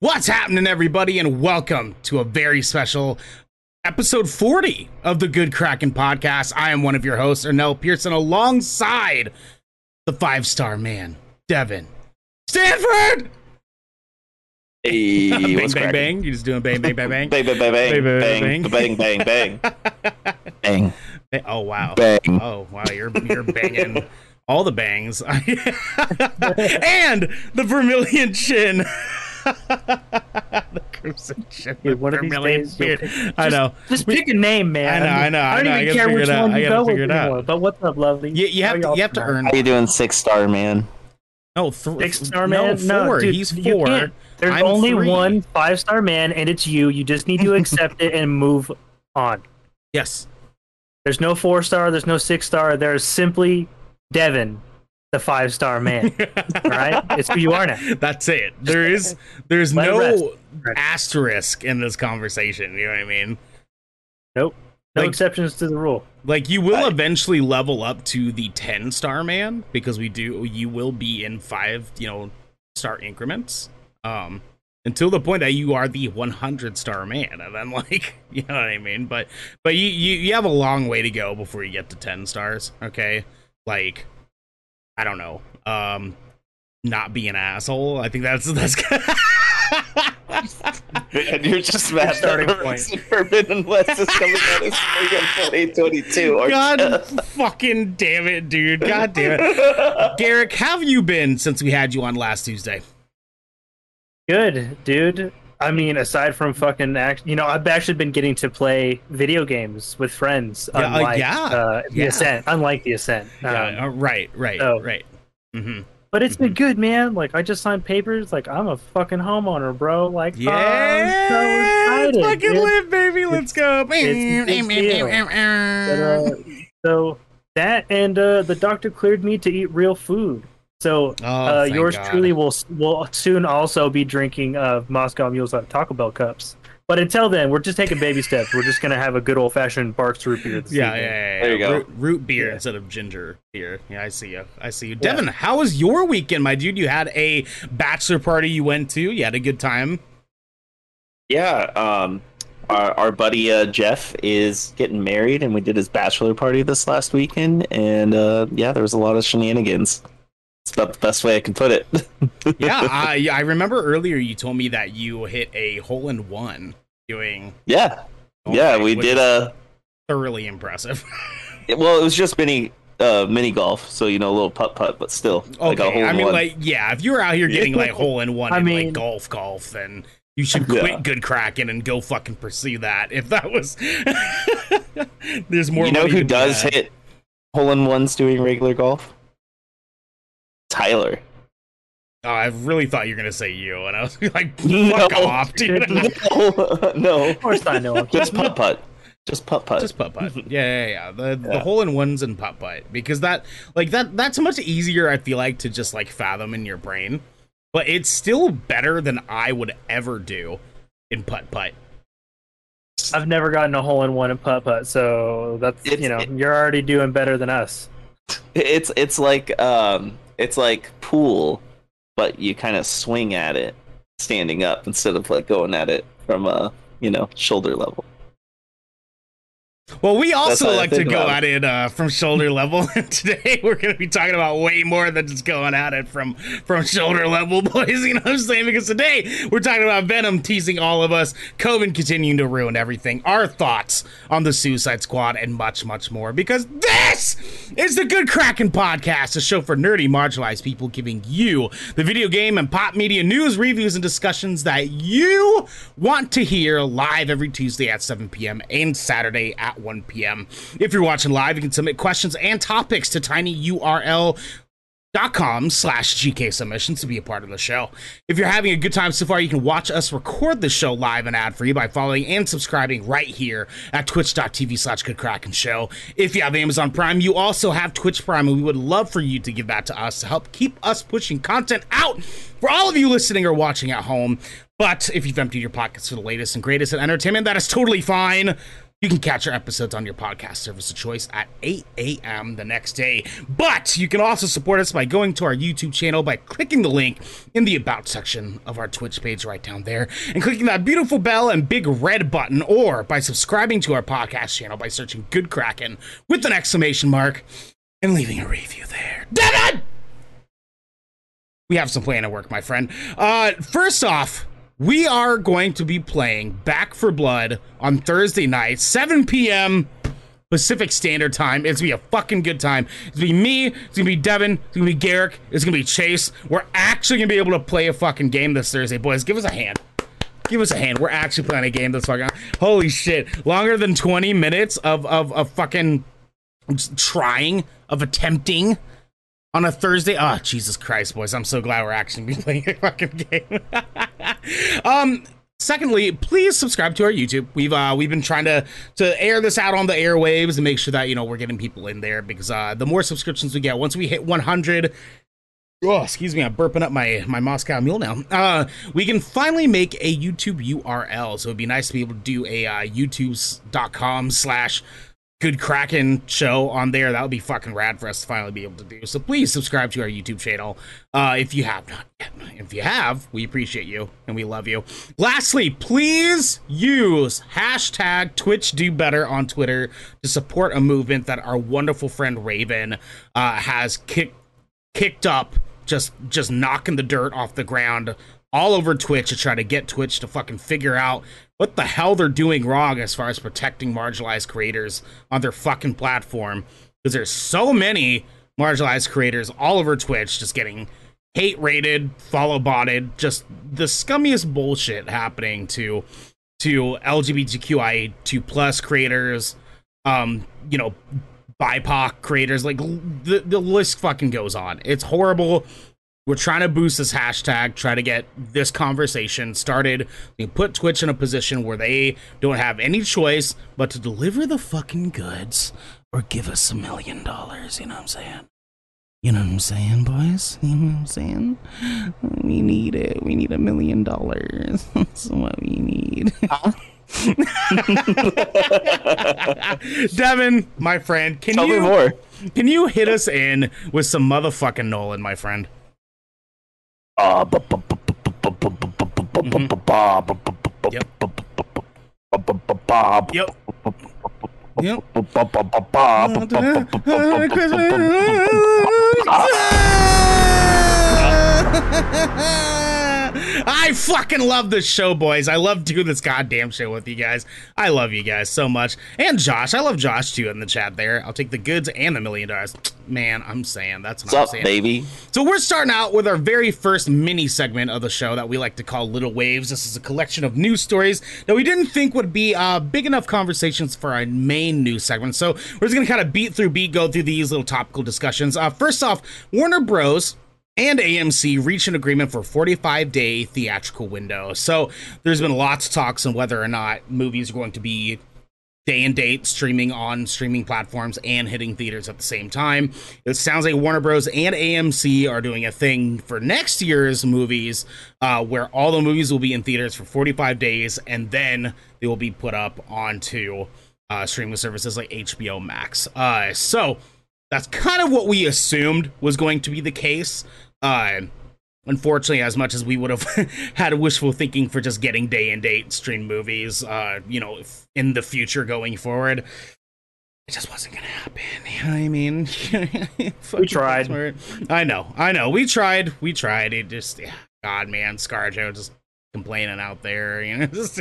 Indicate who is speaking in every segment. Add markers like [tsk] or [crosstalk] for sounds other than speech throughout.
Speaker 1: What's happening, everybody, and welcome to a very special episode 40 of the Good Kraken podcast. I am one of your hosts, Ernell Pearson, alongside the five star man, Devin Stanford.
Speaker 2: Hey, [laughs]
Speaker 1: bang,
Speaker 2: what's
Speaker 1: bang,
Speaker 2: cracking?
Speaker 1: bang. You're just doing bang, bang, bang, bang. [laughs]
Speaker 2: Bang, bang, bang, bang,
Speaker 1: Bang,
Speaker 2: bang, bang, bang, bang, bang, [laughs]
Speaker 1: Ba- oh, wow.
Speaker 2: bang.
Speaker 1: Oh, wow. You're, you're banging all the bangs. and the Vermilion Chin. [laughs] the Crimson Chin.
Speaker 3: Dude,
Speaker 1: the
Speaker 3: one of these days, you'll
Speaker 1: Beard.
Speaker 3: pick-
Speaker 1: I know.
Speaker 3: Just pick a name, man.
Speaker 1: I know, I know, I
Speaker 3: I don't
Speaker 1: know, I
Speaker 3: even
Speaker 1: gotta
Speaker 3: care which one
Speaker 1: I
Speaker 3: you
Speaker 1: gotta
Speaker 3: go with
Speaker 1: figure it out.
Speaker 3: anymore. But what's up, lovely?
Speaker 1: You, you have to,
Speaker 3: y'all
Speaker 1: you have to earn
Speaker 2: How you doing, six star man?
Speaker 1: No, th-
Speaker 3: Six star
Speaker 1: no,
Speaker 3: man?
Speaker 1: four.
Speaker 3: No, dude,
Speaker 1: He's four.
Speaker 3: There's
Speaker 1: I'm
Speaker 3: only
Speaker 1: three.
Speaker 3: one five star man, and it's you. You just need to [laughs] accept it and move on.
Speaker 1: Yes.
Speaker 3: There's no four star. There's no six star. There's simply Devin, the five star man. All right, it's who you are now. [laughs]
Speaker 1: That's it. There is there's no
Speaker 3: rest.
Speaker 1: Asterisk in this conversation. You know what I mean?
Speaker 3: Nope. No
Speaker 1: Like-
Speaker 3: exceptions to the rule.
Speaker 1: Like you will
Speaker 2: I-
Speaker 1: eventually level up to the 10 star man because we do you will be in 5, you know, star increments. Um until the point that you are the 100 star man and then [laughs] like you know what I mean? But but you you, you have a long way to go before you get to 10 stars, okay? Like I don't know. Um not be an asshole. I think that's [laughs] that's [laughs]
Speaker 2: And you're just mad
Speaker 3: starting
Speaker 2: that
Speaker 3: point. [laughs]
Speaker 2: Forbidden West is coming out as spring of 2022. aren't
Speaker 1: God
Speaker 2: ya?
Speaker 1: fucking damn it, dude. God damn it. Garrick, how have you been since we had you on last Tuesday?
Speaker 3: Good, dude. I mean, aside from fucking act, you know, I've actually been getting to play video games with friends.
Speaker 1: Yeah, uh,
Speaker 3: unlike,
Speaker 1: yeah,
Speaker 3: uh, the
Speaker 1: yeah.
Speaker 3: Ascent. Unlike the Ascent. Um,
Speaker 1: yeah, uh, right, right,
Speaker 3: so-
Speaker 1: right. hmm
Speaker 3: but it's been good, man. Like I just signed papers. Like I'm a fucking homeowner, bro. Like
Speaker 1: Yeah,
Speaker 3: so
Speaker 1: fucking lit, baby. Let's go.
Speaker 3: it's big. But, uh, so that and uh, the doctor cleared me to eat real food. So
Speaker 1: Oh,
Speaker 3: uh, yours
Speaker 1: God.
Speaker 3: truly will will soon also be drinking uh, Moscow Mules out of Taco Bell cups. But until then, we're just taking baby steps. We're just gonna have a good old fashioned Barq's root beer. This
Speaker 1: Yeah, yeah, yeah, yeah.
Speaker 2: There you go.
Speaker 1: Root, root beer
Speaker 3: Yeah.
Speaker 1: instead of ginger beer. Yeah, I see you. I see you. Devin, how was your weekend, my dude? You had a bachelor party you went to. You had a good time.
Speaker 2: Yeah, um, our, our buddy uh, Jeff is getting married, and we did his bachelor party this last weekend, and uh, yeah, there was a lot of shenanigans. It's about the best way I can put it. [laughs]
Speaker 1: yeah, I I remember earlier you told me that you hit a hole in one doing.
Speaker 2: yeah, yeah, we did a.
Speaker 1: thoroughly impressive. [laughs]
Speaker 2: Well, it was just mini, uh, mini golf, so you know, a little putt putt, but still, like a hole
Speaker 1: I
Speaker 2: in
Speaker 1: mean,
Speaker 2: one.
Speaker 1: like, yeah, if you were out here [laughs] getting like hole in one
Speaker 3: I
Speaker 1: in like golf, golf, then you should quit
Speaker 2: Yeah.
Speaker 1: Good Kraken and go fucking pursue that. If that was, there's more.
Speaker 2: you know who does hit hole in ones doing regular golf? Tyler.
Speaker 1: Oh, I really thought you were gonna say you, and I was [laughs] like,
Speaker 2: No.
Speaker 1: fuck off, [laughs] dude.
Speaker 2: no, [laughs] no,
Speaker 3: Of course I know.
Speaker 2: just putt putt, just putt putt.
Speaker 1: Just putt putt. Yeah, yeah, yeah. The the hole in ones and putt putt because that like that that's much easier. I feel like to just like fathom in your brain, but it's still better than I would ever do in putt putt.
Speaker 3: I've never gotten a hole in one in putt putt, so that's
Speaker 2: It's-
Speaker 3: you know
Speaker 2: it-
Speaker 3: you're already doing better than us.
Speaker 2: It's it's like um it's like pool, but you kind of swing at it standing up instead of like going at it from a you know shoulder level.
Speaker 1: Well, we also like to go at it uh, from shoulder [laughs] level. And [laughs] today we're going to be talking about way more than just going at it from from shoulder level, [laughs] boys. You know what I'm saying? Because today we're talking about Venom teasing all of us, COVID continuing to ruin everything, our thoughts on the Suicide Squad, and much, much more. Because this is the Good Kraken Podcast, a show for nerdy, marginalized people giving you the video game and pop media news, reviews, and discussions that you want to hear live every Tuesday at 7 p.m. and Saturday at 1 p.m. If you're watching live, you can submit questions and topics to tinyurl dot com slash gk submissions to be a part of the show. If you're having a good time so far you can watch us record the show live and ad free by following and subscribing right here at twitch.tv slash good kraken show. If you have amazon prime you also have twitch prime and we would love for you to give that to us to help keep us pushing content out for all of you listening or watching at home. But if you've emptied your pockets for the latest and greatest in entertainment that is totally fine You can catch our episodes on your podcast service of choice at 8 a.m. the next day. But you can also support us by going to our YouTube channel by clicking the link in the About section of our Twitch page right down there and clicking that beautiful bell and big red button, or by subscribing to our podcast channel by searching Good Kraken with an exclamation mark and leaving a review there. Devin! We have some plan to work, my friend. Uh, first off, we are going to be playing Back 4 Blood on Thursday night, 7 p.m. Pacific Standard Time. It's gonna be a fucking good time. It's gonna be me, it's gonna be Devin, it's gonna be Garrick, it's gonna be Chase. We're actually gonna be able to play a fucking game this Thursday, boys. Give us a hand. Give us a hand. We're actually playing a game this fucking. Holy shit! Longer than 20 minutes of of, of fucking trying, of attempting on a Thursday. Oh, Jesus Christ, boys. I'm so glad we're actually playing a fucking game. [laughs] um, secondly, please subscribe to our YouTube. We've uh we've been trying to to air this out on the airwaves and make sure that you know we're getting people in there because uh the more subscriptions we get, once we hit 100 Oh, excuse me, I'm burping up my my Moscow Mule now. Uh, we can finally make a YouTube URL, so it'd be nice to be able to do a uh, YouTube.com slash good Kraken show on there. That would be fucking rad for us to finally be able to do. So please subscribe to our YouTube channel uh, if you have not yet. If you have, we appreciate you and we love you. Lastly, please use hashtag Twitch Do Better on Twitter to support a movement that our wonderful friend Raven uh, has kicked kicked up, just just knocking the dirt off the ground all over Twitch to try to get Twitch to fucking figure out what the hell they're doing wrong as far as protecting marginalized creators on their fucking platform. Because there's so many marginalized creators all over Twitch just getting hate raided, follow botted, just the scummiest bullshit happening to to LGBTQI2 plus creators, um, you know, BIPOC creators, like the the list fucking goes on. It's horrible. We're trying to boost this hashtag, try to get this conversation started. We put Twitch in a position where they don't have any choice but to deliver the fucking goods or give us a million dollars. You know what I'm saying? You know what I'm saying, boys? You know what I'm saying? We need it. We need a million dollars. [laughs] That's what we need. [laughs] Devin, my friend, can
Speaker 2: Tell
Speaker 1: you can you hit us in with some motherfucking Nolan, my friend?
Speaker 2: Uh,
Speaker 1: Yep. Yep. I fucking love this show, boys. I love doing this goddamn show with you guys. I love you guys so much. And Josh. I love Josh too in the chat there. I'll take the goods and the million dollars. [tsk] Man, I'm saying that's what
Speaker 2: What's
Speaker 1: I'm
Speaker 2: up,
Speaker 1: saying.
Speaker 2: baby?
Speaker 1: So we're starting out with our very first mini segment of the show that we like to call Little Waves. This is a collection of news stories that we didn't think would be uh, big enough conversations for our main news segment. So we're just gonna kind of beat through beat, go through these little topical discussions. Uh, first off, Warner Bros and AMC reached an agreement for 45 day theatrical window. So there's been lots of talks on whether or not movies are going to be day and date streaming on streaming platforms and hitting theaters at the same time. It sounds like Warner Bros. and AMC are doing a thing for next year's movies uh, where all the movies will be in theaters for 45 days and then they will be put up onto uh, streaming services like HBO Max. Uh, so that's kind of what we assumed was going to be the case. Uh, unfortunately, as much as we would have [laughs] had wishful thinking for just getting day and date stream movies, uh, you know, in the future going forward, it just wasn't gonna happen. You know what I mean? [laughs] we
Speaker 3: tried.
Speaker 1: I know, I know. We tried. We tried. It just, yeah, God, man, ScarJo just complaining out there. You know, [laughs] just.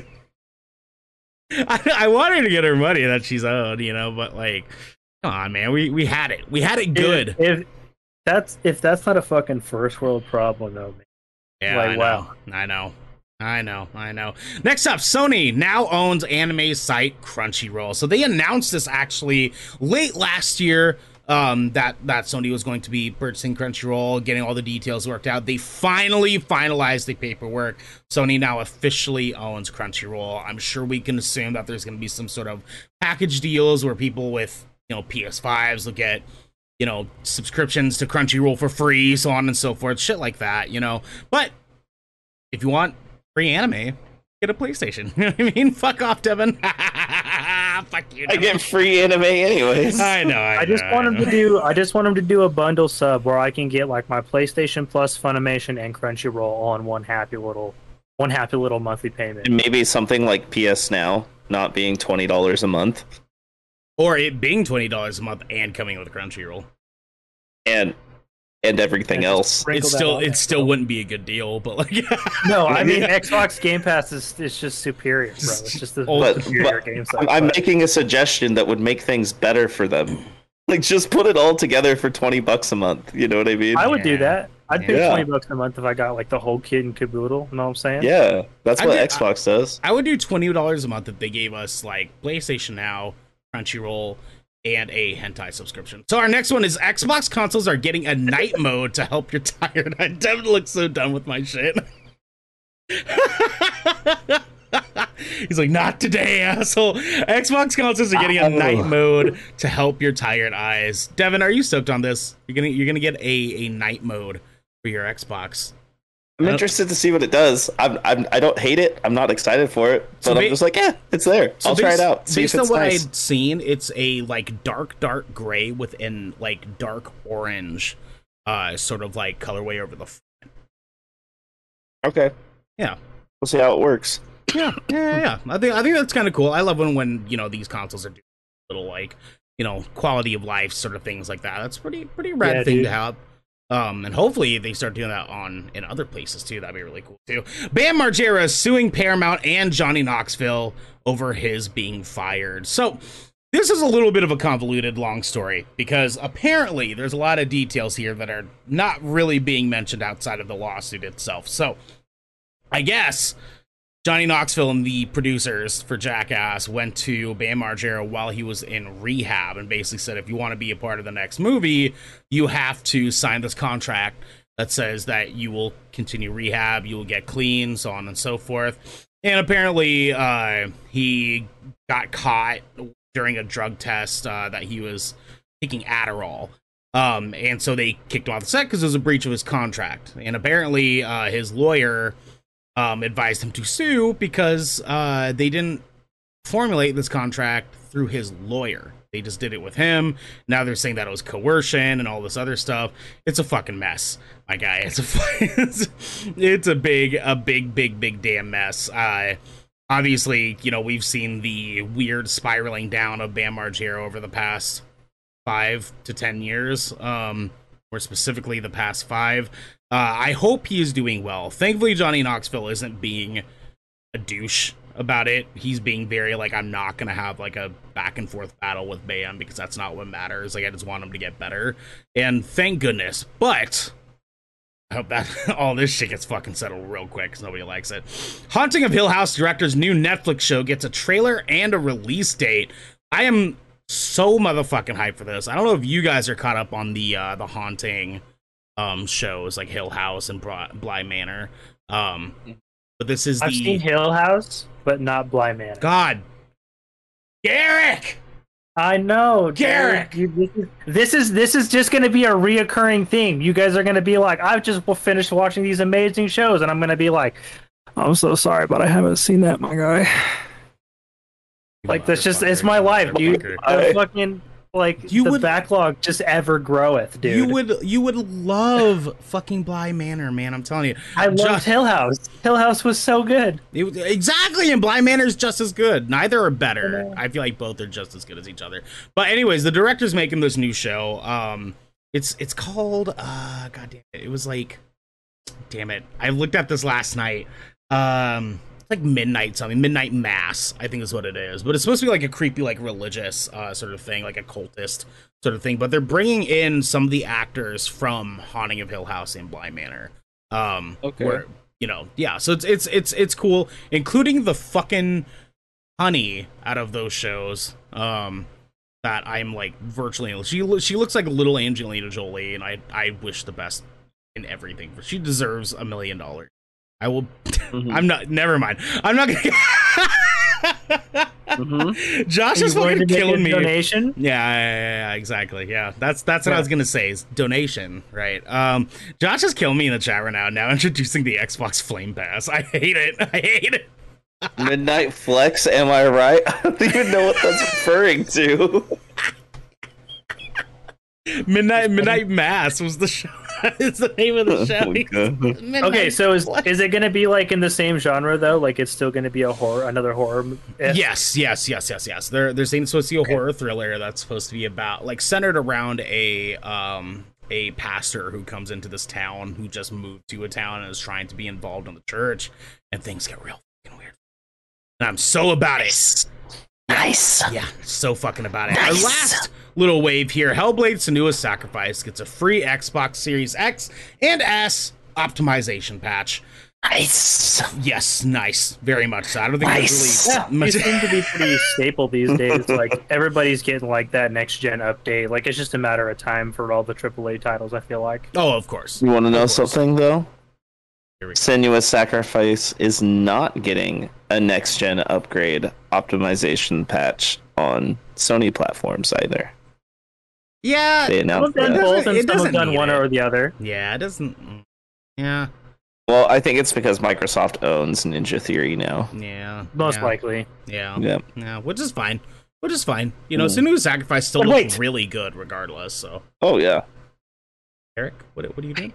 Speaker 1: I, I want her to get her money that she's owed, you know, but like, come on, man, we we had it, we had it good.
Speaker 3: If, if that's if that's not a fucking first world problem, though, man.
Speaker 1: Yeah,
Speaker 3: Like,
Speaker 1: I know.
Speaker 3: wow.
Speaker 1: I know. I know. I know. Next up, Sony now owns anime site Crunchyroll. So they announced this actually late last year um, that that Sony was going to be purchasing Crunchyroll, getting all the details worked out. They finally finalized the paperwork. Sony now officially owns Crunchyroll. I'm sure we can assume that there's going to be some sort of package deals where people with you know PS5s will get you know subscriptions to Crunchyroll for free, so on and so forth, shit like that. You know, but if you want free anime, get a PlayStation. [laughs] You know what I mean? Fuck off, Devin. [laughs] Fuck you.
Speaker 2: I get free anime anyways. [laughs]
Speaker 1: I know. I,
Speaker 3: I just
Speaker 1: know,
Speaker 3: want
Speaker 1: I
Speaker 3: him
Speaker 1: know.
Speaker 3: to do. I just want him to do a bundle sub where I can get like my PlayStation Plus, Funimation, and Crunchyroll all in one happy little, one happy little monthly payment.
Speaker 2: And maybe something like PS Now not being twenty dollars a month,
Speaker 1: or it being twenty dollars a month and coming with a Crunchyroll.
Speaker 2: and and everything
Speaker 3: And
Speaker 2: else.
Speaker 3: sprinkle
Speaker 1: It still it
Speaker 3: there.
Speaker 1: still wouldn't be a good deal, but like [laughs]
Speaker 3: No, I mean Xbox Game Pass is it's just superior, bro. It's just the [laughs]
Speaker 1: But-
Speaker 3: superior
Speaker 2: but
Speaker 3: game.
Speaker 2: I'm,
Speaker 3: side,
Speaker 2: I'm
Speaker 3: but-
Speaker 2: making a suggestion that would make things better for them. [laughs] Like just put it all together for twenty bucks a month. You know what I mean?
Speaker 3: I would
Speaker 1: Yeah.
Speaker 3: do that. I'd pay
Speaker 2: Yeah.
Speaker 3: twenty bucks a month if I got like the whole kit and caboodle. You know what I'm saying?
Speaker 2: yeah, that's
Speaker 1: I
Speaker 2: what
Speaker 1: did-
Speaker 2: Xbox does.
Speaker 1: I would do twenty dollars a month if they gave us like PlayStation Now, Crunchyroll, and a hentai subscription. So our next one is Xbox consoles are getting a night [laughs] mode to help your tired. I definitely look so done with my shit. [laughs] He's like, not today, asshole. Xbox consoles are getting a
Speaker 2: Oh.
Speaker 1: night mode to help your tired eyes. Devin, are you stoked on this? You're gonna you're gonna get a, a night mode for your Xbox.
Speaker 2: I'm interested to see what it does. I'm, I'm I don't hate it. I'm not excited for it, but
Speaker 1: So ba-
Speaker 2: I'm just like, yeah, it's there.
Speaker 1: So
Speaker 2: I'll try it out. See
Speaker 1: based
Speaker 2: if it's
Speaker 1: on what
Speaker 2: nice.
Speaker 1: I'd seen, it's a like dark, dark gray within like dark orange, uh, sort of like colorway over the. F-
Speaker 2: Okay.
Speaker 1: Yeah.
Speaker 2: We'll see how it works.
Speaker 1: yeah, yeah, yeah, yeah. I think I think that's kind of cool. I love when when you know these consoles are doing little like you know quality of life sort of things like that. That's pretty pretty rad
Speaker 3: Yeah,
Speaker 1: thing
Speaker 3: dude.
Speaker 1: to have. Um, and hopefully they start doing that on in other places too. That'd be really cool too. Bam Margera suing Paramount and Johnny Knoxville over his being fired. So this is a little bit of a convoluted long story because apparently there's a lot of details here that are not really being mentioned outside of the lawsuit itself. So I guess Johnny Knoxville and the producers for Jackass went to Bam Margera while he was in rehab and basically said, if you want to be a part of the next movie, you have to sign this contract that says that you will continue rehab, you will get clean, so on and so forth. And apparently, uh, he got caught during a drug test uh, that he was taking Adderall. Um, and so they kicked him off the set because it was a breach of his contract. And apparently, uh, his lawyer um, advised him to sue because uh, they didn't formulate this contract through his lawyer. They just did it with him. Now they're saying that it was coercion and all this other stuff. It's a fucking mess, my guy. It's a [laughs] it's, it's a big, a big, big, big damn mess. Uh, obviously, you know we've seen the weird spiraling down of Bam Margera over the past five to ten years. Um, or specifically the past five. Uh, I hope he is doing well. Thankfully, Johnny Knoxville isn't being a douche about it. He's being very like, I'm not gonna have like a back and forth battle with Bam because that's not what matters. Like, I just want him to get better, and thank goodness. But I hope that [laughs] all this shit gets fucking settled real quick because nobody likes it. Haunting of Hill House director's new Netflix show gets a trailer and a release date. I am so motherfucking hyped for this. I don't know if you guys are caught up on the uh the haunting um shows like Hill House and Bri- Bly Manor. Um but this is
Speaker 3: I've
Speaker 1: the
Speaker 3: seen Hill House, but not Bly Manor.
Speaker 1: God Garrick!
Speaker 3: I know,
Speaker 1: Garrick!
Speaker 3: dude. You- this, is, this is just going to be a reoccurring theme. You guys are going to be like, I've just finished watching these amazing shows, and I'm going to be like, I'm so sorry, but I haven't seen that, my guy. Like that's just it's my life, dude.
Speaker 1: Motherfucker.
Speaker 3: The fucking like
Speaker 1: You
Speaker 3: the
Speaker 1: would-
Speaker 3: backlog just ever groweth, dude.
Speaker 1: You would you would love fucking Bly Manor, man. I'm telling you.
Speaker 3: I loved Hill House. Hill House was so good.
Speaker 1: It exactly, and Bly Manor is just as good. Neither are better. I feel like both are just as good as each other. But anyways, the director's making this new show. Um, it's it's called uh, god damn it, it was like, damn it, I looked at this last night. Um, like midnight something, midnight mass, I think is what it is. But it's supposed to be like a creepy, like religious uh sort of thing, like a cultist sort of thing. But they're bringing in some of the actors from Haunting of Hill House and Bly Manor. Um,
Speaker 2: Okay.
Speaker 1: where you know, yeah. So it's it's it's it's cool, including the fucking honey out of those shows. Um, that I'm like virtually she she looks like a little Angelina Jolie, and I I wish the best in everything. She deserves a million dollars. I will.
Speaker 2: Mhm.
Speaker 1: I'm not. Never mind. I'm not gonna.
Speaker 2: Mhm.
Speaker 1: Josh is
Speaker 3: going
Speaker 1: fucking
Speaker 3: to make
Speaker 1: killing me.
Speaker 3: Donation.
Speaker 1: Yeah, yeah, yeah, yeah, exactly. Yeah, that's that's what I was gonna say. Is donation, right? Um, Josh is killing me in the chat right now. Now introducing the Xbox Flame Pass. I hate it. I hate it.
Speaker 2: Midnight Flex, am I right? [laughs] I don't even know what that's referring to. [laughs]
Speaker 1: Midnight Midnight Mass was the show. [laughs] it's the name of the show.
Speaker 2: Oh my God.
Speaker 1: Midnight
Speaker 3: Okay, so is
Speaker 1: Flex.
Speaker 3: is it going to be like in the same genre though? Like it's still going to be a horror, another horror?
Speaker 1: Yes, yes, yes, yes, yes. They're they're saying it's supposed to be a horror thriller that's supposed to be about like centered around a um a pastor who comes into this town who just moved to a town and is trying to be involved in the church and things get real fucking weird. And I'm so about it.
Speaker 2: Nice.
Speaker 1: Yeah, so fucking about it.
Speaker 2: Nice.
Speaker 1: Our last little wave here Hellblade Senua's Sacrifice gets a free Xbox Series X and S optimization patch.
Speaker 2: Nice.
Speaker 1: Yes, nice. Very much so. I don't think
Speaker 2: Nice.
Speaker 1: there's
Speaker 3: Yeah,
Speaker 1: really much.
Speaker 3: these seem to be [laughs] pretty staple these days. Like everybody's getting like that next gen update. Like it's just a matter of time for all the AAA titles. I feel like.
Speaker 1: Oh, of course.
Speaker 2: You want to know something though?
Speaker 1: Here.
Speaker 2: Senua's Sacrifice is not getting a next gen upgrade optimization patch on Sony platforms either.
Speaker 1: Yeah,
Speaker 2: They announced
Speaker 3: have done
Speaker 2: that.
Speaker 3: both, and
Speaker 1: it
Speaker 3: some have
Speaker 1: doesn't
Speaker 3: done one
Speaker 1: it.
Speaker 3: or the other.
Speaker 1: yeah, it doesn't. Yeah,
Speaker 2: Well, I think it's because Microsoft owns Ninja Theory now.
Speaker 1: yeah,
Speaker 3: Most
Speaker 1: yeah,
Speaker 3: likely.
Speaker 1: Yeah,
Speaker 2: Yeah.
Speaker 1: yeah, which is fine. Which is fine. You know,
Speaker 2: Mm.
Speaker 1: Senua's Sacrifice still
Speaker 3: But
Speaker 1: looks
Speaker 3: wait.
Speaker 1: really good, regardless. So,
Speaker 2: Oh yeah.
Speaker 1: Eric, what what are you doing?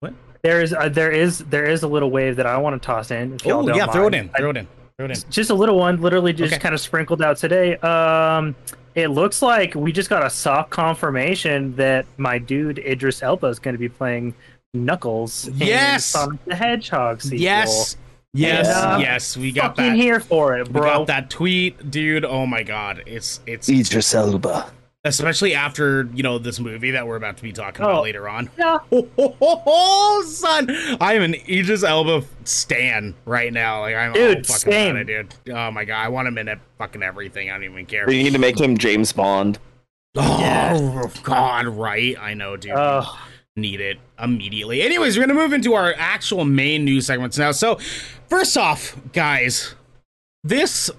Speaker 1: What?
Speaker 3: There is uh, there is there is a little wave that I want to toss in. If
Speaker 1: Oh
Speaker 3: don't
Speaker 1: yeah, throw it in, throw it in, throw it in.
Speaker 3: just a little one literally just
Speaker 1: Okay.
Speaker 3: kind of sprinkled out today um it looks like we just got a soft confirmation that my dude idris elba is going to be playing knuckles in
Speaker 1: Yes!
Speaker 3: sonic the hedgehog sequel.
Speaker 1: Yes, yes,
Speaker 3: Yeah.
Speaker 1: yes. We got
Speaker 3: fucking
Speaker 1: that.
Speaker 3: here for it
Speaker 1: We
Speaker 3: bro
Speaker 1: got that tweet, dude. Oh my god, it's it's
Speaker 2: Idris Elba.
Speaker 1: Especially after you know this movie that we're about to be talking
Speaker 3: Oh.
Speaker 1: about later on.
Speaker 3: yeah [laughs]
Speaker 1: Oh, ho, ho, ho, son! I am an Idris Elba stan right now. Like I'm
Speaker 3: Dude,
Speaker 1: all fucking
Speaker 3: same.
Speaker 1: it, dude. Oh my god, I want him in it, fucking everything. I don't even care.
Speaker 2: You need to make him James Bond.
Speaker 1: Oh god, right? I know, dude.
Speaker 3: uh,
Speaker 1: Need it immediately. Anyways, we're gonna move into our actual main news segments now. So, first off, guys, this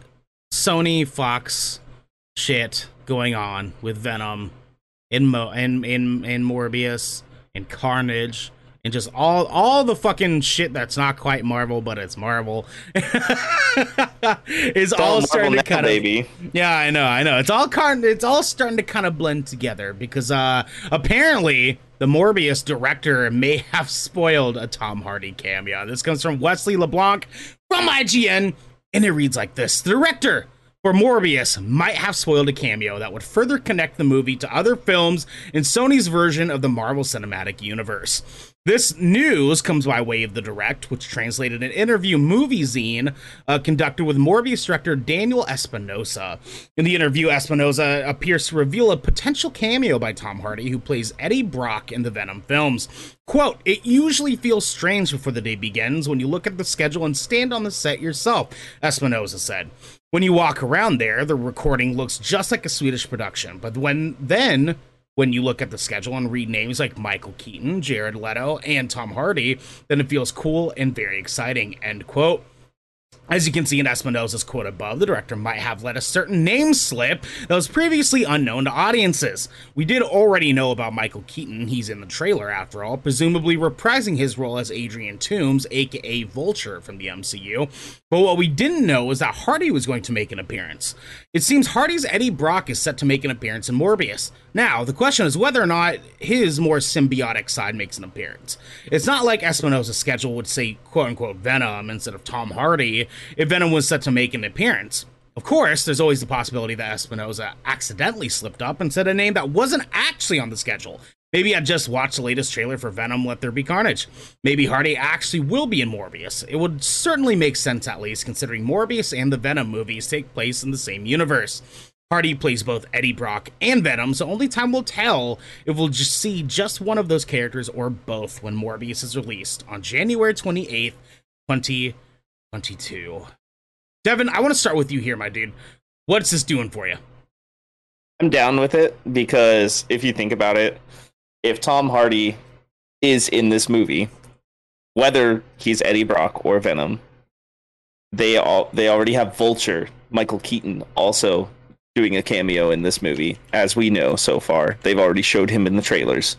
Speaker 1: Sony Fox shit going on with Venom and Mo and in and Morbius and Carnage and just all all the fucking shit that's not quite Marvel but it's Marvel [laughs] is all
Speaker 2: Marvel
Speaker 1: starting to kind of
Speaker 2: baby.
Speaker 1: yeah, I know, I know. It's all car- it's all starting to kind of blend together because uh apparently the Morbius director may [laughs] have spoiled a Tom Hardy cameo. This comes from Wesley LeBlanc from IGN and it reads like this. The director for Morbius might have spoiled a cameo that would further connect the movie to other films in Sony's version of the Marvel Cinematic Universe. This news comes by way of the direct, which translated an interview Moviezine uh, conducted with Morbius director Daniel Espinosa. In the interview, Espinosa appears to reveal a potential cameo by Tom Hardy, who plays Eddie Brock in the Venom films. Quote, it usually feels strange before the day begins when you look at the schedule and stand on the set yourself, Espinosa said. When you walk around there, the recording looks just like a Swedish production, but when then when you look at the schedule and read names like Michael Keaton, Jared Leto, and Tom Hardy, then it feels cool and very exciting. End quote. As you can see in Espinosa's quote above, the director might have let a certain name slip that was previously unknown to audiences. We did already know about Michael Keaton, he's in the trailer after all, presumably reprising his role as Adrian Toomes, aka Vulture from the MCU. But what we didn't know was that Hardy was going to make an appearance. It seems Hardy's Eddie Brock is set to make an appearance in Morbius. Now, the question is whether or not his more symbiotic side makes an appearance. It's not like Espinosa's schedule would say quote unquote Venom instead of Tom Hardy if Venom was set to make an appearance. Of course, there's always the possibility that Espinosa accidentally slipped up and said a name that wasn't actually on the schedule. Maybe I just watched the latest trailer for Venom Let There Be Carnage. Maybe Hardy actually will be in Morbius. It would certainly make sense, at least, considering Morbius and the Venom movies take place in the same universe. Hardy plays both Eddie Brock and Venom, so only time will tell if we'll just see just one of those characters or both when Morbius is released on January 28th, 2022. Devin, I want to start with you here, my dude. What's this doing for you?
Speaker 2: I'm down with it because if you think about it, if Tom Hardy is in this movie, whether he's Eddie Brock or Venom, they all they already have Vulture, Michael Keaton also doing a cameo in this movie, as we know so far. They've already showed him in the trailers.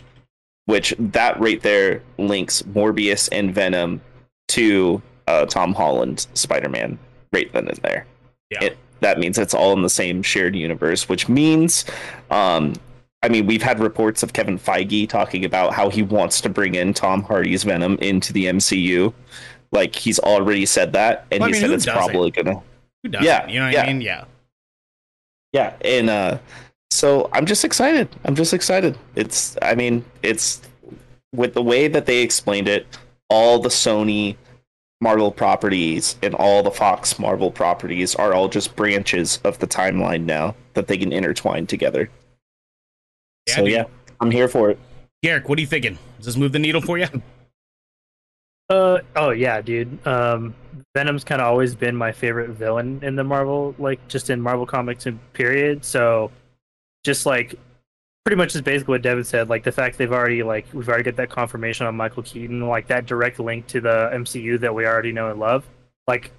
Speaker 2: Which that right there links Morbius and Venom to uh, Tom Holland's Spider-Man right then and there.
Speaker 1: Yeah.
Speaker 2: It, that means it's all in the same shared universe, which means, um, I mean, we've had reports of Kevin Feige talking about how he wants to bring in Tom Hardy's Venom into the MCU. Like he's already said that, and
Speaker 1: Well, I
Speaker 2: he
Speaker 1: mean,
Speaker 2: said it's
Speaker 1: doesn't?
Speaker 2: probably gonna.
Speaker 1: Who doesn't?
Speaker 2: Yeah,
Speaker 1: You know what
Speaker 2: yeah.
Speaker 1: I mean? Yeah.
Speaker 2: Yeah, and uh, so I'm just excited. I'm just excited. It's, I mean, it's with the way that they explained it, all the Sony Marvel properties and all the Fox Marvel properties are all just branches of the timeline now that they can intertwine together.
Speaker 1: Yeah,
Speaker 2: so
Speaker 1: dude.
Speaker 2: yeah, I'm here for it.
Speaker 1: Garrick, what are you thinking? Does this move the needle for you?
Speaker 3: Uh oh yeah, dude. Um, Venom's kind of always been my favorite villain in the Marvel, like just in Marvel comics and period. So, just like pretty much is basically what Devin said. Like the fact they've already like we've already got that confirmation on Michael Keaton, like that direct link to the MCU that we already know and love. Like,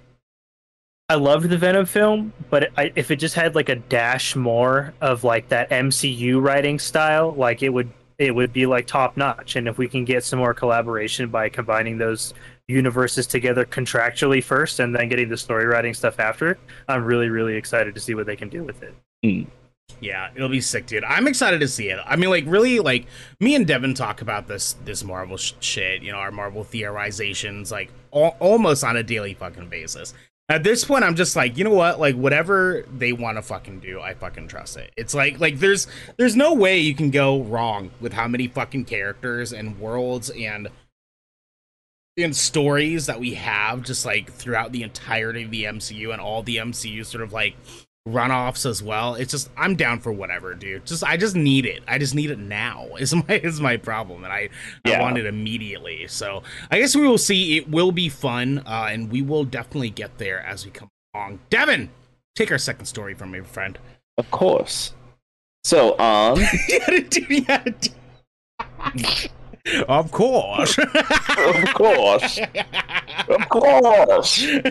Speaker 3: I loved the Venom film, but I, if it just had like a dash more of like that MCU writing style, like it would it would be like top notch. And if we can get some more collaboration by combining those universes together contractually first and then getting the story writing stuff after, I'm really, really excited to see what they can do with it. Hmm.
Speaker 1: Yeah, it'll be sick, dude. I'm excited to see it. I mean, like, really, like me and Devin talk about this this Marvel sh- shit. You know, our Marvel theorizations, like al- almost on a daily fucking basis. At this point, I'm just like, you know what? Like, whatever they want to fucking do, I fucking trust it. It's like, like there's there's no way you can go wrong with how many fucking characters and worlds and and stories that we have just like throughout the entirety of the MCU and all the MCU sort of like runoffs as well. It's just I'm down for whatever, dude. Just I just need it. I just need it now. [laughs] Is my is my problem, and I I want it immediately. So I guess we will see. It will be fun, uh, and we will definitely get there as we come along. Devin, take our second story from me, friend.
Speaker 2: Of course. So, um, [laughs]
Speaker 1: yeah, dude, yeah, dude. [laughs] Of course. [laughs]
Speaker 2: of course, of course, you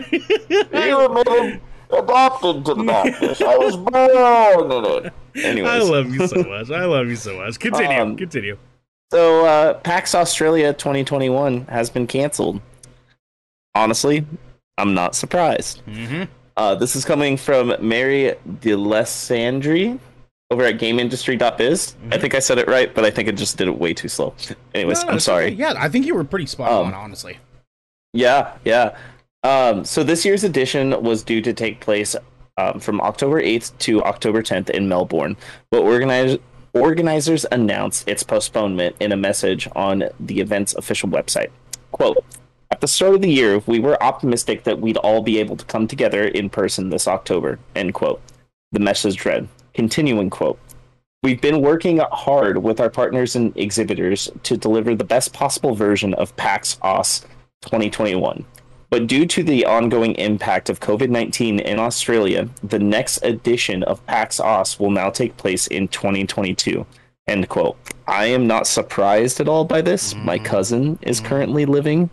Speaker 2: were adopted to the darkness. I was born in it. Anyways,
Speaker 1: I love you so much. I love you so much. Continue.
Speaker 2: Um,
Speaker 1: continue.
Speaker 2: So, uh, PAX Australia 2021 has been canceled. Honestly, I'm not surprised.
Speaker 1: Mm-hmm.
Speaker 2: Uh, this is coming from Mary Dealessandri over at GamesIndustry.biz. I
Speaker 1: Mhm.
Speaker 2: think I said it right, but I think it just did it way too slow. [laughs] Anyways,
Speaker 1: No,
Speaker 2: I'm sorry.
Speaker 1: okay. Yeah, I think you were pretty spot
Speaker 2: Um,
Speaker 1: on, honestly.
Speaker 2: Yeah, yeah. Um, so this year's edition was due to take place um, from October 8th to October 10th in Melbourne, but organize- organizers announced its postponement in a message on the event's official website. Quote, at the start of the year, we were optimistic that we'd all be able to come together in person this October, end quote. The message read, continuing quote, We've been working hard with our partners and exhibitors to deliver the best possible version of PAX Aus 2021. But due to the ongoing impact of COVID 19 in Australia, the next edition of PAX Aus will now take place in 2022. End quote. I am not surprised at all by this. My
Speaker 1: Mhm.
Speaker 2: cousin is
Speaker 1: Mhm.
Speaker 2: currently living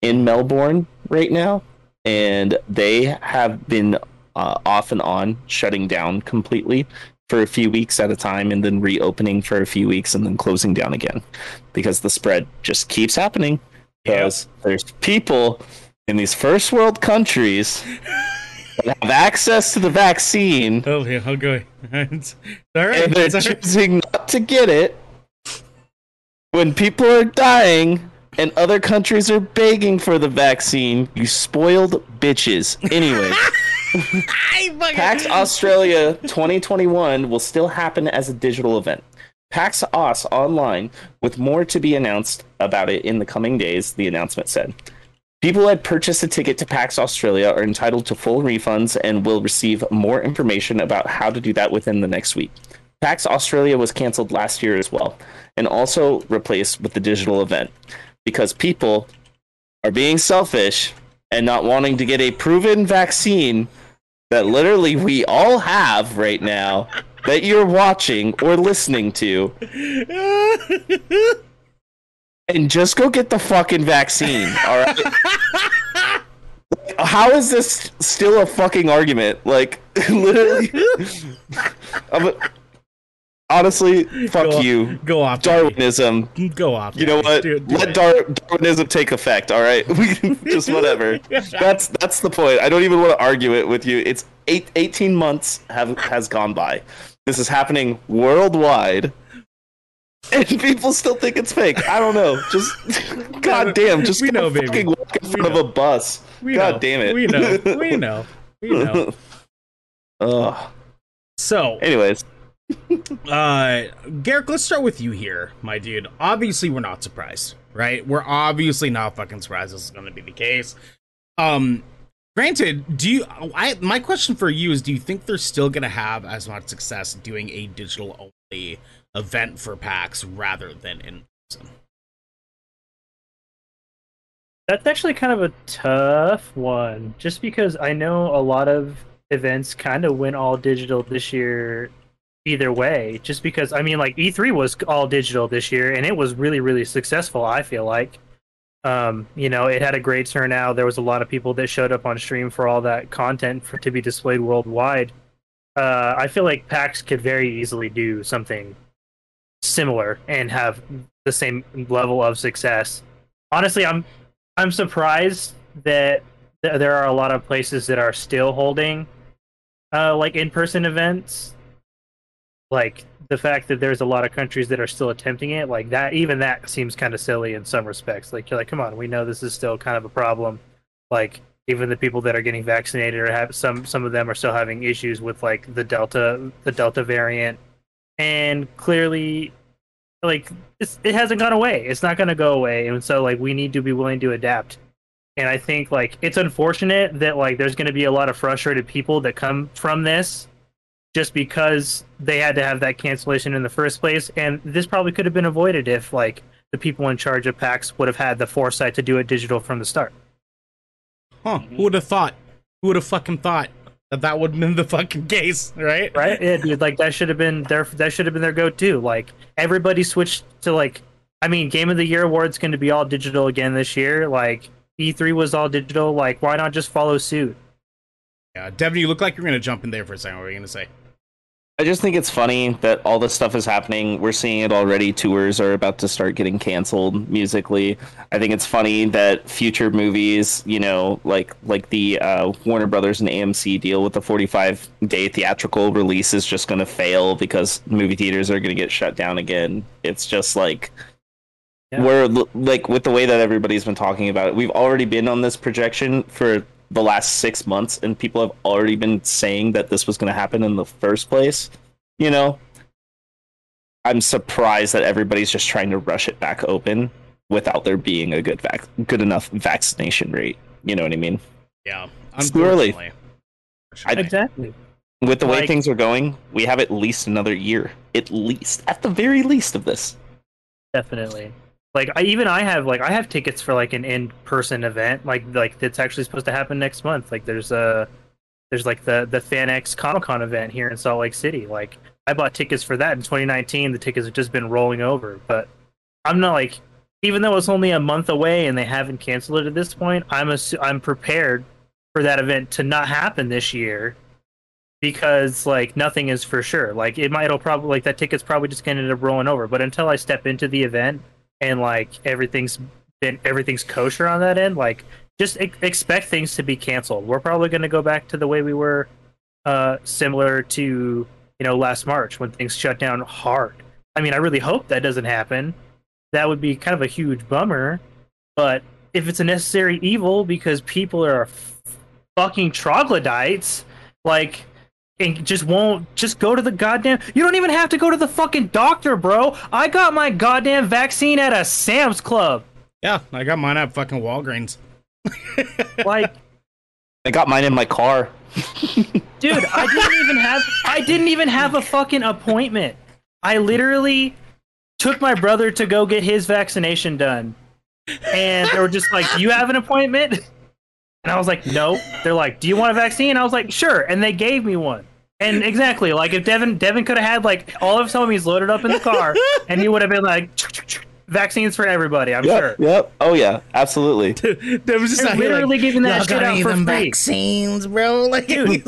Speaker 2: in Melbourne right now, and they have been uh, off and on shutting down completely for a few weeks at a time and then reopening for a few weeks and then closing down again because the spread just keeps happening because there's people in these first world countries [laughs] that have access to the vaccine
Speaker 1: Oh, yeah, I'll go. [laughs] It's all right.
Speaker 2: and they're
Speaker 1: It's right.
Speaker 2: choosing not to get it when people are dying and other countries are begging for the vaccine you spoiled bitches anyway [laughs] [laughs] PAX Australia 2021 will still happen as a digital event. PAX Aus online, with more to be announced about it in the coming days, the announcement said. People who had purchased a ticket to PAX Australia are entitled to full refunds and will receive more information about how to do that within the next week. PAX Australia was canceled last year as well, and also replaced with the digital event because people are being selfish and not wanting to get a proven vaccine that literally we all have right now that you're watching or listening to. And just go get the fucking vaccine all right? How is this still a fucking argument? Like [laughs] literally honestly, fuck
Speaker 1: Go-
Speaker 2: you.
Speaker 1: Go off.
Speaker 2: Darwinism.
Speaker 1: Go off.
Speaker 2: You know what?
Speaker 1: Do do
Speaker 2: Let
Speaker 1: it.
Speaker 2: Dar- Darwinism take effect. All right, [laughs] we [laughs] just whatever. That's that's the point. I don't even want to argue it with you. It's eight, 18 months have has gone by. This is happening worldwide, and people still think it's fake. I don't know. Just [laughs] goddamn. Just
Speaker 1: We know, baby.
Speaker 2: fucking walk in front of a bus.
Speaker 1: We
Speaker 2: god
Speaker 1: know.
Speaker 2: damn it.
Speaker 1: We know. We know. We know.
Speaker 2: Ugh.
Speaker 1: So,
Speaker 2: Anyways,
Speaker 1: uh, Garrick, let's start with you here, my dude. Obviously, we're not surprised, right? We're obviously not fucking surprised this is going to be the case. Um, granted, do you? I my question for you is: Do you think they're still going to have as much success doing a digital only event for PAX rather than in person?
Speaker 3: That's actually kind of a tough one, just because I know a lot of events kind of went all digital this year. Either way, just because I mean, like E3 was all digital this year, and it was really, really successful. I feel like, um, you know, it had a great turnout. There was a lot of people that showed up on stream for all that content for to be displayed worldwide. Uh, I feel like PAX could very easily do something similar and have the same level of success. Honestly, I'm I'm surprised that th- there are a lot of places that are still holding uh, like in-person events. Like the fact that there's a lot of countries that are still attempting it, like that, even that seems kind of silly in some respects. Like you're like, come on, we know this is still kind of a problem. Like even the people that are getting vaccinated or have some some of them are still having issues with like the delta the delta variant, and clearly like it hasn't gone away. It's not going to go away, and so like we need to be willing to adapt. And I think like it's unfortunate that like there's going to be a lot of frustrated people that come from this, just because they had to have that cancellation in the first place. And this probably could have been avoided if like the people in charge of PAX would have had the foresight to do it digital from the start.
Speaker 1: Huh? Who would have thought? Who would have fucking thought that that would have been the fucking case, right?
Speaker 3: right? Yeah, dude, like that should have been their that should have been their go-to. Like everybody switched to like, I mean, Game of the Year award's going to be all digital again this year. Like E3 was all digital. Like, why not just follow suit?
Speaker 1: Yeah, Devin, you look like you're gonna jump in there for a second. What were you gonna say?
Speaker 2: I just think it's funny that all this stuff is happening. We're seeing it already. Tours are about to start getting canceled musically. I think it's funny that future movies, you know, like like the uh, Warner Brothers and AMC deal with the 45 day theatrical release is just going to fail because movie theaters are going to get shut down again. It's just like
Speaker 3: Yeah.
Speaker 2: we're like with the way that everybody's been talking about it. We've already been on this projection for the last six months, and people have already been saying that this was going to happen in the first place. You know, I'm surprised that everybody's just trying to rush it back open without there being a good vac- good enough vaccination rate. You know what I mean?
Speaker 1: Yeah,
Speaker 2: It's too early.
Speaker 1: unfortunately.
Speaker 2: I-
Speaker 3: Exactly.
Speaker 2: With the way
Speaker 3: Like-
Speaker 2: things are going, we have at least another year, at least, at the very least of this.
Speaker 3: Definitely. Like I even I have like I have tickets for like an in-person event like like that's actually supposed to happen next month. Like there's a there's like the the FanX Comic Con event here in Salt Lake City. Like I bought tickets for that in 2019. The tickets have just been rolling over, but I'm not like even though it's only a month away and they haven't canceled it at this point. I'm assu- I'm prepared for that event to not happen this year because like nothing is for sure. Like it might it'll probably like that ticket's probably just gonna end up rolling over. But until I step into the event and like everything's been everything's kosher on that end, like just ex- expect things to be canceled. We're probably gonna go back to the way we were, uh, similar to you know last March when things shut down hard. I mean, I really hope that doesn't happen. That would be kind of a huge bummer. But if it's a necessary evil because people are f- fucking troglodytes, like and just won't just go to the goddamn you don't even have to go to the fucking doctor bro. I got my goddamn vaccine at a sam's club.
Speaker 1: Yeah, I got mine at fucking Walgreens. [laughs]
Speaker 3: like
Speaker 2: I got mine in my car.
Speaker 3: dude i didn't [laughs] even have i didn't even have a fucking appointment. I literally took my brother to go get his vaccination done. And they were just like do you have an appointment? And i was like no they're like do you want a vaccine? I was like sure. And they gave me one and exactly like if devin devin could have had like all of his homies loaded up in the car [laughs] and he would have been like vaccines for everybody i'm
Speaker 2: Yep,
Speaker 3: sure
Speaker 2: yep. Oh yeah, absolutely. [laughs]
Speaker 1: That was just
Speaker 3: They're
Speaker 1: out here
Speaker 3: literally giving that shit out for
Speaker 1: them
Speaker 3: free."
Speaker 1: vaccines, bro. [laughs] Like,
Speaker 3: dude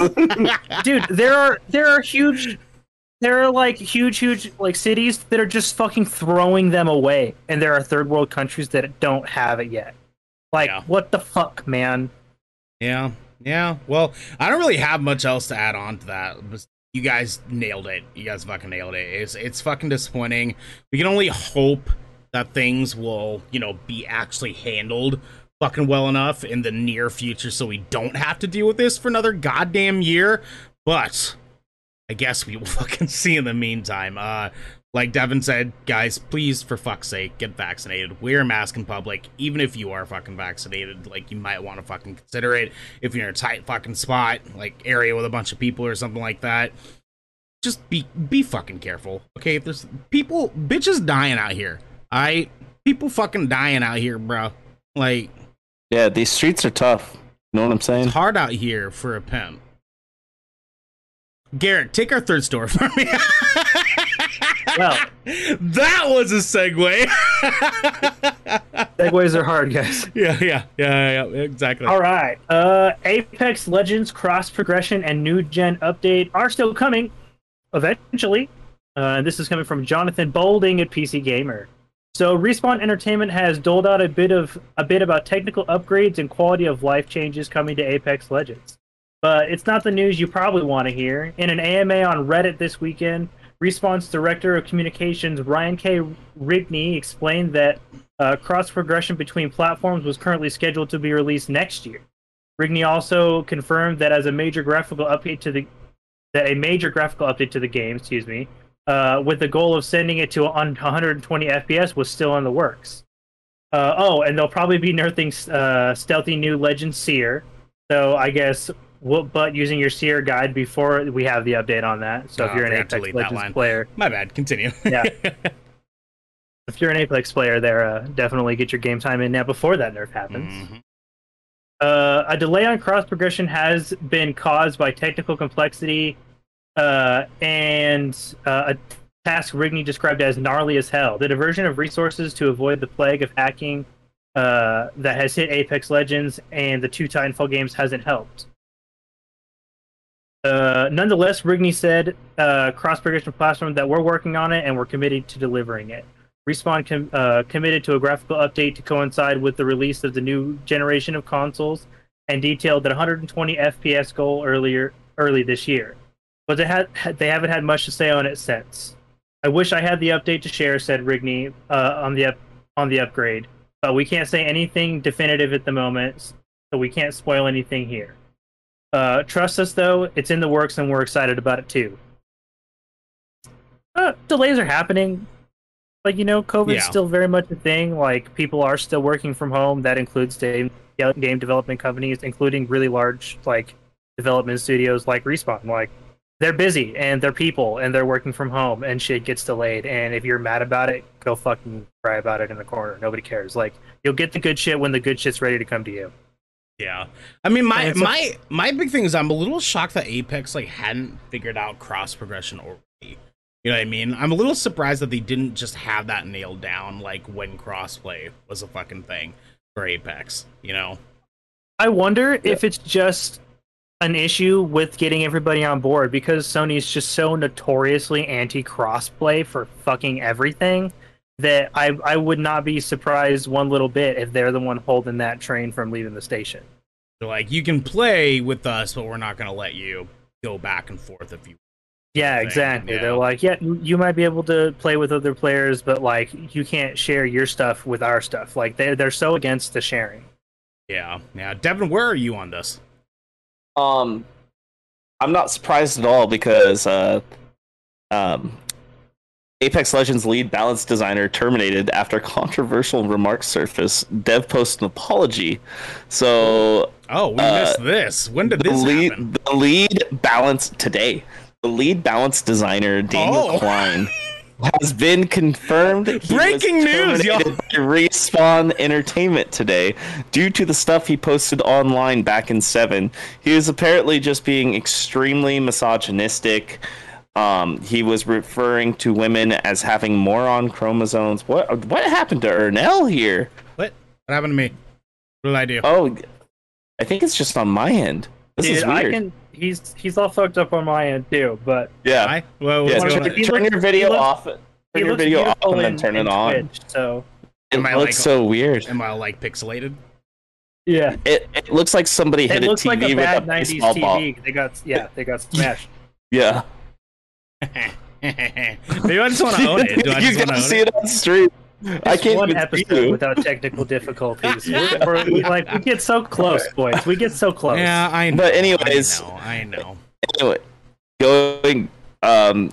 Speaker 3: dude there are there are huge there are like huge, huge like cities that are just fucking throwing them away, and there are third world countries that don't have it yet. Like,
Speaker 1: Yeah.
Speaker 3: what the fuck, man?
Speaker 1: Yeah, yeah. Well, I don't really have much else to add on to that. You guys nailed it. You guys fucking nailed it. It's it's fucking disappointing. We can only hope that things will, you know, be actually handled fucking well enough in the near future so we don't have to deal with this for another goddamn year. But I guess we will [laughs] fucking see in the meantime. Uh like Devin said, guys, please, for fuck's sake, get vaccinated. Wear a mask in public, even if you are fucking vaccinated. Like, you might want to fucking consider it if you're in a tight fucking spot, like area with a bunch of people or something like that. Just be be fucking careful, okay? If there's people, bitches dying out here, alright? People fucking dying out here, bro. Like,
Speaker 2: Yeah, these streets are tough. You know what I'm saying?
Speaker 1: it's hard out here for a pimp. Garrett, take our third store for me. [laughs]
Speaker 3: Well, [laughs]
Speaker 1: that was a segue. [laughs]
Speaker 3: segues are hard, guys.
Speaker 1: yeah, yeah, yeah, yeah, exactly.
Speaker 3: All right. Uh, Apex Legends cross progression and new gen update are still coming eventually. Uh, this is coming from Jonathan Bolding at PC Gamer. So Respawn Entertainment has doled out a bit of a bit about technical upgrades and quality of life changes coming to Apex Legends. But it's not the news you probably want to hear. In an AMA on Reddit this weekend, Respawn's director of communications Ryan K. Rigney explained that uh, cross progression between platforms was currently scheduled to be released next year. Rigney also confirmed that as a major graphical update to the that a major graphical update to the game, excuse me, uh, with the goal of sending it to on 120 FPS was still in the works. Uh, oh, and they'll probably be nerfing uh, stealthy new Legend Seer. So I guess whoop butt using your Seer guide before we have the update on that. So
Speaker 1: Oh,
Speaker 3: if you're an Apex Legends player,
Speaker 1: My bad. Continue. [laughs]
Speaker 3: Yeah. [laughs] if you're an Apex player, there, uh, definitely get your game time in now before that nerf happens.
Speaker 1: Mhm.
Speaker 3: Uh, a delay on cross progression has been caused by technical complexity uh, and uh, a task Rigney described as gnarly as hell. The diversion of resources to avoid the plague of hacking uh, that has hit Apex Legends and the two Titanfall games hasn't helped. Uh, nonetheless, Rigney said uh, cross progression platform that we're working on it and we're committed to delivering it. Respawn com- uh, committed to a graphical update to coincide with the release of the new generation of consoles and detailed that 120 FPS goal earlier early this year. But they had they haven't had much to say on it since. I wish I had the update to share," said Rigney uh, on the up- on the upgrade, but we can't say anything definitive at the moment, so we can't spoil anything here. Uh, trust us though, it's in the works and we're excited about it too. Uh, delays are happening. Like you know, COVID's
Speaker 1: Yeah.
Speaker 3: still very much a thing. Like people are still working from home. That includes game game development companies, including really large like development studios like Respawn. Like they're busy and they're people and they're working from home and shit gets delayed. And if you're mad about it, go fucking cry about it in the corner. Nobody cares. Like you'll get the good shit when the good shit's ready to come to you.
Speaker 1: Yeah. I mean, my my my big thing is I'm a little shocked that Apex like hadn't figured out cross progression already. You know what I mean? I'm a little surprised that they didn't just have that nailed down like when crossplay was a fucking thing for Apex. You know?
Speaker 3: I wonder if it's just an issue with getting everybody on board because Sony's just so notoriously anti crossplay for fucking everything that I I would not be surprised one little bit if they're the one holding that train from leaving the station.
Speaker 1: They're like, you can play with us, but we're not gonna let you go back and forth if you.
Speaker 3: Yeah,
Speaker 1: thing,
Speaker 3: exactly.
Speaker 1: yeah.
Speaker 3: They're like, yeah, you you might be able to play with other players, but like you can't share your stuff with our stuff. Like they they're so against the sharing.
Speaker 1: Yeah. Yeah. Devin, where are you on this?
Speaker 2: Um, I'm not surprised at all because uh, um, Apex Legends lead balance designer terminated after controversial remarks surface. Dev posted an apology. So
Speaker 1: Oh, we
Speaker 2: Uh,
Speaker 1: missed this. When did
Speaker 2: the
Speaker 1: this
Speaker 2: lead,
Speaker 1: happen?
Speaker 2: the lead balance today. The lead balance designer Daniel
Speaker 1: Oh.
Speaker 2: Klein [laughs] has been confirmed.
Speaker 1: Breaking news, y'all.
Speaker 2: Respawn Entertainment today due to the stuff he posted online back in seven. He was apparently just being extremely misogynistic. Um, he was referring to women as having moron chromosomes. What what happened to Ernell here?
Speaker 1: What? What happened to me? What did I do?
Speaker 2: Oh, I think it's just on my end. This
Speaker 3: Dude,
Speaker 2: is
Speaker 3: I
Speaker 2: weird.
Speaker 3: can he's he's all fucked up on my end too. But
Speaker 2: Yeah.
Speaker 1: I, well,
Speaker 2: Yeah,
Speaker 1: what's
Speaker 3: Well,
Speaker 2: turn, turn
Speaker 3: looks-
Speaker 2: your video
Speaker 3: he looks-
Speaker 2: off. Turn your video off and then turn it on.
Speaker 3: Twitch, so
Speaker 2: It
Speaker 1: Am I
Speaker 2: looks
Speaker 1: like-
Speaker 2: so weird.
Speaker 1: Am I like pixelated?
Speaker 3: yeah,
Speaker 2: It, it looks like somebody
Speaker 3: it
Speaker 2: hit a
Speaker 3: looks
Speaker 2: TV
Speaker 3: like a
Speaker 2: with
Speaker 3: bad
Speaker 2: a
Speaker 3: '90s
Speaker 2: baseball ball.
Speaker 3: TV. They got yeah, they got [laughs] smashed.
Speaker 2: Yeah. [laughs]
Speaker 1: Maybe I just want to own it. Do I
Speaker 2: you
Speaker 1: just want
Speaker 2: gotta see
Speaker 1: it?
Speaker 2: it on stream. I can't
Speaker 3: one
Speaker 2: even
Speaker 3: episode
Speaker 2: you.
Speaker 3: without technical difficulties. [laughs] We're, we're- we, like we get so close, boys. We get so close.
Speaker 1: Yeah, I know.
Speaker 2: But anyways-
Speaker 1: I know. I know.
Speaker 2: anyway, going um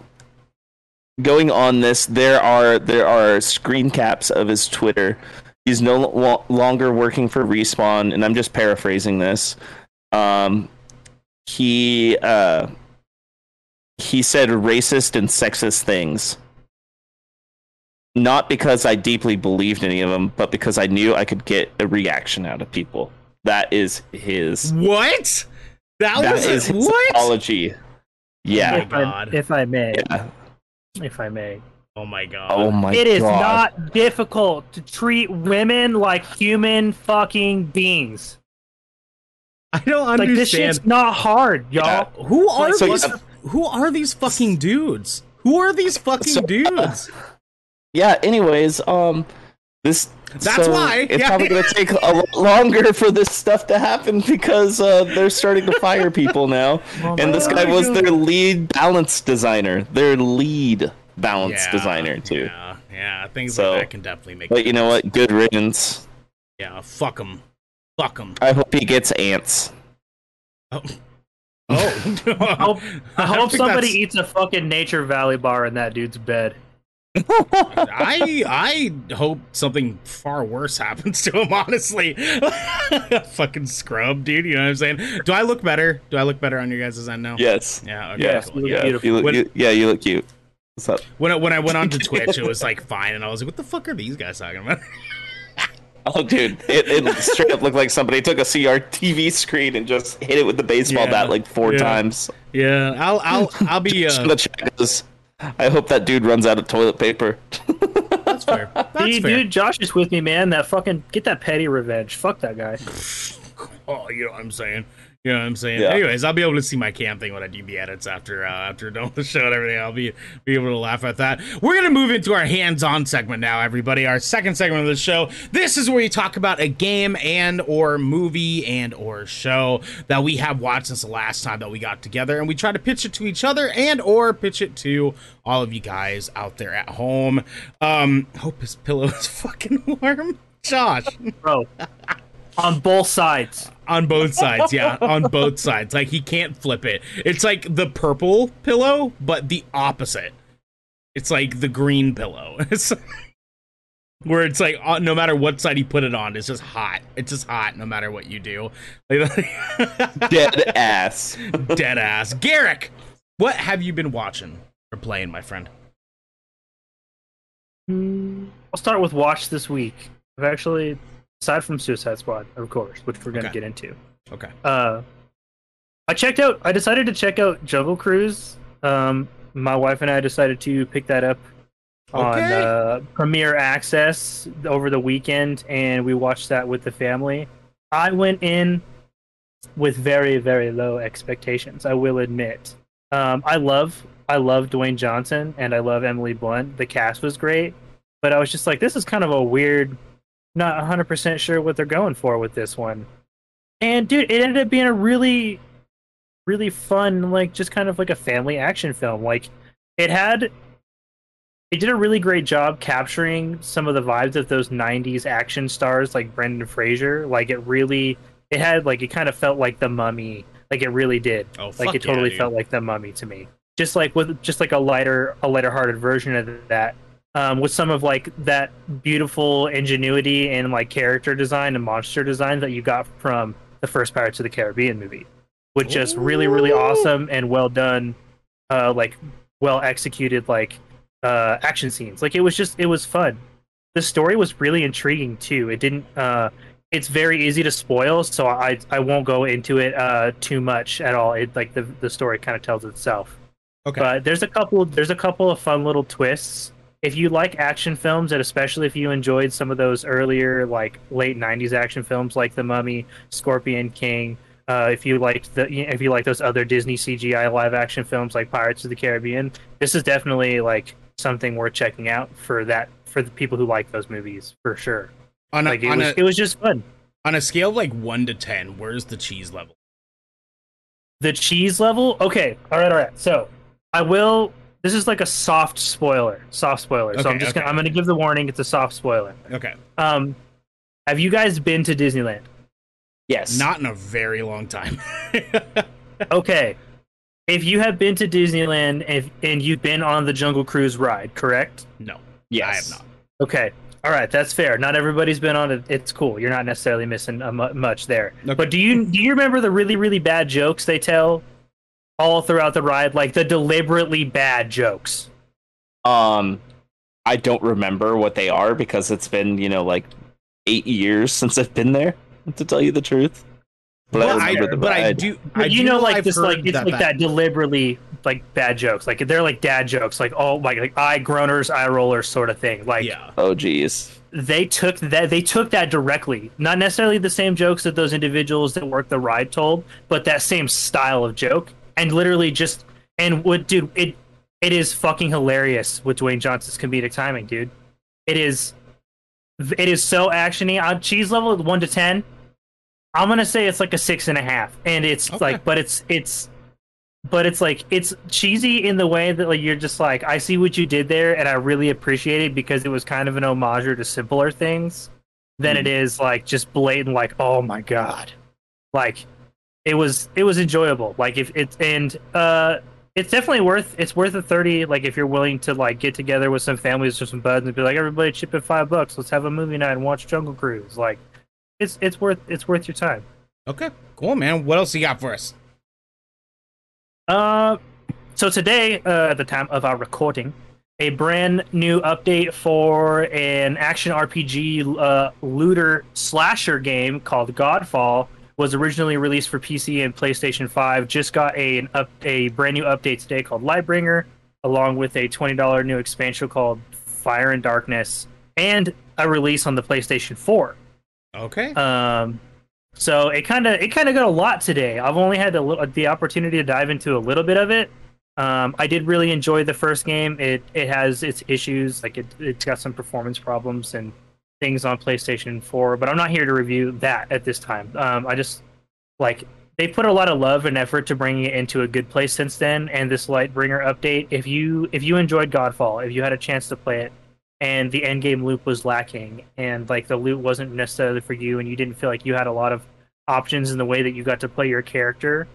Speaker 2: going on this, there are there are screen caps of his Twitter. He's no lo- longer working for Respawn, and I'm just paraphrasing this. Um, he uh, he said racist and sexist things. Not because I deeply believed any of them, but because I knew I could get a reaction out of people. That is his.
Speaker 1: What? That,
Speaker 2: That
Speaker 1: was
Speaker 2: is his
Speaker 1: what?
Speaker 2: apology. Yeah.
Speaker 1: my
Speaker 3: if, I, if I may,
Speaker 2: Yeah.
Speaker 3: if I may,
Speaker 1: Oh my god.
Speaker 2: Oh my
Speaker 3: it is
Speaker 2: god.
Speaker 3: not difficult to treat women like human fucking beings.
Speaker 1: I don't understand.
Speaker 3: Like this
Speaker 1: understand.
Speaker 3: shit's not hard, y'all.
Speaker 1: who are
Speaker 2: So,
Speaker 1: these?
Speaker 2: yeah.
Speaker 1: Who are these fucking dudes? Who are these fucking
Speaker 2: So, uh,
Speaker 1: dudes?
Speaker 2: Yeah, anyways, um this
Speaker 1: That's
Speaker 2: so
Speaker 1: why,
Speaker 2: it's
Speaker 1: yeah.
Speaker 2: probably gonna take a lot longer for this stuff to happen because uh, they're starting to fire people now.
Speaker 3: Oh
Speaker 2: and this guy
Speaker 3: God.
Speaker 2: was their lead balance designer. Their lead balance
Speaker 1: Yeah,
Speaker 2: designer too.
Speaker 1: Yeah, yeah. Things
Speaker 2: So-
Speaker 1: like that can definitely make.
Speaker 2: But you know what? Good riddance.
Speaker 1: Yeah, fuck them. Fuck them.
Speaker 2: I hope he gets ants.
Speaker 1: Oh. Oh. [laughs]
Speaker 3: I hope, I hope
Speaker 1: think
Speaker 3: somebody
Speaker 1: that's-
Speaker 3: eats a fucking Nature Valley bar in that dude's bed.
Speaker 1: I I hope something far worse happens to him. Honestly, [laughs] fucking scrub, dude. You know what I'm saying? Do I look better? Do I look better on your guys' end now?
Speaker 2: Yes.
Speaker 1: Yeah. Okay.
Speaker 2: Yeah.
Speaker 1: cool.
Speaker 3: you look
Speaker 2: Yeah.
Speaker 3: beautiful.
Speaker 2: You look,
Speaker 1: When-
Speaker 2: you, yeah, you look cute. What's up?
Speaker 1: When I, when I went onto [laughs] Twitch, it was like fine, and I was like, "What the fuck are these guys talking about?"
Speaker 2: Oh, dude, it, it straight up looked like somebody took a CRTV screen and just hit it with the baseball
Speaker 1: Yeah,
Speaker 2: bat like four
Speaker 1: yeah.
Speaker 2: times.
Speaker 1: yeah, I'll I'll I'll be. [laughs]
Speaker 2: So
Speaker 1: Uh,
Speaker 2: the chat goes, I hope that dude runs out of toilet paper.
Speaker 1: that's fair. [laughs] That's
Speaker 3: Dude,
Speaker 1: fair.
Speaker 3: dude, Josh is with me, man. That fucking get that petty revenge. Fuck that guy. [laughs]
Speaker 1: Oh, you know what I'm saying? You know what I'm saying?
Speaker 2: Yeah.
Speaker 1: Anyways, I'll be able to see my cam thing when I do the edits after uh, after [laughs] done the show and everything. I'll be be able to laugh at that. We're gonna move into our hands-on segment now, everybody. Our second segment of the show. This is where we talk about a game and or movie and or show that we have watched since the last time that we got together, and we try to pitch it to each other and or pitch it to all of you guys out there at home. Um, hope his pillow is [laughs] fucking warm, Josh.
Speaker 3: Bro. On both sides.
Speaker 1: on both sides yeah [laughs] on both sides. Like he can't flip it. It's like the purple pillow but the opposite. It's like the green pillow. [laughs] It's where it's like uh, no matter what side you put it on it's just hot. It's just hot no matter what you do. [laughs]
Speaker 2: Dead ass.
Speaker 1: dead ass. Garrick what have you been watching or playing my friend?
Speaker 3: I'll start with watch this week. I've actually, aside from Suicide Squad, of course, which we're gonna
Speaker 1: Okay.
Speaker 3: get into.
Speaker 1: okay
Speaker 3: Uh, I checked out. I decided to check out Jungle Cruise. Um, my wife and I decided to pick that up on
Speaker 1: Okay.
Speaker 3: uh, Premiere Access over the weekend, and we watched that with the family. I went in with very, very low expectations. I will admit. Um, I love, I love Dwayne Johnson, and I love Emily Blunt. The cast was great, but I was just like, this is kind of a weird. Not 100% sure what they're going for with this one. And dude, it ended up being a really, really fun, like just kind of like a family action film. Like it had, it did a really great job capturing some of the vibes of those '90s action stars, like Brendan Fraser. Like it really, it had like it kind of felt like the Mummy. Like it really did.
Speaker 1: oh
Speaker 3: Like it totally
Speaker 1: yeah,
Speaker 3: felt like the Mummy to me. Just like with just like a lighter, a lighter-hearted version of that. Um, with some of like that beautiful ingenuity and like character design and monster design that you got from the first Pirates of the Caribbean movie, which just really, really awesome and well done, uh, like well executed, like uh, action scenes. Like it was just, it was fun. The story was really intriguing too. It didn't. Uh, it's very easy to spoil, so I I won't go into it uh, too much at all. It like the the story kind of tells itself.
Speaker 1: okay
Speaker 3: But there's a couple there's a couple of fun little twists. If you like action films, and especially if you enjoyed some of those earlier like late '90s action films like The Mummy, Scorpion King, uh, if you liked the if you like those other Disney CGI live action films like Pirates of the Caribbean, this is definitely like something worth checking out for that for the people who like those movies for sure.
Speaker 1: On a,
Speaker 3: Like it
Speaker 1: on,
Speaker 3: was
Speaker 1: a
Speaker 3: it was just fun.
Speaker 1: on a scale of like one to ten, where's the cheese level?
Speaker 3: The cheese level, okay, all right, all right. So I will. This is like a soft spoiler, soft spoiler. so I'm just gonna. I'm gonna give the warning. It's a soft spoiler.
Speaker 1: Okay,
Speaker 3: Um, have you guys been to Disneyland?
Speaker 2: Yes.
Speaker 1: not in a very long time. [laughs]
Speaker 3: Okay. If you have been to Disneyland if, and you've been on the Jungle Cruise ride, correct?
Speaker 1: no,
Speaker 2: Yes.
Speaker 1: I have not.
Speaker 3: Okay. All right, that's fair. Not everybody's been on it. It's cool. You're not necessarily missing mu- much there.
Speaker 1: Okay.
Speaker 3: But do you do you remember the really really bad jokes they tell all throughout the ride, like the deliberately bad jokes?
Speaker 2: Um, I don't remember what they are because it's been you know like eight years [laughs] since I've been there. To tell you the truth, but
Speaker 1: Well,
Speaker 2: I remember the
Speaker 1: but I do.
Speaker 3: But
Speaker 1: I
Speaker 3: you
Speaker 1: do
Speaker 3: know, like
Speaker 1: I've
Speaker 3: this, like
Speaker 1: heard
Speaker 3: it's like
Speaker 1: that.
Speaker 3: that deliberately like bad jokes. Like they're like dad jokes, like all like like eye groaners, eye rollers, sort of thing. Like
Speaker 1: Yeah.
Speaker 2: Oh geez.
Speaker 3: they took that they took that directly not necessarily the same jokes that those individuals that work the ride told but that same style of joke and literally just and what dude it it is fucking hilarious with dwayne johnson's comedic timing dude. It is it is so actiony. On cheese level 1 to 10 i'm gonna say it's like a six and a half and it's
Speaker 1: Okay.
Speaker 3: like but it's it's but it's like it's cheesy in the way that like you're just like I see what you did there and I really appreciate it because it was kind of an homage to simpler things than hmm. it is like just blatant like oh my god. Like it was it was enjoyable. Like if it's and uh it's definitely worth it's worth a 30 like if you're willing to like get together with some families or some buds and be like everybody chip in five bucks. Let's have a movie night and watch jungle cruise. Like it's it's worth it's worth your time.
Speaker 1: Okay, cool, man. What else you got for us?
Speaker 3: Uh, so today, uh, at the time of our recording, a brand new update for an action RPG uh, looter slasher game called Godfall was originally released for PC and PlayStation 5. Just got a, an up, a brand new update today called Lightbringer, along with a $20 new expansion called Fire and Darkness, and a release on the PlayStation 4.
Speaker 1: Okay.
Speaker 3: Um, so it kind of it kind of got a lot today. I've only had little, the opportunity to dive into a little bit of it. Um, I did really enjoy the first game. It it has its issues, like it it's got some performance problems and things on PlayStation 4. But I'm not here to review that at this time. Um, I just like they put a lot of love and effort to bringing it into a good place since then. And this Lightbringer update, if you if you enjoyed Godfall, if you had a chance to play it, and the end game loop was lacking and like the loot wasn't necessarily for you and you didn't feel like you had a lot of options in the way that you got to play your character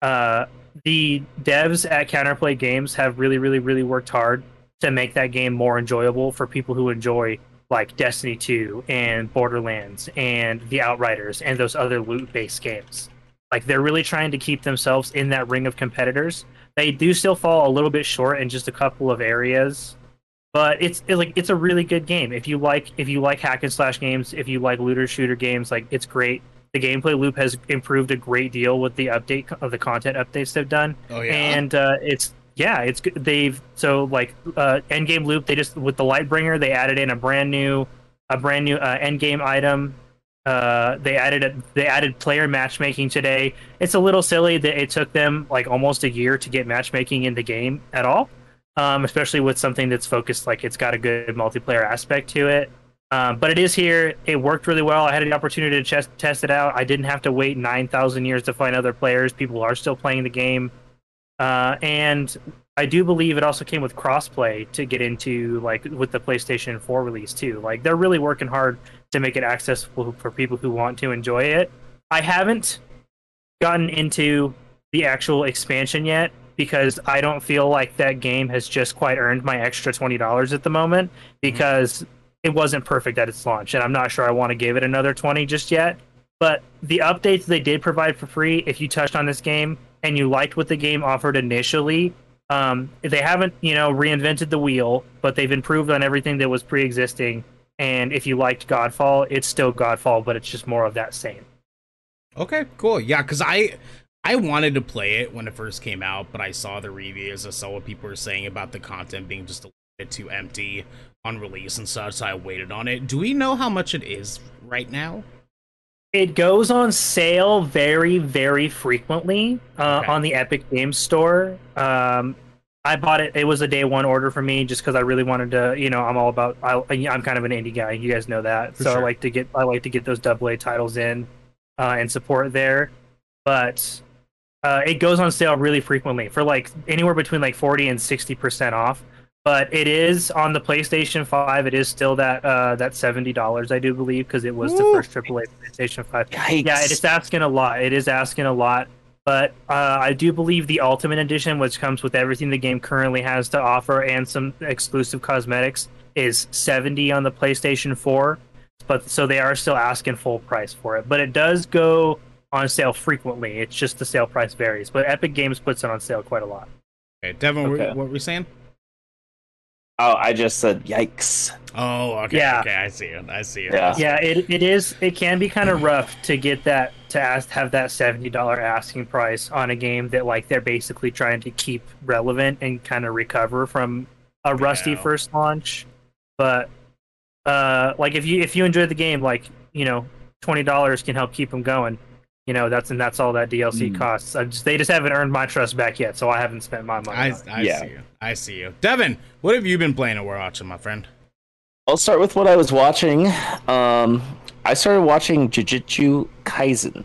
Speaker 3: uh the devs at counterplay games have really really really worked hard to make that game more enjoyable for people who enjoy like destiny 2 and borderlands and the outriders and those other loot based games. Like they're really trying to keep themselves in that ring of competitors. They do still fall a little bit short in just a couple of areas but it's it, like it's a really good game. If you like if you like hack and slash games if you like looter shooter games like it's great. The gameplay loop has improved a great deal with the update of the content updates they've done.
Speaker 1: Oh yeah.
Speaker 3: and uh, it's yeah it's they've so like uh end game loop they just with the lightbringer they added in a brand new a brand new uh, end game item uh they added a, they added player matchmaking today it's a little silly that it took them like almost a year to get matchmaking in the game at all um, especially with something that's focused like it's got a good multiplayer aspect to it. Um, but it is here. It worked really well. I had the opportunity to chest, test it out. I didn't have to wait 9,000 years to find other players. People are still playing the game. Uh, and I do believe it also came with crossplay to get into like with the PlayStation 4 release too. Like they're really working hard to make it accessible for people who want to enjoy it. I haven't gotten into the actual expansion yet because I don't feel like that game has just quite earned my extra twenty dollars at the moment because it wasn't perfect at its launch, and I'm not sure I want to give it another twenty just yet. But the updates they did provide for free, if you touched on this game and you liked what the game offered initially, um, they haven't you know reinvented the wheel, but they've improved on everything that was pre-existing. And if you liked Godfall, it's still Godfall, but it's just more of that same.
Speaker 1: Okay, cool. Yeah, because I I wanted to play it when it first came out, but I saw the reviews. I saw what people were saying about the content being just a little bit too empty on release and such. So I waited on it. Do we know how much it is right now?
Speaker 3: It goes on sale very, very frequently uh,
Speaker 1: Okay.
Speaker 3: on the Epic Games Store. Um, I bought it. It was a day one order for me just because I really wanted to. You know, I'm all about. I, I'm kind of an indie guy. You guys know that.
Speaker 1: For
Speaker 3: so
Speaker 1: sure.
Speaker 3: I like to get. I like to get those double A titles in uh, and support there. But uh, it goes on sale really frequently for like anywhere between like 40 and 60 percent off. But it is on the PlayStation 5. It is still that uh, that seventy dollars, I do believe, because it was the first AAA PlayStation 5.
Speaker 2: Yikes.
Speaker 3: Yeah, it is asking a lot. It is asking a lot. But uh, I do believe the Ultimate Edition, which comes with everything the game currently has to offer and some exclusive cosmetics, is 70 on the PlayStation 4. But so they are still asking full price for it. But it does go on sale frequently. It's just the sale price varies. But Epic Games puts it on sale quite a lot.
Speaker 1: Okay, Devin,
Speaker 2: Okay.
Speaker 1: what were we saying?
Speaker 2: Oh, I just said yikes.
Speaker 1: Oh, okay,
Speaker 3: Yeah.
Speaker 1: okay, I see it. I see it.
Speaker 2: Yeah.
Speaker 3: Yeah, it, it is. It can be kind of rough to get that to ask have that seventy dollar asking price on a game that like they're basically trying to keep relevant and kind of recover from a rusty
Speaker 1: Yeah.
Speaker 3: first launch. But uh, like if you if you enjoy the game, like you know, twenty dollars can help keep them going. You know, that's and that's all that DLC
Speaker 2: Mm.
Speaker 3: costs. I just, they just haven't earned my trust back yet, so I haven't spent my money.
Speaker 1: I,
Speaker 3: on it.
Speaker 1: I
Speaker 2: Yeah.
Speaker 1: see you. I see you. Devin, what have you been playing or watching, my friend?
Speaker 2: I'll start with what I was watching. Um, I started watching Jujutsu Kaisen,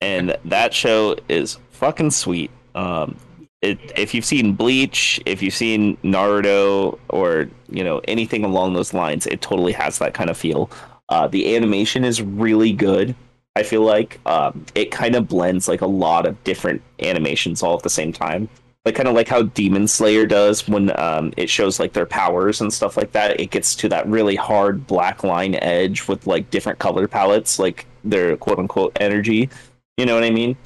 Speaker 2: and that show is fucking sweet. Um, it, if you've seen Bleach, if you've seen Naruto, or you know anything along those lines, it totally has that kind of feel. Uh, the animation is really good. I feel like um, it kind of blends like a lot of different animations all at the same time like kind of like how Demon Slayer does when um, it shows like their powers and stuff like that. It gets to that really hard black line edge with like different color palettes, like their quote unquote energy. You know what I mean?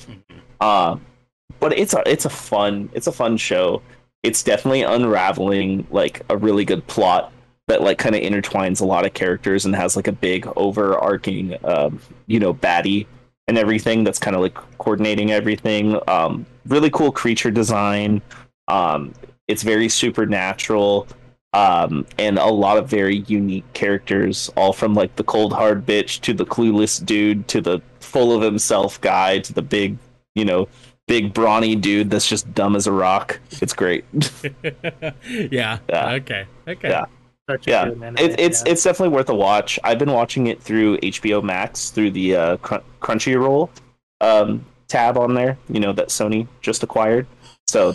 Speaker 2: Uh, but it's a it's a fun it's a fun show. It's definitely unraveling like a really good plot that like kind of intertwines a lot of characters and has like a big overarching um, you know baddie and everything that's kind of like coordinating everything. Um, really cool creature design. Um, it's very supernatural. Um, and a lot of very unique characters, all from like the cold hard bitch to the clueless dude to the full of himself guy to the big, you know, big brawny dude that's just dumb as a rock. It's great. [laughs] [laughs]
Speaker 1: yeah.
Speaker 2: Yeah.
Speaker 1: Okay. Okay.
Speaker 2: Yeah. Yeah, it, it's
Speaker 3: yeah.
Speaker 2: it's definitely worth a watch. I've been watching it through HBO Max through the uh, Cr- Crunchyroll um, tab on there. You know that Sony just acquired. So,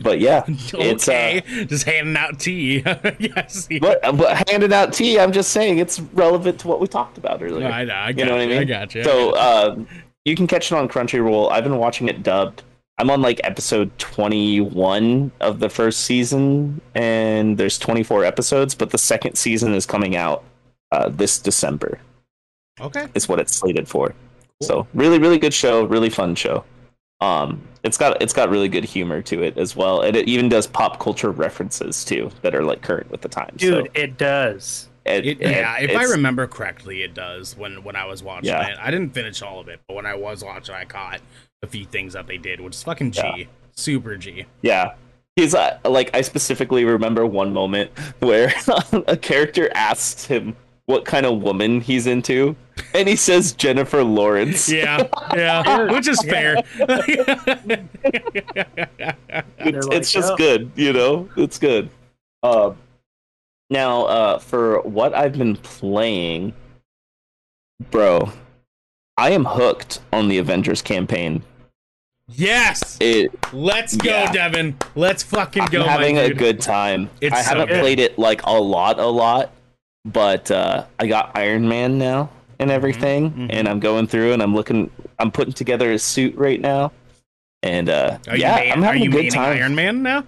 Speaker 2: but yeah, [laughs] it's uh.
Speaker 1: Just handing out tea. [laughs] yes.
Speaker 2: but, but handing out tea. I'm just saying it's relevant to what we talked about earlier.
Speaker 1: I know. I got
Speaker 2: You know what I mean?
Speaker 1: I got you.
Speaker 2: So um, you can catch it on Crunchyroll. I've been watching it dubbed. I'm on like episode 21 of the first season, and there's 24 episodes, but the second season is coming out uh, this December.
Speaker 1: okay.
Speaker 2: Is what it's slated for. So really, really good show. Really fun show. Um, it's got it's got really good humor to it as well, and it even does pop culture references too that are like current with the times.
Speaker 3: dude.
Speaker 2: so
Speaker 3: It does.
Speaker 2: it,
Speaker 1: It,
Speaker 2: it-
Speaker 1: yeah, if I remember correctly, it does. When when I was watching
Speaker 2: Yeah.
Speaker 1: it, I didn't finish all of it, but when I was watching, I caught a few things that they did, which is fucking G,
Speaker 2: Yeah.
Speaker 1: super G.
Speaker 2: Yeah. He's uh, like, I specifically remember one moment where [laughs] a character asks him what kind of woman he's into, and he says Jennifer Lawrence.
Speaker 1: Yeah, [laughs] yeah, which is fair.
Speaker 2: It's,
Speaker 3: like,
Speaker 2: it's just
Speaker 3: "Oh."
Speaker 2: good, you know? It's good. Uh, now, uh, for what I've been playing, bro, I am hooked on the Avengers campaign.
Speaker 1: Yes,
Speaker 2: It,
Speaker 1: let's go,
Speaker 2: Yeah.
Speaker 1: Devin. Let's fucking go.
Speaker 2: I'm having a good time.
Speaker 1: It's
Speaker 2: I
Speaker 1: so
Speaker 2: haven't
Speaker 1: good.
Speaker 2: played it like a lot, a lot, but uh, I got Iron Man now and everything,
Speaker 1: mhm.
Speaker 2: and I'm going through and I'm looking, I'm putting together a suit right now, and uh,
Speaker 1: Are you
Speaker 2: yeah,
Speaker 1: man-
Speaker 2: I'm having a good time.
Speaker 1: Iron Man now?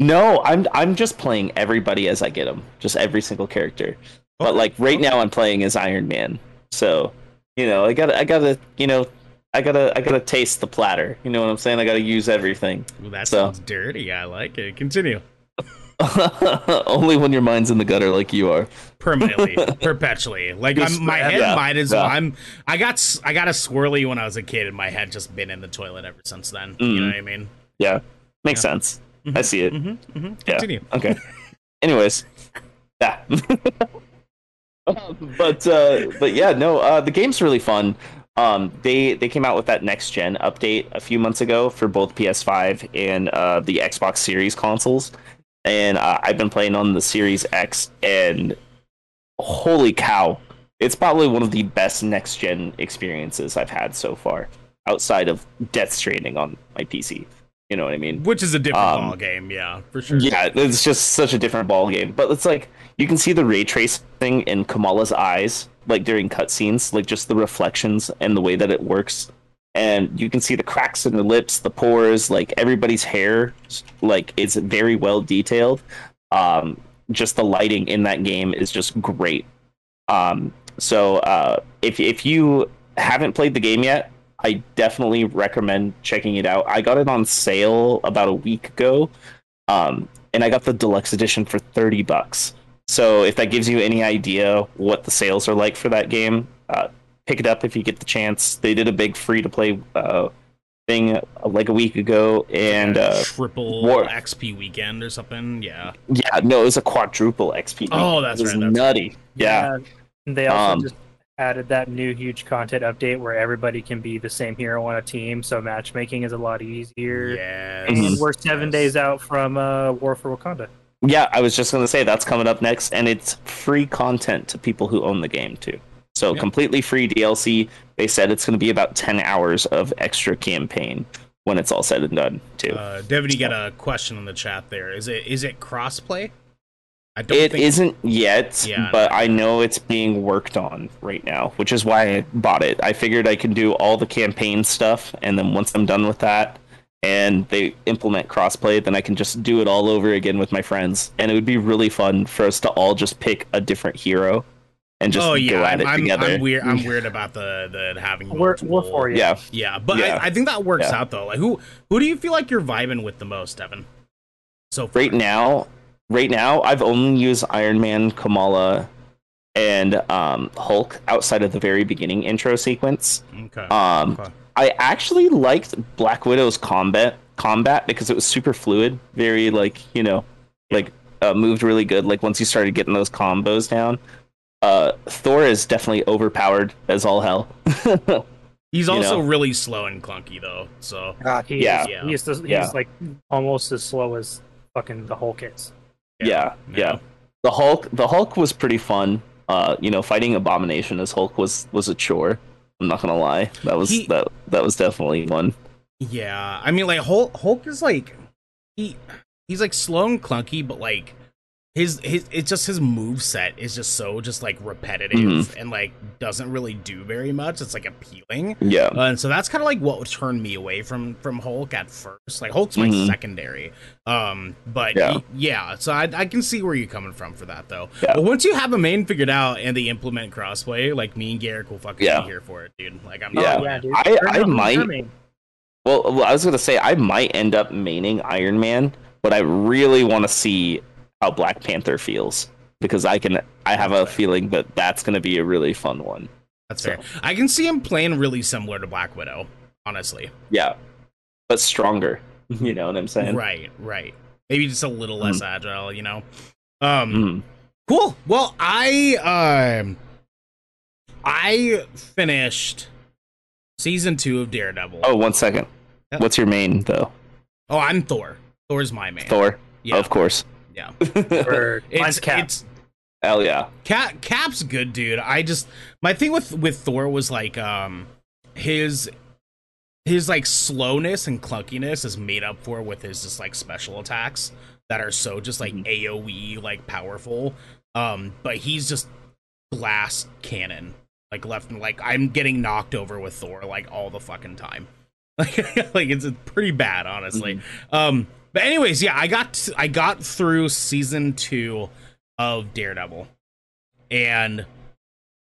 Speaker 2: No, I'm I'm just playing everybody as I get them, just every single character. But like right now, I'm playing as Iron Man, so you know I gotta I gotta you know I gotta I gotta taste the platter. You know what I'm saying? I gotta use everything.
Speaker 1: Well, that
Speaker 2: So-
Speaker 1: sounds dirty. I like it. Continue. [laughs]
Speaker 2: Only when your mind's in the gutter like you are.
Speaker 1: permanently, [laughs] perpetually. Like I'm, my head
Speaker 2: yeah,
Speaker 1: might as
Speaker 2: yeah.
Speaker 1: well. I'm. I got. I got a swirly when I was a kid, and my head just been in the toilet ever since then. You
Speaker 2: Mm.
Speaker 1: know what I mean?
Speaker 2: Yeah, makes
Speaker 1: Yeah.
Speaker 2: sense.
Speaker 1: Mhm,
Speaker 2: I see it.
Speaker 1: Mm-hmm, mm-hmm.
Speaker 2: Yeah.
Speaker 1: Continue.
Speaker 2: Okay. Anyways, yeah. [laughs] but uh, but yeah, no, uh, the game's really fun. Um, they they came out with that next gen update a few months ago for both PS5 and uh, the Xbox Series consoles, and uh, I've been playing on the Series X, and holy cow, it's probably one of the best next gen experiences I've had so far, outside of Death Stranding on my PC. You know what I mean?
Speaker 1: Which is a different
Speaker 2: Um,
Speaker 1: ball game, yeah, for sure.
Speaker 2: Yeah, it's just such a different ball game. But it's like you can see the ray tracing in Kamala's eyes, like during cutscenes, like just the reflections and the way that it works. And you can see the cracks in the lips, the pores, like everybody's hair, like it's very well detailed. Um, just the lighting in that game is just great. Um, so uh, if if you haven't played the game yet, I definitely recommend checking it out. I got it on sale about a week ago, um, and I got the deluxe edition for thirty bucks. So if that gives you any idea what the sales are like for that game, uh, pick it up if you get the chance. They did a big free to play uh, thing uh, like a week ago, and uh,
Speaker 1: triple
Speaker 2: War-
Speaker 1: XP weekend or something. Yeah.
Speaker 2: yeah, no, it was a quadruple XP.
Speaker 1: Oh, that's
Speaker 2: it was
Speaker 1: right, that's
Speaker 2: nutty. Yeah.
Speaker 3: And They also
Speaker 2: Um,
Speaker 3: just added that new huge content update where everybody can be the same hero on a team, so matchmaking is a lot easier.
Speaker 1: Yes.
Speaker 2: Mm-hmm.
Speaker 3: And we're seven
Speaker 1: Yes.
Speaker 3: days out from uh, War for Wakanda.
Speaker 2: Yeah, I was just gonna say that's coming up next, and it's free content to people who own the game too. So
Speaker 1: Yeah.
Speaker 2: completely free DLC. They said it's gonna be about ten hours of extra campaign when it's all said and done too.
Speaker 1: Uh, Devin, you got a question in the chat there. Is it is it crossplay? I don't
Speaker 2: It
Speaker 1: think
Speaker 2: not yet,
Speaker 1: Yeah,
Speaker 2: but I know it's being worked on right now, which is why I bought it. I figured I can do all the campaign stuff, and then once I'm done with that, and they implement crossplay, then I can just do it all over again with my friends, and it would be really fun for us to all just pick a different hero and just
Speaker 1: oh yeah,
Speaker 2: go at
Speaker 1: I'm,
Speaker 2: it
Speaker 1: I'm,
Speaker 2: together.
Speaker 1: I'm weird. I'm [laughs] weird about the the having.
Speaker 3: We're, we're for you.
Speaker 2: Yeah,
Speaker 1: Yeah, but
Speaker 2: Yeah.
Speaker 1: I, I think that works
Speaker 2: Yeah.
Speaker 1: out though. Like who who do you feel like you're vibing with the most, Devin? So far?
Speaker 2: right now, right now, I've only used Iron Man, Kamala, and um, Hulk outside of the very beginning intro sequence.
Speaker 1: Okay.
Speaker 2: Um,
Speaker 1: okay.
Speaker 2: I actually liked Black Widow's combat combat because it was super fluid, very like you know, like uh, moved really good. Like once you started getting those combos down, uh, Thor is definitely overpowered as all hell. [laughs]
Speaker 1: He's
Speaker 2: you
Speaker 1: also
Speaker 2: know.
Speaker 1: really slow and clunky though. So
Speaker 3: God, he
Speaker 2: Yeah.
Speaker 3: is,
Speaker 1: Yeah.
Speaker 3: He's, just, he's
Speaker 2: Yeah.
Speaker 3: like almost as slow as fucking the Hulk is.
Speaker 2: yeah, yeah, The Hulk, the Hulk was pretty fun. Uh, you know, fighting Abomination as Hulk was was a chore. I'm not gonna lie. That was
Speaker 1: He-
Speaker 2: that that was definitely one.
Speaker 1: Yeah, I mean, like Hulk, Hulk is like he he's like slow and clunky, but like his his it's just his move set is just so just like repetitive
Speaker 2: Mhm.
Speaker 1: and like doesn't really do very much. It's like appealing,
Speaker 2: Yeah,
Speaker 1: uh, and so that's kind of like what turned me away from from Hulk at first. Like Hulk's my
Speaker 2: Mhm.
Speaker 1: secondary, um, but
Speaker 2: Yeah.
Speaker 1: yeah, yeah. So I I can see where you're coming from for that though.
Speaker 2: Yeah.
Speaker 1: But once you have a main figured out and they implement crossplay, like me and Garrick will fucking
Speaker 2: Yeah.
Speaker 1: be here for it, dude. Like I'm
Speaker 2: Yeah.
Speaker 1: not
Speaker 3: yeah, dude.
Speaker 2: I- I might-
Speaker 3: coming.
Speaker 2: Well, well, I was gonna say I might end up maining Iron Man, but I really want to see how Black Panther feels because I can. I have a feeling that that's gonna be a really fun one.
Speaker 1: That's
Speaker 2: So-
Speaker 1: fair. I can see him playing really similar to Black Widow, honestly.
Speaker 2: Yeah, but stronger. You know what I'm saying?
Speaker 1: Right, right. Maybe just a little less agile, you know. Um,
Speaker 2: Mm.
Speaker 1: cool. Well, I um, I finished season two of Daredevil.
Speaker 2: Oh, one second.
Speaker 1: Yep.
Speaker 2: What's your main though?
Speaker 1: Oh, I'm Thor. Thor's my main.
Speaker 2: Thor.
Speaker 1: Yeah,
Speaker 2: Of course.
Speaker 1: Yeah. [laughs]
Speaker 3: Or
Speaker 1: It's,
Speaker 3: Cap.
Speaker 1: it's
Speaker 2: Hell yeah.
Speaker 1: Cap Cap's good, dude. I just my thing with with Thor was like um his his like slowness and clunkiness is made up for with his just like special attacks that are so just like
Speaker 2: Mhm.
Speaker 1: AoE like powerful. Um but he's just glass cannon. Like left and like I'm getting knocked over with Thor like all the fucking time. Like [laughs] like it's pretty bad honestly. Um but anyways, yeah, I got I got through season 2 of Daredevil. And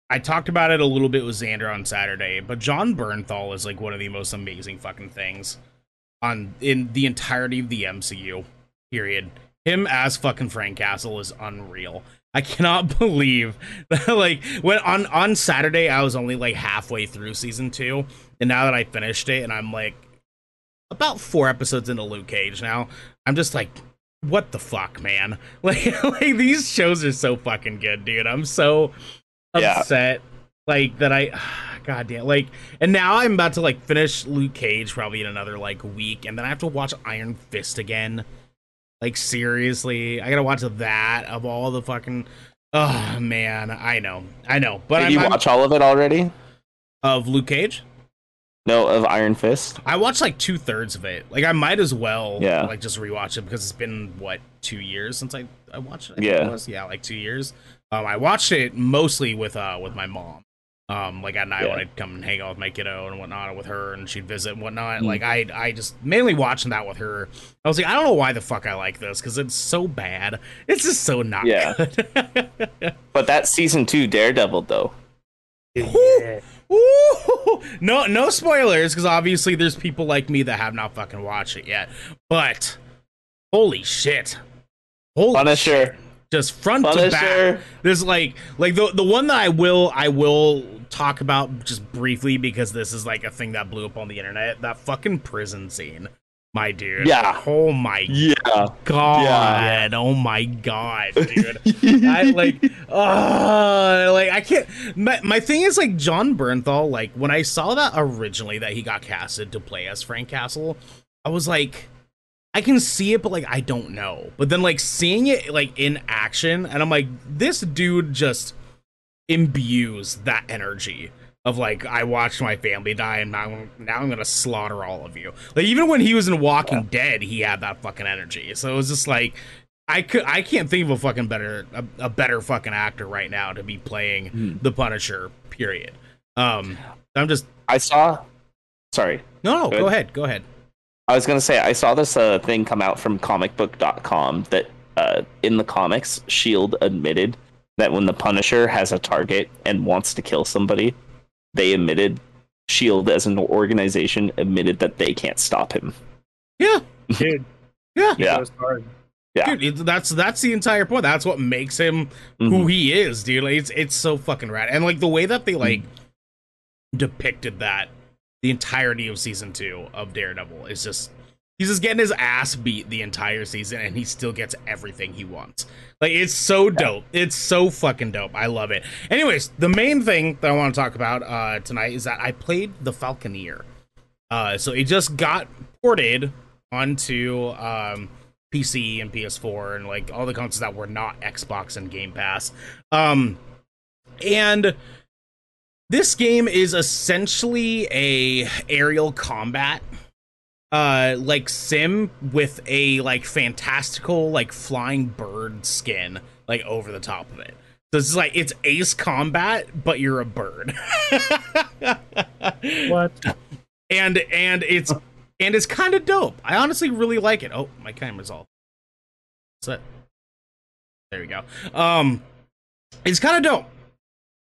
Speaker 1: I talked about it a little bit with Xander on Saturday, but Jon Bernthal is like one of the most amazing fucking things on in the entirety of the MCU. Period. Him as fucking Frank Castle is unreal. I cannot [laughs] believe that like when on on Saturday I was only like halfway through season 2 and now that I finished it and I'm like about 4 episodes into Luke Cage now, I'm just like what the fuck, man? [laughs] Like, like these shows are so fucking good, dude. I'm so
Speaker 2: Yeah.
Speaker 1: upset like that I [sighs] god damn like and now I'm about to like finish Luke Cage probably in another like week and then I have to watch Iron Fist again. Like seriously, I gotta watch that of all the fucking Oh man, I know. I know. But
Speaker 2: Did
Speaker 1: I'm,
Speaker 2: you
Speaker 1: I'm-
Speaker 2: watch all of it already?
Speaker 1: of Luke Cage?
Speaker 2: No, of Iron Fist.
Speaker 1: I watched like two thirds of it. Like I might as well
Speaker 2: Yeah.
Speaker 1: like just rewatch it because it's been what, two years since I, I watched it? I
Speaker 2: Yeah.
Speaker 1: it was? Yeah, like two years. Um I watched it mostly with uh with my mom. Um, like at night when I'd come and hang out with my kiddo and whatnot with her and she'd visit and whatnot.
Speaker 2: Mm.
Speaker 1: Like I I just mainly watching that with her. I was like, I don't know why the fuck I like this, because it's so bad. It's just so not
Speaker 2: Yeah.
Speaker 1: good. [laughs]
Speaker 2: But that season two Daredevil though.
Speaker 3: Yeah.
Speaker 1: Ooh, no, no spoilers, because obviously there's people like me that have not fucking watched it yet. But holy shit, holy
Speaker 2: Punisher.
Speaker 1: shit. just front to back. There's like, like the the one that I will I will talk about just briefly because this is like a thing that blew up on the internet. That fucking prison scene, my dude.
Speaker 2: Yeah.
Speaker 1: Oh my
Speaker 2: Yeah.
Speaker 1: god. Oh my god, [laughs] dude. I like, uh, like I can't. My, my thing is like Jon Bernthal. Like when I saw that originally that he got casted to play as Frank Castle, I was like, I can see it, but like I don't know. But then like seeing it like in action, and I'm like, this dude just imbues that energy of like I watched my family die, and now now I'm gonna slaughter all of you. Like even when he was in Walking Dead, he had that fucking energy. So it was just like. I could I can't think of a fucking better a, a better fucking actor right now to be playing
Speaker 2: Hmm.
Speaker 1: the Punisher. Period. Um, I'm just
Speaker 2: I saw. Sorry.
Speaker 1: no no go ahead go ahead.
Speaker 2: I was gonna say I saw this uh, thing come out from comicbook.com that uh, in the comics, Shield admitted that when the Punisher has a target and wants to kill somebody, they admitted Shield as an organization admitted that they can't stop him.
Speaker 1: Yeah [laughs]
Speaker 3: Dude,
Speaker 1: yeah
Speaker 2: Yeah. Yeah.
Speaker 1: dude. That's that's the entire point. That's what makes him who
Speaker 2: Mhm.
Speaker 1: he is, dude. Like, it's it's so fucking rad, and like the way that they like depicted that the entirety of season two of Daredevil is just he's just getting his ass beat the entire season, and he still gets everything he wants. Like it's so dope. It's so fucking dope. I love it. Anyways, the main thing that I want to talk about uh, tonight is that I played the Falconeer. Uh, so it just got ported onto um, PC and PS4 and like all the consoles that were not Xbox and Game Pass. Um, and this game is essentially a aerial combat uh like sim with a like fantastical like flying bird skin like over the top of it. So it's like it's ace combat, but you're a bird. [laughs]
Speaker 3: What?
Speaker 1: and and it's and it's kind of dope. I honestly really like it. Oh, my camera's all set. There we go. Um, it's kind of dope.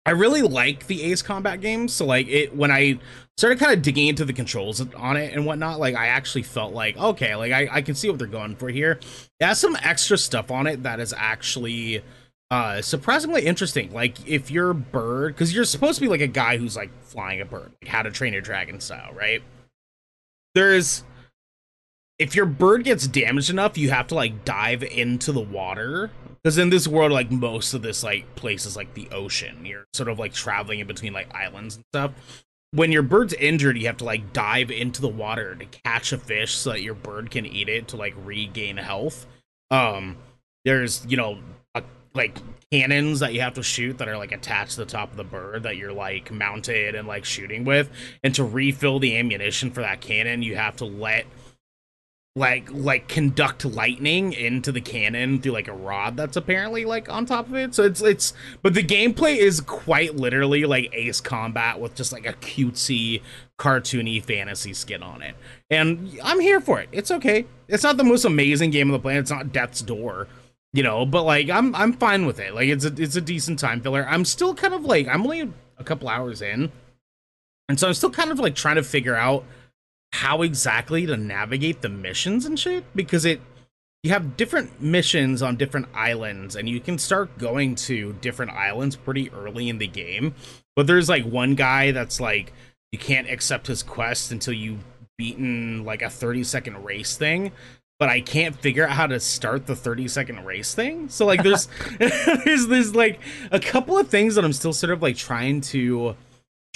Speaker 1: I really like the Ace Combat games. So like it when I started kind of digging into the controls on it and whatnot, like I actually felt like okay, like I, I can see what they're going for here. It has some extra stuff on it that is actually uh surprisingly interesting. Like if you're a bird, because you're supposed to be like a guy who's like flying a bird, like how to train your dragon style, right? There's if your bird gets damaged enough, you have to like dive into the water. Because in this world, like most of this like place is like the ocean. You're sort of like traveling in between like islands and stuff. When your bird's injured, you have to like dive into the water to catch a fish so that your bird can eat it to like regain health. Um, there's you know a, like cannons that you have to shoot that are like attached to the top of the bird that you're like mounted and like shooting with. And to refill the ammunition for that cannon, you have to let like like conduct lightning into the cannon through like a rod that's apparently like on top of it. So it's it's but the gameplay is quite literally like Ace Combat with just like a cutesy cartoony fantasy skin on it. And I'm here for it. It's okay. It's not the most amazing game on the planet. It's not Death's Door, you know, but like I'm I'm fine with it. Like it's a it's a decent time filler. I'm still kind of like I'm only a couple hours in. And so I'm still kind of like trying to figure out how exactly to navigate the missions and shit? Because it you have different missions on different islands and you can start going to different islands pretty early in the game. But there's like one guy that's like you can't accept his quest until you've beaten like a 30 second race thing. But I can't figure out how to start the 30 second race thing. So like there's [laughs] [laughs] there's there's like a couple of things that I'm still sort of like trying to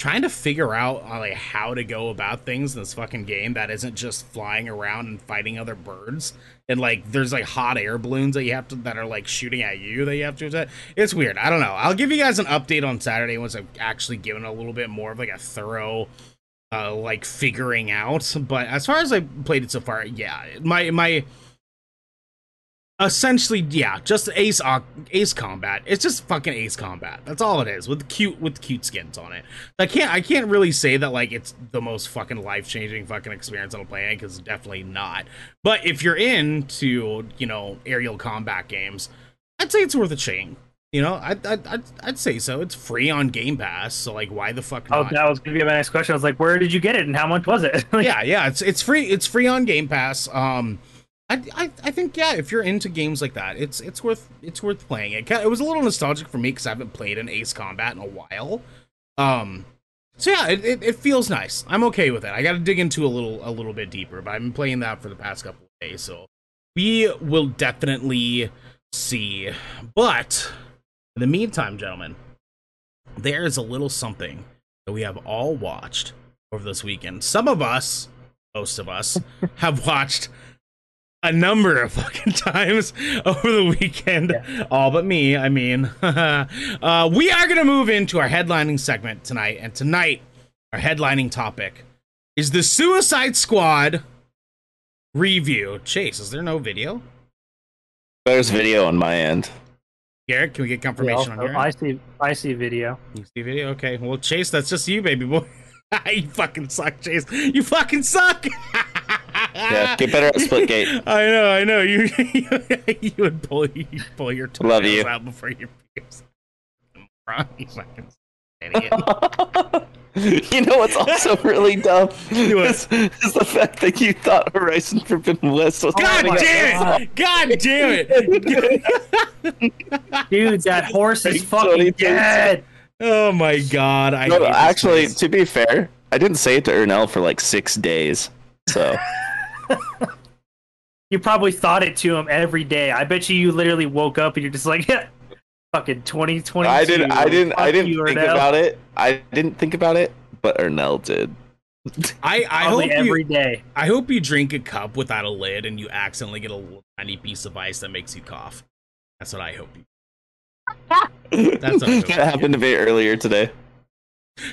Speaker 1: trying to figure out uh, like how to go about things in this fucking game that isn't just flying around and fighting other birds and like there's like hot air balloons that you have to that are like shooting at you that you have to attack. It's weird. I don't know. I'll give you guys an update on Saturday once I've actually given a little bit more of like a thorough uh like figuring out. But as far as I played it so far, yeah, my my essentially yeah just ace ace combat. It's just fucking ace combat. That's all it is with cute with cute skins on it. I can't i can't really say that like it's the most fucking life-changing fucking experience i'm playing because definitely not. But if you're into you know aerial combat games i'd say it's worth a chain. You know I'd, I'd, I'd, I'd say so. It's free on game pass so like why the fuck
Speaker 3: oh that was gonna be my next question. I was like where did you get it and how much was it? [laughs]
Speaker 1: Yeah yeah it's it's free it's free on game pass. Um I, I, I think yeah, if you're into games like that, it's it's worth it's worth playing. It it was a little nostalgic for me because I haven't played an Ace Combat in a while. Um, so yeah, it, it, it feels nice. I'm okay with it. I got to dig into a little a little bit deeper, but I've been playing that for the past couple of days, so we will definitely see. But in the meantime, gentlemen, there is a little something that we have all watched over this weekend. Some of us, most of us, [laughs] have watched a number of [laughs] fucking times over the weekend. Yeah. All but me, I mean. [laughs] uh, we are going to move into our headlining segment tonight. And tonight, our headlining topic is the Suicide Squad review. Chase, is there no video?
Speaker 2: There's video on my end.
Speaker 1: Garrett, can we get confirmation
Speaker 3: yeah,
Speaker 1: on your
Speaker 3: I see I see video.
Speaker 1: You see video? Okay. Well, Chase, that's just you, baby boy. [laughs] you fucking suck, Chase. You fucking suck.
Speaker 2: Yeah, get better at Splitgate. [laughs]
Speaker 1: I know, I know. You you, [laughs] you would pull you pull your toenails
Speaker 2: Love you.
Speaker 1: out before your peers. You fucking idiot. [laughs]
Speaker 2: you know what's also really dumb is, is the fact that you thought Horizon Forbidden West was.
Speaker 1: God damn it! God damn
Speaker 3: it! Dude, that horse is fucking dead.
Speaker 1: Oh my god! I
Speaker 2: no, actually, to be fair, I didn't say it to Ernell for like six days. So
Speaker 3: you probably thought it to him every day. I bet you you literally woke up and you're just like, yeah, [laughs] fucking 2020.
Speaker 2: I didn't. I didn't. I didn't think Ernell. about it. I didn't think about it, but Ernell did.
Speaker 1: I, I hope
Speaker 3: every
Speaker 1: you,
Speaker 3: day.
Speaker 1: I hope you drink a cup without a lid and you accidentally get a tiny piece of ice that makes you cough. That's what I hope you. [laughs]
Speaker 2: That's what I hope that happened to me earlier today.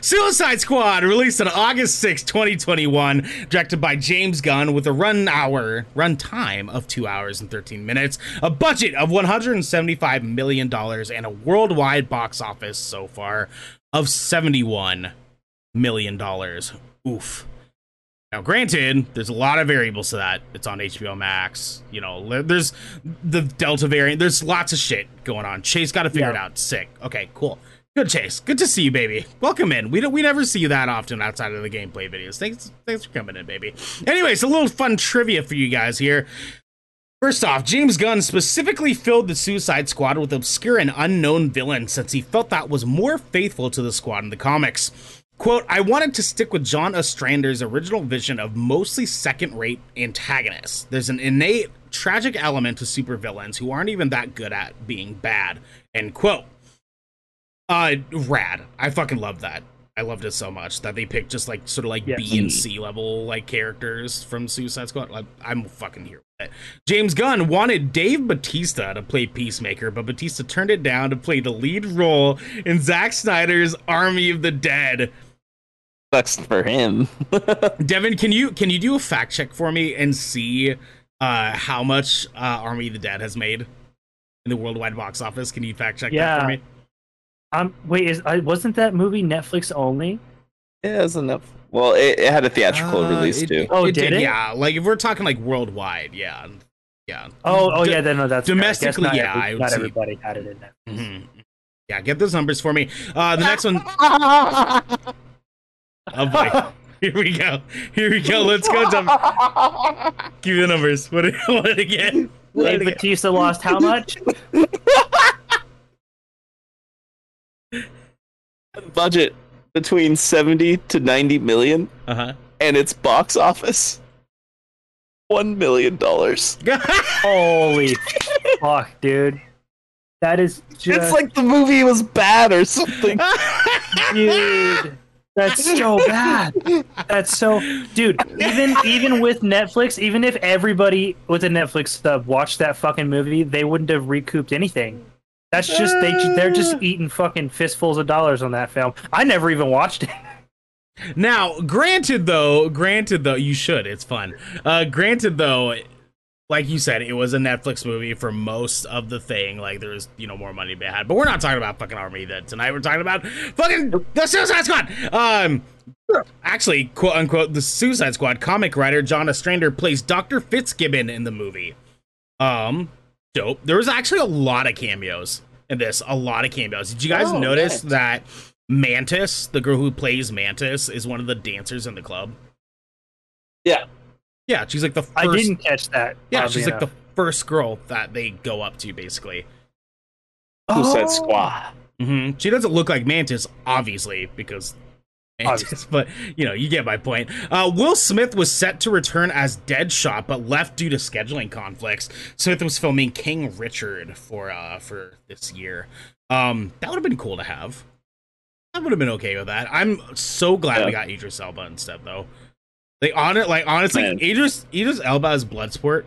Speaker 1: Suicide Squad released on August 6, 2021, directed by James Gunn with a run hour run time of 2 hours and 13 minutes, a budget of 175 million dollars and a worldwide box office so far of 71 million dollars. Oof. Now, granted, there's a lot of variables to that. It's on HBO Max. You know, there's the Delta variant. There's lots of shit going on. Chase got to figure yeah. it out. Sick. Okay, cool. Good chase. Good to see you, baby. Welcome in. We don't we never see you that often outside of the gameplay videos. Thanks thanks for coming in, baby. Anyways, a little fun trivia for you guys here. First off, James Gunn specifically filled the Suicide Squad with obscure and unknown villains since he felt that was more faithful to the squad in the comics. Quote, I wanted to stick with John Ostrander's original vision of mostly second rate antagonists. There's an innate tragic element to supervillains who aren't even that good at being bad. End quote. Uh, rad. I fucking love that. I loved it so much that they picked just like sort of like B and C level like characters from Suicide Squad. Like, I'm fucking here with it. James Gunn wanted Dave Bautista to play Peacemaker, but Bautista turned it down to play the lead role in Zack Snyder's Army of the Dead.
Speaker 2: Sucks for him. [laughs]
Speaker 1: Devin, can you can you do a fact check for me and see uh, how much uh, Army of the Dead has made in the worldwide box office? Can you fact check
Speaker 3: yeah.
Speaker 1: that for me?
Speaker 3: Um, wait, is uh, wasn't that movie Netflix only?
Speaker 2: Yeah, it was enough. Well, it, it had a theatrical uh, release
Speaker 1: it,
Speaker 2: too.
Speaker 3: Oh, it did, it?
Speaker 1: Yeah, like if we're talking like worldwide, yeah, yeah.
Speaker 3: Oh, oh yeah, then no, that's
Speaker 1: domestically.
Speaker 3: Not
Speaker 1: yeah,
Speaker 3: every, not everybody had it in there.
Speaker 1: Mm-hmm. Yeah, get those numbers for me. Uh, the next one. [laughs] oh boy. [laughs] Here we go. Here we go. Let's go. Jump. [laughs] Give me the numbers. What? What again?
Speaker 3: What Bautista lost how much?
Speaker 2: Budget between 70 to 90 million
Speaker 1: uh-huh.
Speaker 2: and its box office One million dollars. [laughs]
Speaker 3: Holy fuck, dude. That is just
Speaker 2: It's like the movie was bad or something. [laughs]
Speaker 3: dude. That's so bad. That's so dude, even even with Netflix, even if everybody with a Netflix sub watched that fucking movie, they wouldn't have recouped anything. That's just they they're just eating fucking fistfuls of dollars on that film. I never even watched it. [laughs]
Speaker 1: Now, granted though, granted though, you should. It's fun. Uh, granted though, like you said, it was a Netflix movie for most of the thing. Like there's you know more money to be had, but we're not talking about fucking Army that tonight. We're talking about fucking the Suicide Squad. Um, actually, quote unquote, the Suicide Squad comic writer John Ostrander plays Doctor Fitzgibbon in the movie. Um, dope. There was actually a lot of cameos in this. A lot of cameos. Did you guys
Speaker 2: Oh,
Speaker 1: notice
Speaker 2: nice.
Speaker 1: that Mantis, the girl who plays Mantis, is one of the dancers in the club?
Speaker 2: Yeah.
Speaker 1: Yeah, she's like the first.
Speaker 3: I didn't catch that.
Speaker 1: Yeah,
Speaker 3: oddly
Speaker 1: she's like the first girl that they go up to, basically.
Speaker 2: Suicide
Speaker 3: Oh.
Speaker 2: Squad.
Speaker 1: hmm She doesn't look like Mantis, obviously, because Mantis, [laughs] but you know, you get my point. Uh, Will Smith was set to return as Deadshot, but left due to scheduling conflicts. Smith was filming King Richard for uh for this year. Um, that would have been cool to have. I would have been okay with that. I'm so glad we got Idris Elba instead, though. Like on it, like honestly,
Speaker 2: Man.
Speaker 1: Idris Idris Elba as Bloodsport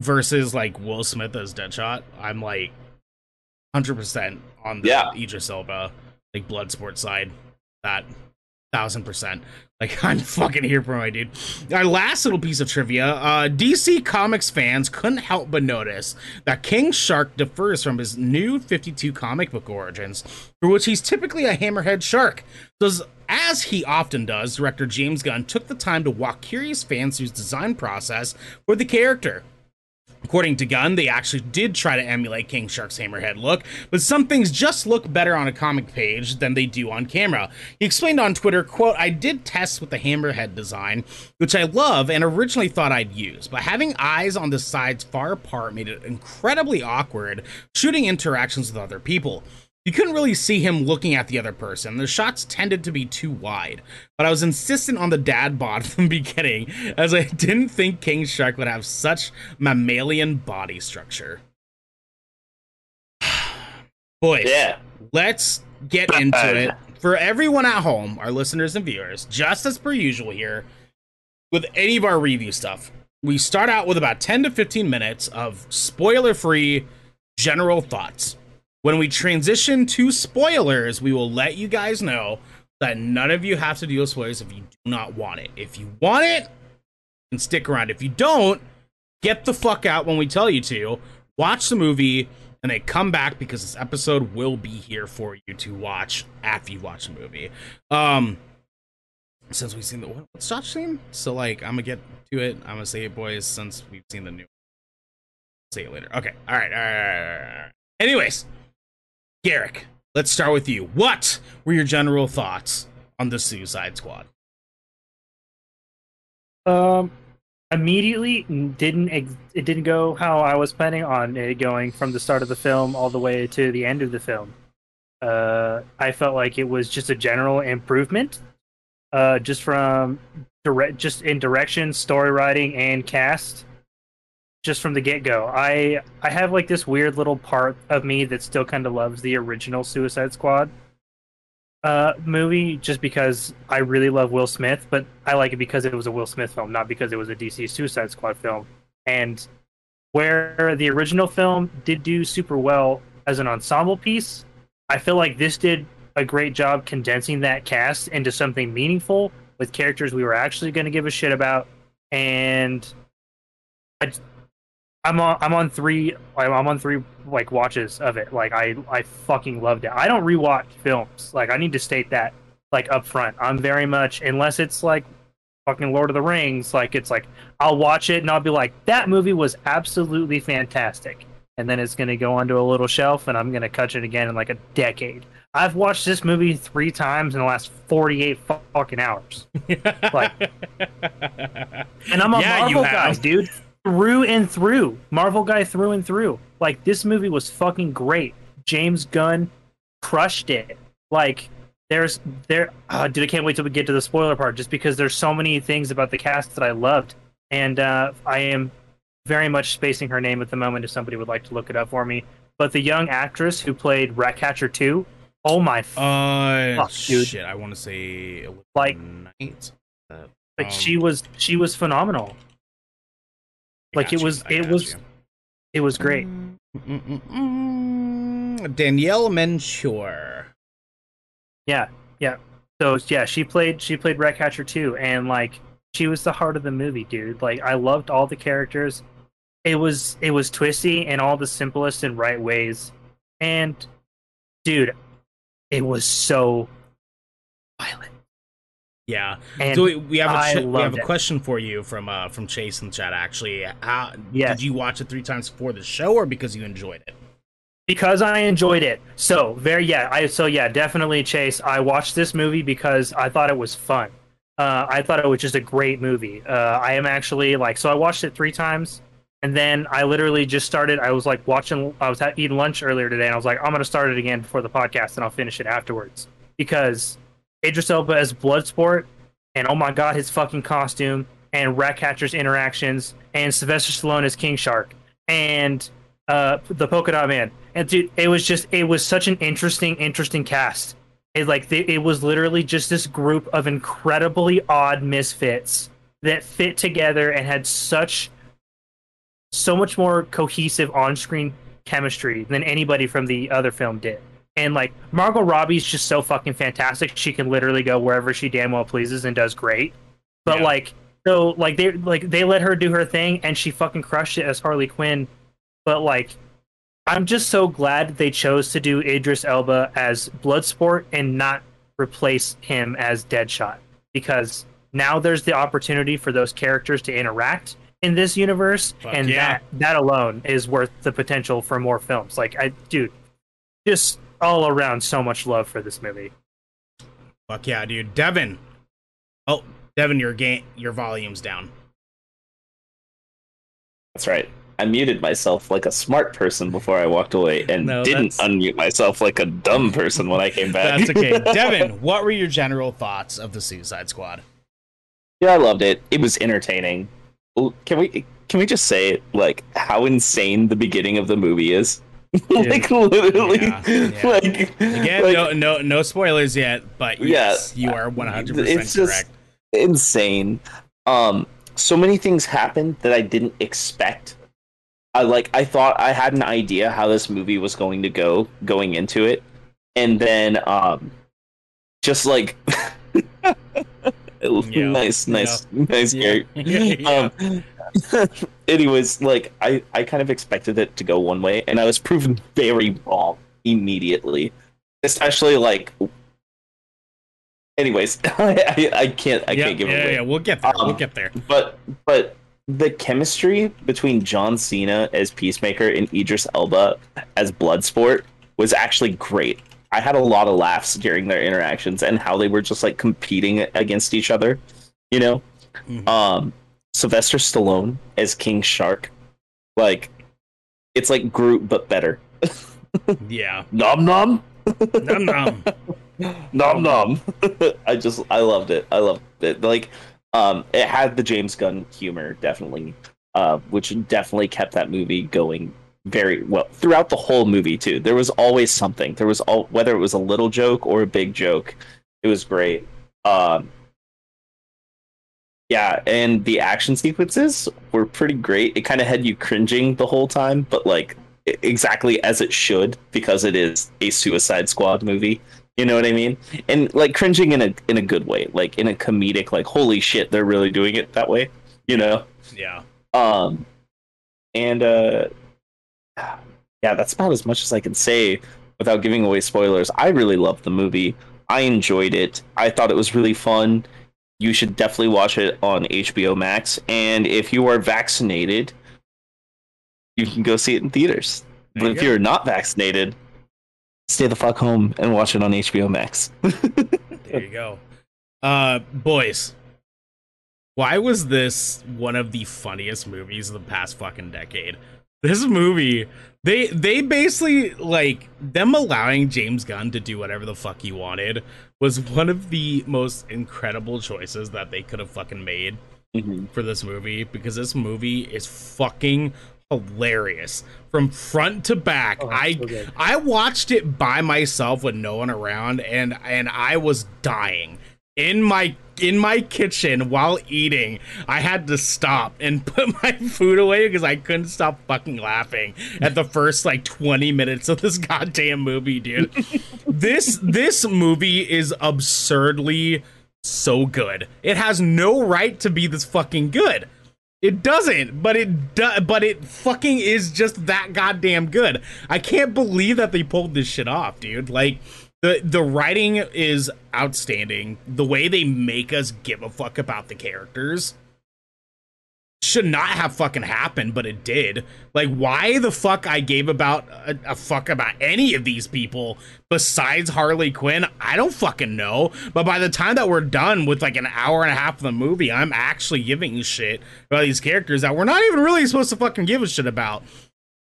Speaker 1: versus like Will Smith as Deadshot. I'm like hundred percent on the
Speaker 2: Yeah.
Speaker 1: Idris Elba like Bloodsport side. That thousand percent. Like [laughs] I'm fucking here for my dude. Our last little piece of trivia: uh, DC Comics fans couldn't help but notice that King Shark differs from his new 52 comic book origins, for which he's typically a hammerhead shark. Does as he often does, director James Gunn took the time to walk curious fans through his design process for the character. According to Gunn, they actually did try to emulate King Shark's hammerhead look, but some things just look better on a comic page than they do on camera. He explained on Twitter, quote, I did tests with the hammerhead design, which I love and originally thought I'd use, but having eyes on the sides far apart made it incredibly awkward shooting interactions with other people. You couldn't really see him looking at the other person. The shots tended to be too wide. But I was insistent on the dad bod [laughs] from the beginning, as I didn't think King Shark would have such mammalian body structure. [sighs] Boys,
Speaker 2: Yeah.
Speaker 1: let's get into it. For everyone at home, our listeners and viewers, just as per usual here, with any of our review stuff, we start out with about 10 to 15 minutes of spoiler free general thoughts. When we transition to spoilers, we will let you guys know that none of you have to deal with spoilers if you do not want it. If you want it, then stick around. If you don't, get the fuck out when we tell you to. Watch the movie and then come back because this episode will be here for you to watch after you watch the movie. Um since we've seen the what- what's Josh seen? So like I'm gonna get to it. I'm gonna say it boys since we've seen the new say it later. Okay. All right. All right, all right, all right. Anyways, Garrick, let's start with you. What were your general thoughts on the Suicide Squad?
Speaker 3: Um, immediately didn't it didn't go how I was planning on it going from the start of the film all the way to the end of the film. Uh, I felt like it was just a general improvement, uh, just from direct, just in direction, story writing, and cast. Just from the get go, I I have like this weird little part of me that still kind of loves the original Suicide Squad uh movie just because I really love Will Smith, but I like it because it was a Will Smith film, not because it was a DC Suicide Squad film. And where the original film did do super well as an ensemble piece, I feel like this did a great job condensing that cast into something meaningful with characters we were actually going to give a shit about. And I, I'm on I'm on three I'm I'm on three like watches of it. Like I I fucking loved it. I don't rewatch films. Like I need to state that like up front. I'm very much unless it's like fucking Lord of the Rings, like it's like I'll watch it and I'll be like, that movie was absolutely fantastic. And then it's gonna go onto a little shelf and I'm gonna catch it again in like a decade. I've watched this movie three times in the last 48 fucking hours. [laughs] Like- And I'm a
Speaker 1: Yeah, you
Speaker 3: Marvel guy, dude. Through and through. Marvel guy through and through. Like this movie was fucking great. James Gunn crushed it. Like there's there uh, dude, I can't wait till we get to the spoiler part just because there's so many things about the cast that I loved. and uh, I am very much spacing her name at the moment. If somebody would like to look it up for me, but the young actress who played Ratcatcher two, oh my,
Speaker 1: Uh,
Speaker 3: Fuck, dude.
Speaker 1: shit. I want to say
Speaker 3: Like-
Speaker 1: Knight. Uh,
Speaker 3: like
Speaker 1: um,
Speaker 3: she was she was phenomenal. Like, it
Speaker 1: you,
Speaker 3: was-
Speaker 1: I
Speaker 3: it was
Speaker 1: you.
Speaker 3: It was great.
Speaker 1: Mm-mm-mm-mm. Daniela Melchior.
Speaker 3: Yeah, yeah. So yeah, she played she played Ratcatcher too, and like she was the heart of the movie, dude. Like I loved all the characters. It was it was twisty in all the simplest and right ways, and dude, it was so violent.
Speaker 1: Yeah.
Speaker 3: And
Speaker 1: so we, we have a ch- we have a
Speaker 3: it.
Speaker 1: question for you from uh from Chase in the chat. Actually, how
Speaker 3: Yes.
Speaker 1: did you watch it three times before the show or because you enjoyed it?
Speaker 3: because I enjoyed it. So very yeah, I so yeah, definitely Chase. I watched this movie because I thought it was fun. Uh, I thought it was just a great movie. Uh, I am actually like so I watched it three times, and then I literally just started. I was like watching. I was ha- eating lunch earlier today, and I was like, I'm gonna start it again before the podcast, and I'll finish it afterwards because Idris Elba as Bloodsport, and oh my god, his fucking costume, and Ratcatcher's interactions, and Sylvester Stallone as King Shark, and uh, the Polka Dot Man. And dude, it was just it was such an interesting, interesting cast. It like it was literally just this group of incredibly odd misfits that fit together and had such so much more cohesive on-screen chemistry than anybody from the other film did. And like Margot Robbie's just so fucking fantastic. She can literally go wherever she damn well pleases and does great. But
Speaker 1: Yeah.
Speaker 3: like so like they like they let her do her thing and she fucking crushed it as Harley Quinn. But like I'm just so glad they chose to do Idris Elba as Bloodsport and not replace him as Deadshot because now there's the opportunity for those characters to interact in this universe
Speaker 1: Fuck
Speaker 3: and
Speaker 1: yeah.
Speaker 3: that that alone is worth the potential for more films. Like I dude, just all around so much love for this movie.
Speaker 1: Fuck yeah, dude. Devin. Oh, Devin, your game, your volume's down.
Speaker 2: That's right. I muted myself like a smart person before I walked away and
Speaker 1: No,
Speaker 2: didn't
Speaker 1: that's-
Speaker 2: unmute myself like a dumb person when I came back.
Speaker 1: That's okay. [laughs] Devin, what were your general thoughts of the Suicide Squad?
Speaker 2: yeah, I loved it. It was entertaining. Can we can we just say like how insane the beginning of the movie is? Like literally
Speaker 1: Yeah, [laughs] yeah.
Speaker 2: like
Speaker 1: Again,
Speaker 2: like,
Speaker 1: no, no, no spoilers yet, but yes, you are one hundred percent
Speaker 2: It's just-
Speaker 1: correct.
Speaker 2: insane. Um, so many things happened that I didn't expect. I like I thought I had an idea how this movie was going to go going into it, and then um, just like [laughs] nice, nice, nice,
Speaker 1: Yeah.
Speaker 2: Gary. [laughs] Um, [laughs] anyways, like I, I kind of expected it to go one way, and I was proven very wrong immediately. Especially like, anyways, I, [laughs] I, I can't, I
Speaker 1: yeah,
Speaker 2: can't give
Speaker 1: yeah,
Speaker 2: it away.
Speaker 1: yeah, yeah, we'll get there. we'll
Speaker 2: Um,
Speaker 1: get there.
Speaker 2: But, but the chemistry between John Cena as Peacemaker and Idris Elba as Bloodsport was actually great. I had a lot of laughs during their interactions and how they were just like competing against each other. You know,
Speaker 1: Mhm.
Speaker 2: um, Sylvester Stallone as King Shark, like it's like Groot but better. [laughs]
Speaker 1: Yeah,
Speaker 2: Nom nom,
Speaker 1: Nom nom. [laughs]
Speaker 2: nom nom. [laughs] I just I loved it. I loved it. Like, um, it had the James Gunn humor definitely, uh, which definitely kept that movie going very well throughout the whole movie too. There was always something. There was all whether it was a little joke or a big joke. It was great. Um, yeah, and the action sequences were pretty great. It kind of had you cringing the whole time, but like exactly as it should because it is a Suicide Squad movie. You know what I mean? And like cringing in a in a good way, like in a comedic, like holy shit, they're really doing it that way. You know?
Speaker 1: Yeah,
Speaker 2: Um, and uh, yeah, that's about as much as I can say without giving away spoilers. I really loved the movie. I enjoyed it. I thought it was really fun. You should definitely watch it on HBO Max. And if you are vaccinated, you can go see it in theaters.
Speaker 1: There
Speaker 2: but
Speaker 1: you
Speaker 2: if
Speaker 1: go.
Speaker 2: you're not vaccinated, stay the fuck home and watch it on HBO Max. [laughs]
Speaker 1: there you go. Uh, boys, why was this one of the funniest movies of the past fucking decade? This movie, they they basically like them allowing James Gunn to do whatever the fuck he wanted was one of the most incredible choices that they could have fucking made.
Speaker 2: Mhm.
Speaker 1: for this movie because this movie is fucking hilarious from front to back.
Speaker 3: Oh,
Speaker 1: I
Speaker 3: so.
Speaker 1: I watched it by myself with no one around and and I was dying in my in my kitchen while eating. I had to stop and [laughs] put my food away because I couldn't stop fucking laughing at the first like 20 minutes of this [laughs] goddamn movie, dude. [laughs] this this movie is absurdly so good. It has no right to be this fucking good. It doesn't, but it do, but it fucking is just that goddamn good. I can't believe that they pulled this shit off, dude. Like the the writing is outstanding. The way they make us give a fuck about the characters should not have fucking happened, but it did. Like, why the fuck I gave about a, a fuck about any of these people besides Harley Quinn, I don't fucking know. But by the time that we're done with like an hour and a half of the movie, I'm actually giving shit about these characters that we're not even really supposed to fucking give a shit about.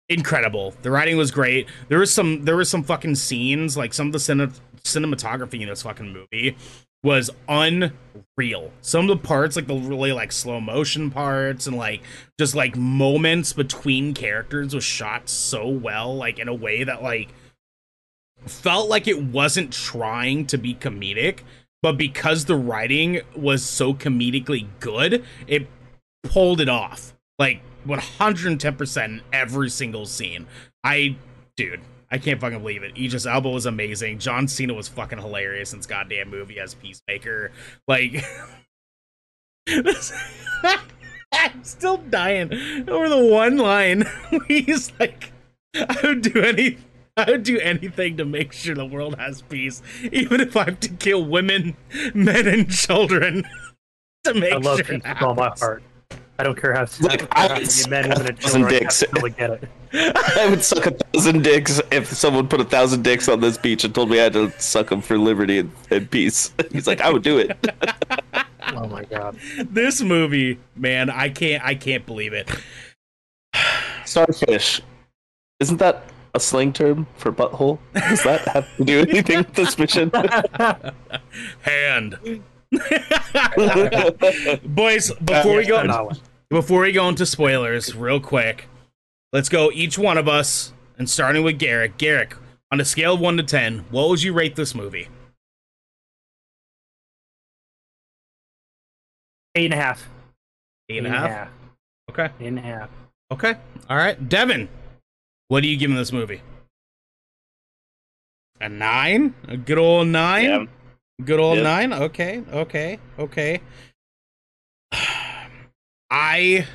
Speaker 1: Incredible. The writing was great. There was some there was some fucking scenes, like some of the cine- cinematography in this fucking movie was unreal. Some of the parts, like the really like slow motion parts and like just like moments between characters was shot so well, like in a way that like felt like it wasn't trying to be comedic, but because the writing was so comedically good, it pulled it off. Like 110% in every single scene. I dude, I can't fucking believe it. Idris Elba was amazing. John Cena was fucking hilarious in this goddamn movie as Peacemaker. Like, this- [laughs] I'm still dying over the one line. [laughs] He's like, I would do any, I would do anything to make sure the world has peace, even if I have to kill women, [laughs] men, and children to make
Speaker 3: I love
Speaker 1: sure.
Speaker 3: peace
Speaker 1: it
Speaker 3: with all my heart. I don't care how
Speaker 2: Like,
Speaker 3: how
Speaker 2: I
Speaker 3: many
Speaker 2: would
Speaker 3: men, women, and
Speaker 2: thousand
Speaker 3: children
Speaker 2: dicks.
Speaker 3: have to get it. [laughs]
Speaker 2: I would suck a thousand dicks if someone put a thousand dicks on this beach and told me I had to suck them for liberty and, and peace. [laughs] He's like, I would do it. [laughs]
Speaker 3: Oh my god.
Speaker 1: this movie, man, I can't I can't believe it. [sighs]
Speaker 2: Starfish. Isn't that a slang term for butthole? Does that have to do anything with this mission?
Speaker 1: Hand. Boys, before we go
Speaker 3: No.
Speaker 1: Before we go into spoilers, real quick, let's go each one of us and starting with Garrick. Garrick, on a scale of one to ten, what would you rate this movie?
Speaker 3: Eight and a half.
Speaker 1: Eight and a half? Okay.
Speaker 3: Eight and a half.
Speaker 1: Okay. All right. Devin, what are you giving this movie? A nine? A good old nine?
Speaker 2: Yeah.
Speaker 1: Good old
Speaker 2: Yep.
Speaker 1: nine. Okay, okay, okay. I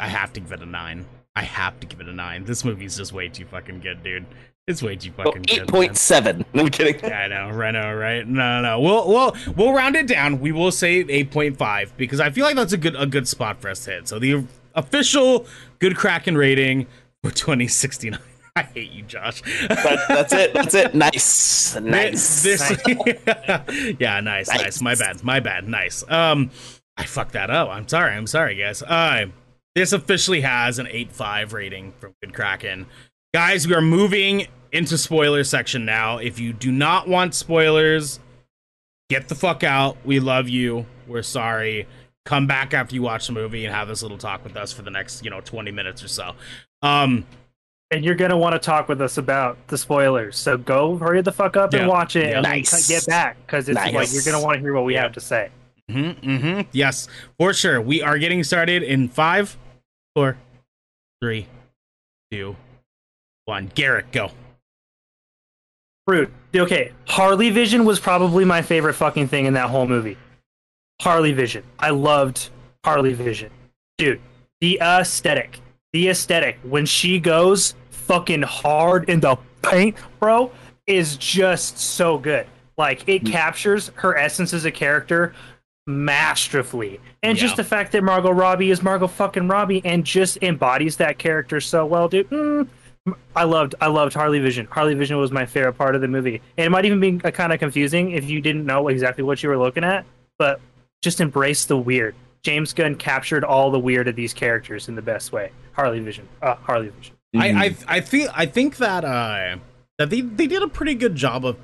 Speaker 1: I have to give it a nine. I have to give it a nine. This movie's just way too fucking good, dude. It's way too
Speaker 2: Oh,
Speaker 1: fucking good. man.
Speaker 2: 8.7. No, [laughs] I'm kidding.
Speaker 1: Yeah, I know, right? No, right? No, no, no. We'll we'll we'll round it down. We will say eight point five because I feel like that's a good a good spot for us to hit. So the official good Kraken rating for twenty sixty nine. [laughs] I hate you, Josh.
Speaker 2: That, that's it. That's it. Nice. Nice.
Speaker 1: This, [laughs] yeah, nice, nice,
Speaker 2: Nice.
Speaker 1: My bad. My bad. Nice. Um, I fucked that up. I'm sorry. I'm sorry, guys. Uh, this officially has an 8.5 rating from Good Kraken. Guys, we are moving into spoiler section now. If you do not want spoilers, get the fuck out. We love you. We're sorry. Come back after you watch the movie and have this little talk with us for the next, you know, 20 minutes or so. Um,
Speaker 3: And you're gonna want to talk with us about the spoilers. So go hurry the fuck up
Speaker 1: Yeah.
Speaker 3: and watch it,
Speaker 1: Yeah.
Speaker 3: and
Speaker 2: Nice.
Speaker 3: get back because it's like you're gonna want to hear what we
Speaker 1: Yeah.
Speaker 3: have to say.
Speaker 1: Mm-hmm, mm-hmm. Yes, for sure. We are getting started in five, four, three, two, one. Garrett, go.
Speaker 3: Fruit. Okay, Harley Vision was probably my favorite fucking thing in that whole movie. Harley Vision. I loved Harley Vision. Dude, the aesthetic. The aesthetic. When she goes fucking hard in the paint, bro, is just so good. Like, it captures her essence as a character masterfully. And
Speaker 1: Yeah.
Speaker 3: just the fact that Margot Robbie is Margot fucking Robbie and just embodies that character so well, dude. Mm, I loved I loved Harley Vision. Harley Vision was my favorite part of the movie. And it might even be kind of confusing if you didn't know exactly what you were looking at, but just embrace the weird. James Gunn captured all the weird of these characters in the best way. Harley Vision. Uh, Harley Vision.
Speaker 1: I, I, I feel, I think that uh, that they they did a pretty good job of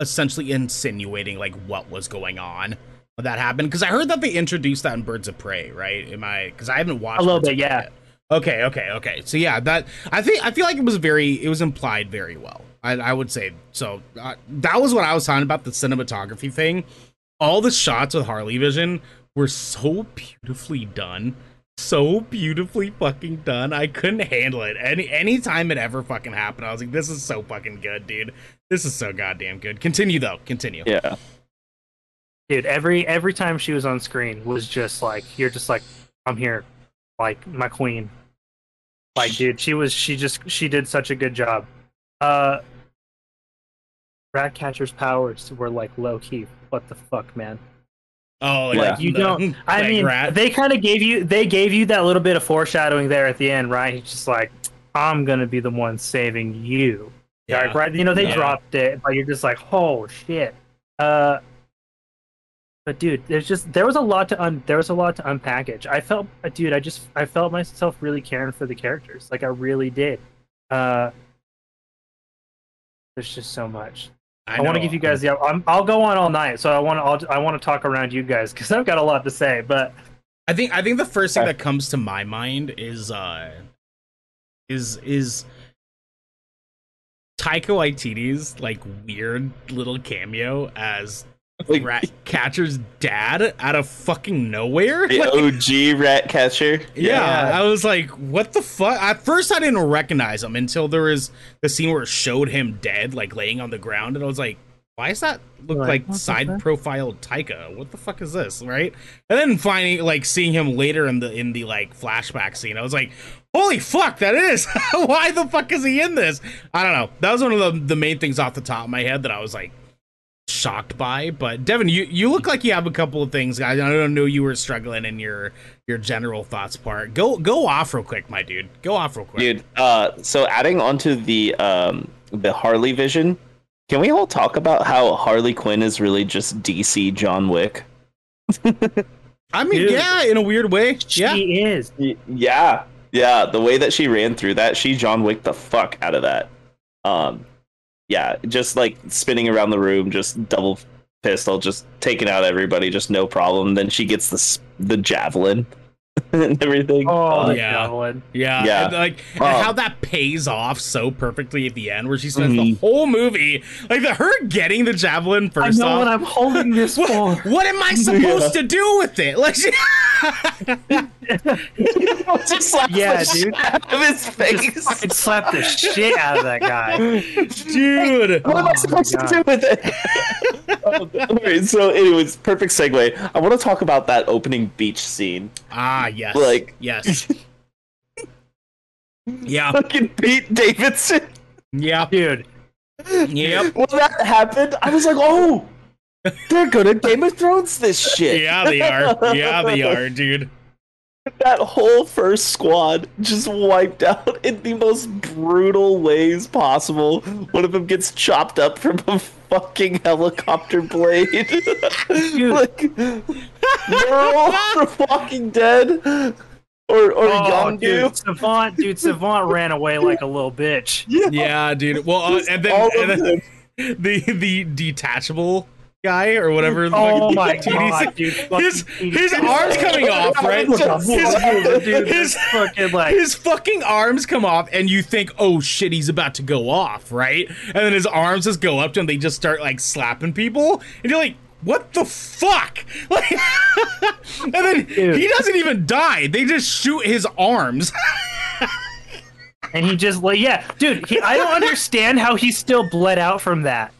Speaker 1: essentially insinuating like what was going on that happened? Because I heard that they introduced that in Birds of Prey, right? Am I? Because I haven't watched
Speaker 3: A little
Speaker 1: Birds
Speaker 3: bit, yeah.
Speaker 1: yet. Okay, okay, okay. So yeah, that I think I feel like it was very it was implied very well. I, I would say so. Uh, that was what I was talking about the cinematography thing. All the shots with Harley Vision were so beautifully done, so beautifully fucking done. I couldn't handle it. Any anytime it ever fucking happened, I was like, this is so fucking good, dude. This is so goddamn good. Continue though. Continue.
Speaker 2: Yeah.
Speaker 3: Dude every every time she was on screen was just like you're just like i'm here like my queen like dude she was she just she did such a good job uh ratcatcher's powers were like low key what the fuck man
Speaker 1: Oh,
Speaker 2: Yeah.
Speaker 3: like you
Speaker 1: the-
Speaker 3: don't [laughs] i
Speaker 1: like
Speaker 3: mean
Speaker 1: rat.
Speaker 3: they kind of gave you they gave you that little bit of foreshadowing there at the end right he's just like i'm gonna be the one saving you
Speaker 1: Yeah.
Speaker 3: Like, right you know they
Speaker 1: Yeah.
Speaker 3: dropped it but you're just like oh shit uh but dude there's just there was a lot to un there was a lot to unpackage. I felt uh, dude i just i felt myself really caring for the characters. Like i really did. Uh there's just so much. I, want to give you guys the I'm, i'll go on all night so i want to i want to talk around you guys because i've got a lot to say but
Speaker 1: I think I think the first thing that comes to my mind is uh is is Taika Waititi's like weird little cameo as
Speaker 2: Like,
Speaker 1: rat [laughs] catcher's dad out of fucking nowhere.
Speaker 2: the
Speaker 1: Like,
Speaker 2: OG rat catcher.
Speaker 1: yeah, I was like, what the fuck? At first, I didn't recognize him until there was the scene where it showed him dead, like laying on the ground, and I was like, why does that look
Speaker 3: Like,
Speaker 1: like side
Speaker 3: fuck?
Speaker 1: profile Taika? What the fuck is this, right? And then finding like seeing him later in the in the like flashback scene, I was like, holy fuck, that is. [laughs] why the fuck is he in this? I don't know. That was one of the the main things off the top of my head that I was like shocked by. But Devin, you you look like you have a couple of things. I, I don't know you were struggling in your your general thoughts part. Go go off real quick, my dude. Go off real quick.
Speaker 2: Dude, uh, so adding onto the um the Harley vision, can we all talk about how Harley Quinn is really just DC John Wick? [laughs]
Speaker 1: I mean,
Speaker 3: Dude.
Speaker 1: yeah, in a weird way.
Speaker 3: she
Speaker 1: Yeah.
Speaker 3: is
Speaker 2: Yeah, yeah. The way that she ran through that, she John Wick the fuck out of that. Um, yeah, just like spinning around the room, just double pistol, just taking out everybody, just no problem. Then she gets the the javelin [laughs] and everything.
Speaker 3: oh
Speaker 2: Uh,
Speaker 3: the
Speaker 1: yeah.
Speaker 3: javelin.
Speaker 1: Yeah,
Speaker 2: Yeah.
Speaker 1: and, like and
Speaker 2: Oh.
Speaker 1: how that pays off so perfectly at the end, where she spends the
Speaker 2: Mhm.
Speaker 1: whole movie like the her getting the javelin first.
Speaker 3: I
Speaker 1: first
Speaker 3: know
Speaker 1: off.
Speaker 3: what I'm holding this [laughs]
Speaker 1: what,
Speaker 3: for.
Speaker 1: what am I supposed [laughs] to do with it? Like, she,
Speaker 2: just slaps
Speaker 3: Yeah,
Speaker 2: the shit
Speaker 3: dude.
Speaker 2: out of his
Speaker 3: Just
Speaker 2: face.
Speaker 3: fucking slap the shit out of that guy.
Speaker 1: dude.
Speaker 2: What am I
Speaker 3: Oh
Speaker 2: supposed
Speaker 3: my
Speaker 2: to do with it? okay, so anyways, perfect segue. I want to talk about that opening beach scene.
Speaker 1: Ah, yes,
Speaker 2: Like-
Speaker 1: yes, [laughs] yeah,
Speaker 2: Fucking Pete Davidson.
Speaker 1: yeah,
Speaker 3: Dude,
Speaker 1: yep,
Speaker 2: When that happened, I was like, oh, they're gonna Game of Thrones this shit.
Speaker 1: yeah. They are, yeah, they are, dude.
Speaker 2: That whole first squad just wiped out in the most brutal ways possible. One of them gets chopped up from a fucking helicopter blade. like, Merle from Walking Dead, or or
Speaker 3: oh,
Speaker 2: Yondu.
Speaker 3: dude, Savant, dude, Savant ran away like a little bitch.
Speaker 1: Yeah, dude. Well, uh, and then,
Speaker 2: All
Speaker 1: and
Speaker 2: of
Speaker 1: then
Speaker 2: them. [laughs]
Speaker 1: the the detachable guy or whatever.
Speaker 3: Oh my god, dude!
Speaker 1: His his arms coming off, right? His,
Speaker 3: dude,
Speaker 1: his,
Speaker 3: fucking like
Speaker 1: his fucking arms come off, and you think, "Oh shit, he's about to go off," right? And then his arms just go up, and they just start like slapping people, and you're like. What the fuck? [laughs] Like, and then
Speaker 3: Dude.
Speaker 1: he doesn't even die. They just shoot his arms. [laughs]
Speaker 3: and he just like yeah, dude. He, I don't understand how he still bled out from that.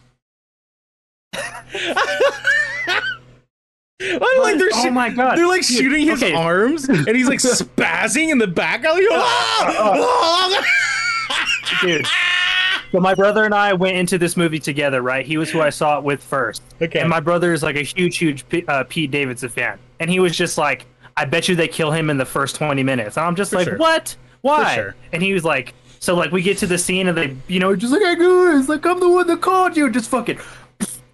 Speaker 1: I'm like they're
Speaker 3: oh my god,
Speaker 1: They're like shooting his
Speaker 3: okay.
Speaker 1: arms, and he's like [laughs] spazzing in the back. I'm like, "Ah!
Speaker 3: dude. So my brother and I went into this movie together, right? He was who I saw it with first.
Speaker 1: Okay.
Speaker 3: And my brother is like a huge, huge P- uh, Pete Davidson fan, and he was just like, "I bet you they kill him in the first twenty minutes." And I'm just like,
Speaker 1: sure.
Speaker 3: "What? Why?"
Speaker 1: sure.
Speaker 3: And he was like, "So like we get to the scene, and they, you know, just like, hey guys, like I'm the one that called you, just fucking."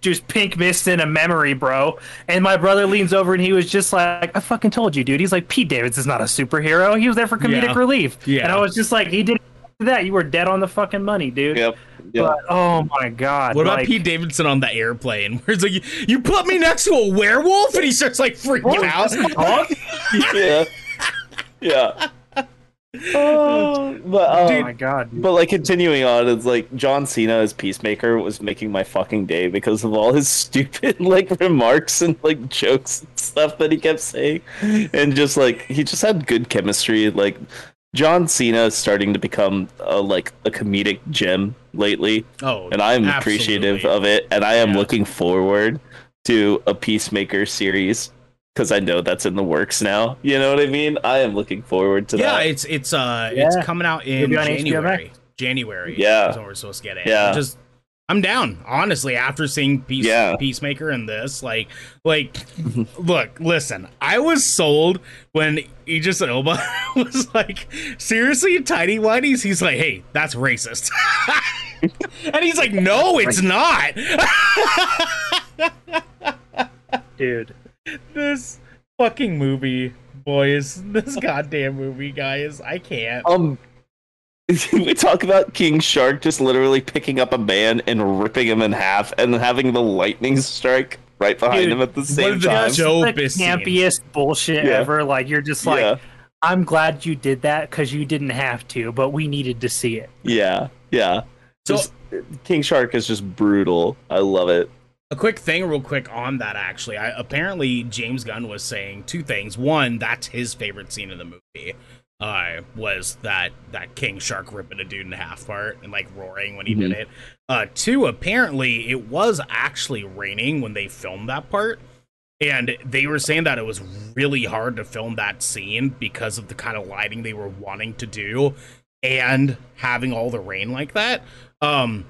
Speaker 3: Just pink mist in a memory, bro. And my brother leans over and he was just like, I fucking told you, dude. He's like, Pete Davidson's not a superhero. He was there for comedic
Speaker 1: Yeah.
Speaker 3: relief.
Speaker 1: Yeah.
Speaker 3: And I was just like, he did that. You were dead on the fucking money, dude.
Speaker 2: Yep. Yeah.
Speaker 3: But oh my god!
Speaker 1: What about
Speaker 3: like,
Speaker 1: Pete Davidson on the airplane? [laughs] Where it's like, you put me next to a werewolf, and he starts like freaking oh, out. [laughs]
Speaker 2: yeah. Yeah. Oh, but um,
Speaker 3: Oh my god! dude.
Speaker 2: But like continuing on, it's like John Cena as Peacemaker was making my fucking day because of all his [laughs] stupid like remarks and like jokes and stuff that he kept saying, and just like he just had good chemistry. Like John Cena is starting to become a, like a comedic gem lately,
Speaker 1: Oh,
Speaker 2: and I'm appreciative of it, and I am
Speaker 1: Yeah.
Speaker 2: looking forward to a Peacemaker series because I know that's in the works now. You know what I mean? I am looking forward to
Speaker 1: Yeah,
Speaker 2: that.
Speaker 1: it's it's uh
Speaker 3: Yeah.
Speaker 1: it's coming out in
Speaker 3: It'll be on HBO
Speaker 1: January. January.
Speaker 2: Yeah.
Speaker 1: is when we're supposed to get it.
Speaker 2: Yeah.
Speaker 1: Just I'm down, honestly. After seeing Peace,
Speaker 2: Yeah.
Speaker 1: Peacemaker and this, like, like, [laughs] look, listen. I was sold when Idris Elba [laughs] was like, "Seriously, tiny whiteys." He's like, "Hey, that's racist," [laughs] and he's like, "No, it's not."
Speaker 3: dude.
Speaker 1: This fucking movie, boys. [laughs] This goddamn movie, guys. I can't.
Speaker 2: Um, [laughs] we talk about King Shark just literally picking up a man and ripping him in half, and having the lightning strike right behind
Speaker 3: Dude,
Speaker 2: him at the same
Speaker 1: the
Speaker 2: time.
Speaker 1: Just- Dopest
Speaker 3: the
Speaker 1: scenes.
Speaker 3: campiest bullshit
Speaker 2: Yeah.
Speaker 3: ever. Like you're just like,
Speaker 2: yeah,
Speaker 3: I'm glad you did that because you didn't have to, but we needed to see it.
Speaker 2: yeah, yeah.
Speaker 1: So-
Speaker 2: Just, King Shark is just brutal. I love it.
Speaker 1: A quick thing, real quick on that. Actually, I, apparently James Gunn was saying two things. One, that's his favorite scene in the movie. Uh, was that that King Shark ripping a dude in half part and like roaring when he did
Speaker 2: Mhm.
Speaker 1: it. Uh, two, apparently it was actually raining when they filmed that part, and they were saying that it was really hard to film that scene because of the kind of lighting they were wanting to do, and having all the rain like that. Um,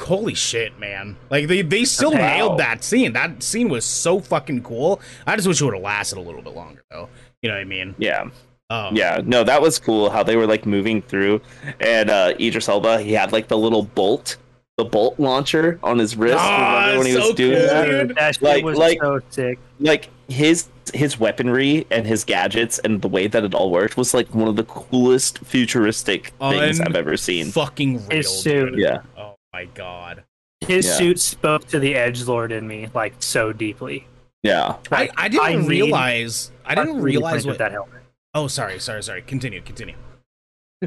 Speaker 1: holy shit, man! Like they they still
Speaker 2: Wow.
Speaker 1: nailed that scene. That scene was so fucking cool. I just wish it would have lasted a little bit longer, though. You know what I mean?
Speaker 2: Yeah,
Speaker 1: Um,
Speaker 2: yeah. No, that was cool how they were like moving through, and uh Idris Elba he had like the little bolt, the bolt launcher on his wrist. Remember when he
Speaker 1: so
Speaker 2: was doing
Speaker 1: cool,
Speaker 2: that?
Speaker 3: That shit
Speaker 2: Like-
Speaker 3: was
Speaker 2: like-
Speaker 3: so sick.
Speaker 2: like his his weaponry and his gadgets and the way that it all worked was like one of the coolest futuristic things
Speaker 1: Un-
Speaker 2: I've ever seen.
Speaker 1: Fucking real,
Speaker 3: His suit.
Speaker 1: dude.
Speaker 2: Yeah.
Speaker 1: Oh my god.
Speaker 3: His
Speaker 2: Yeah.
Speaker 3: suit spoke to the edge lord in me like so deeply.
Speaker 2: Yeah.
Speaker 1: I,
Speaker 3: Like,
Speaker 1: I didn't
Speaker 3: need
Speaker 1: realize. I didn't realize what.
Speaker 3: that helmet.
Speaker 1: Oh, sorry, sorry, sorry. Continue, continue.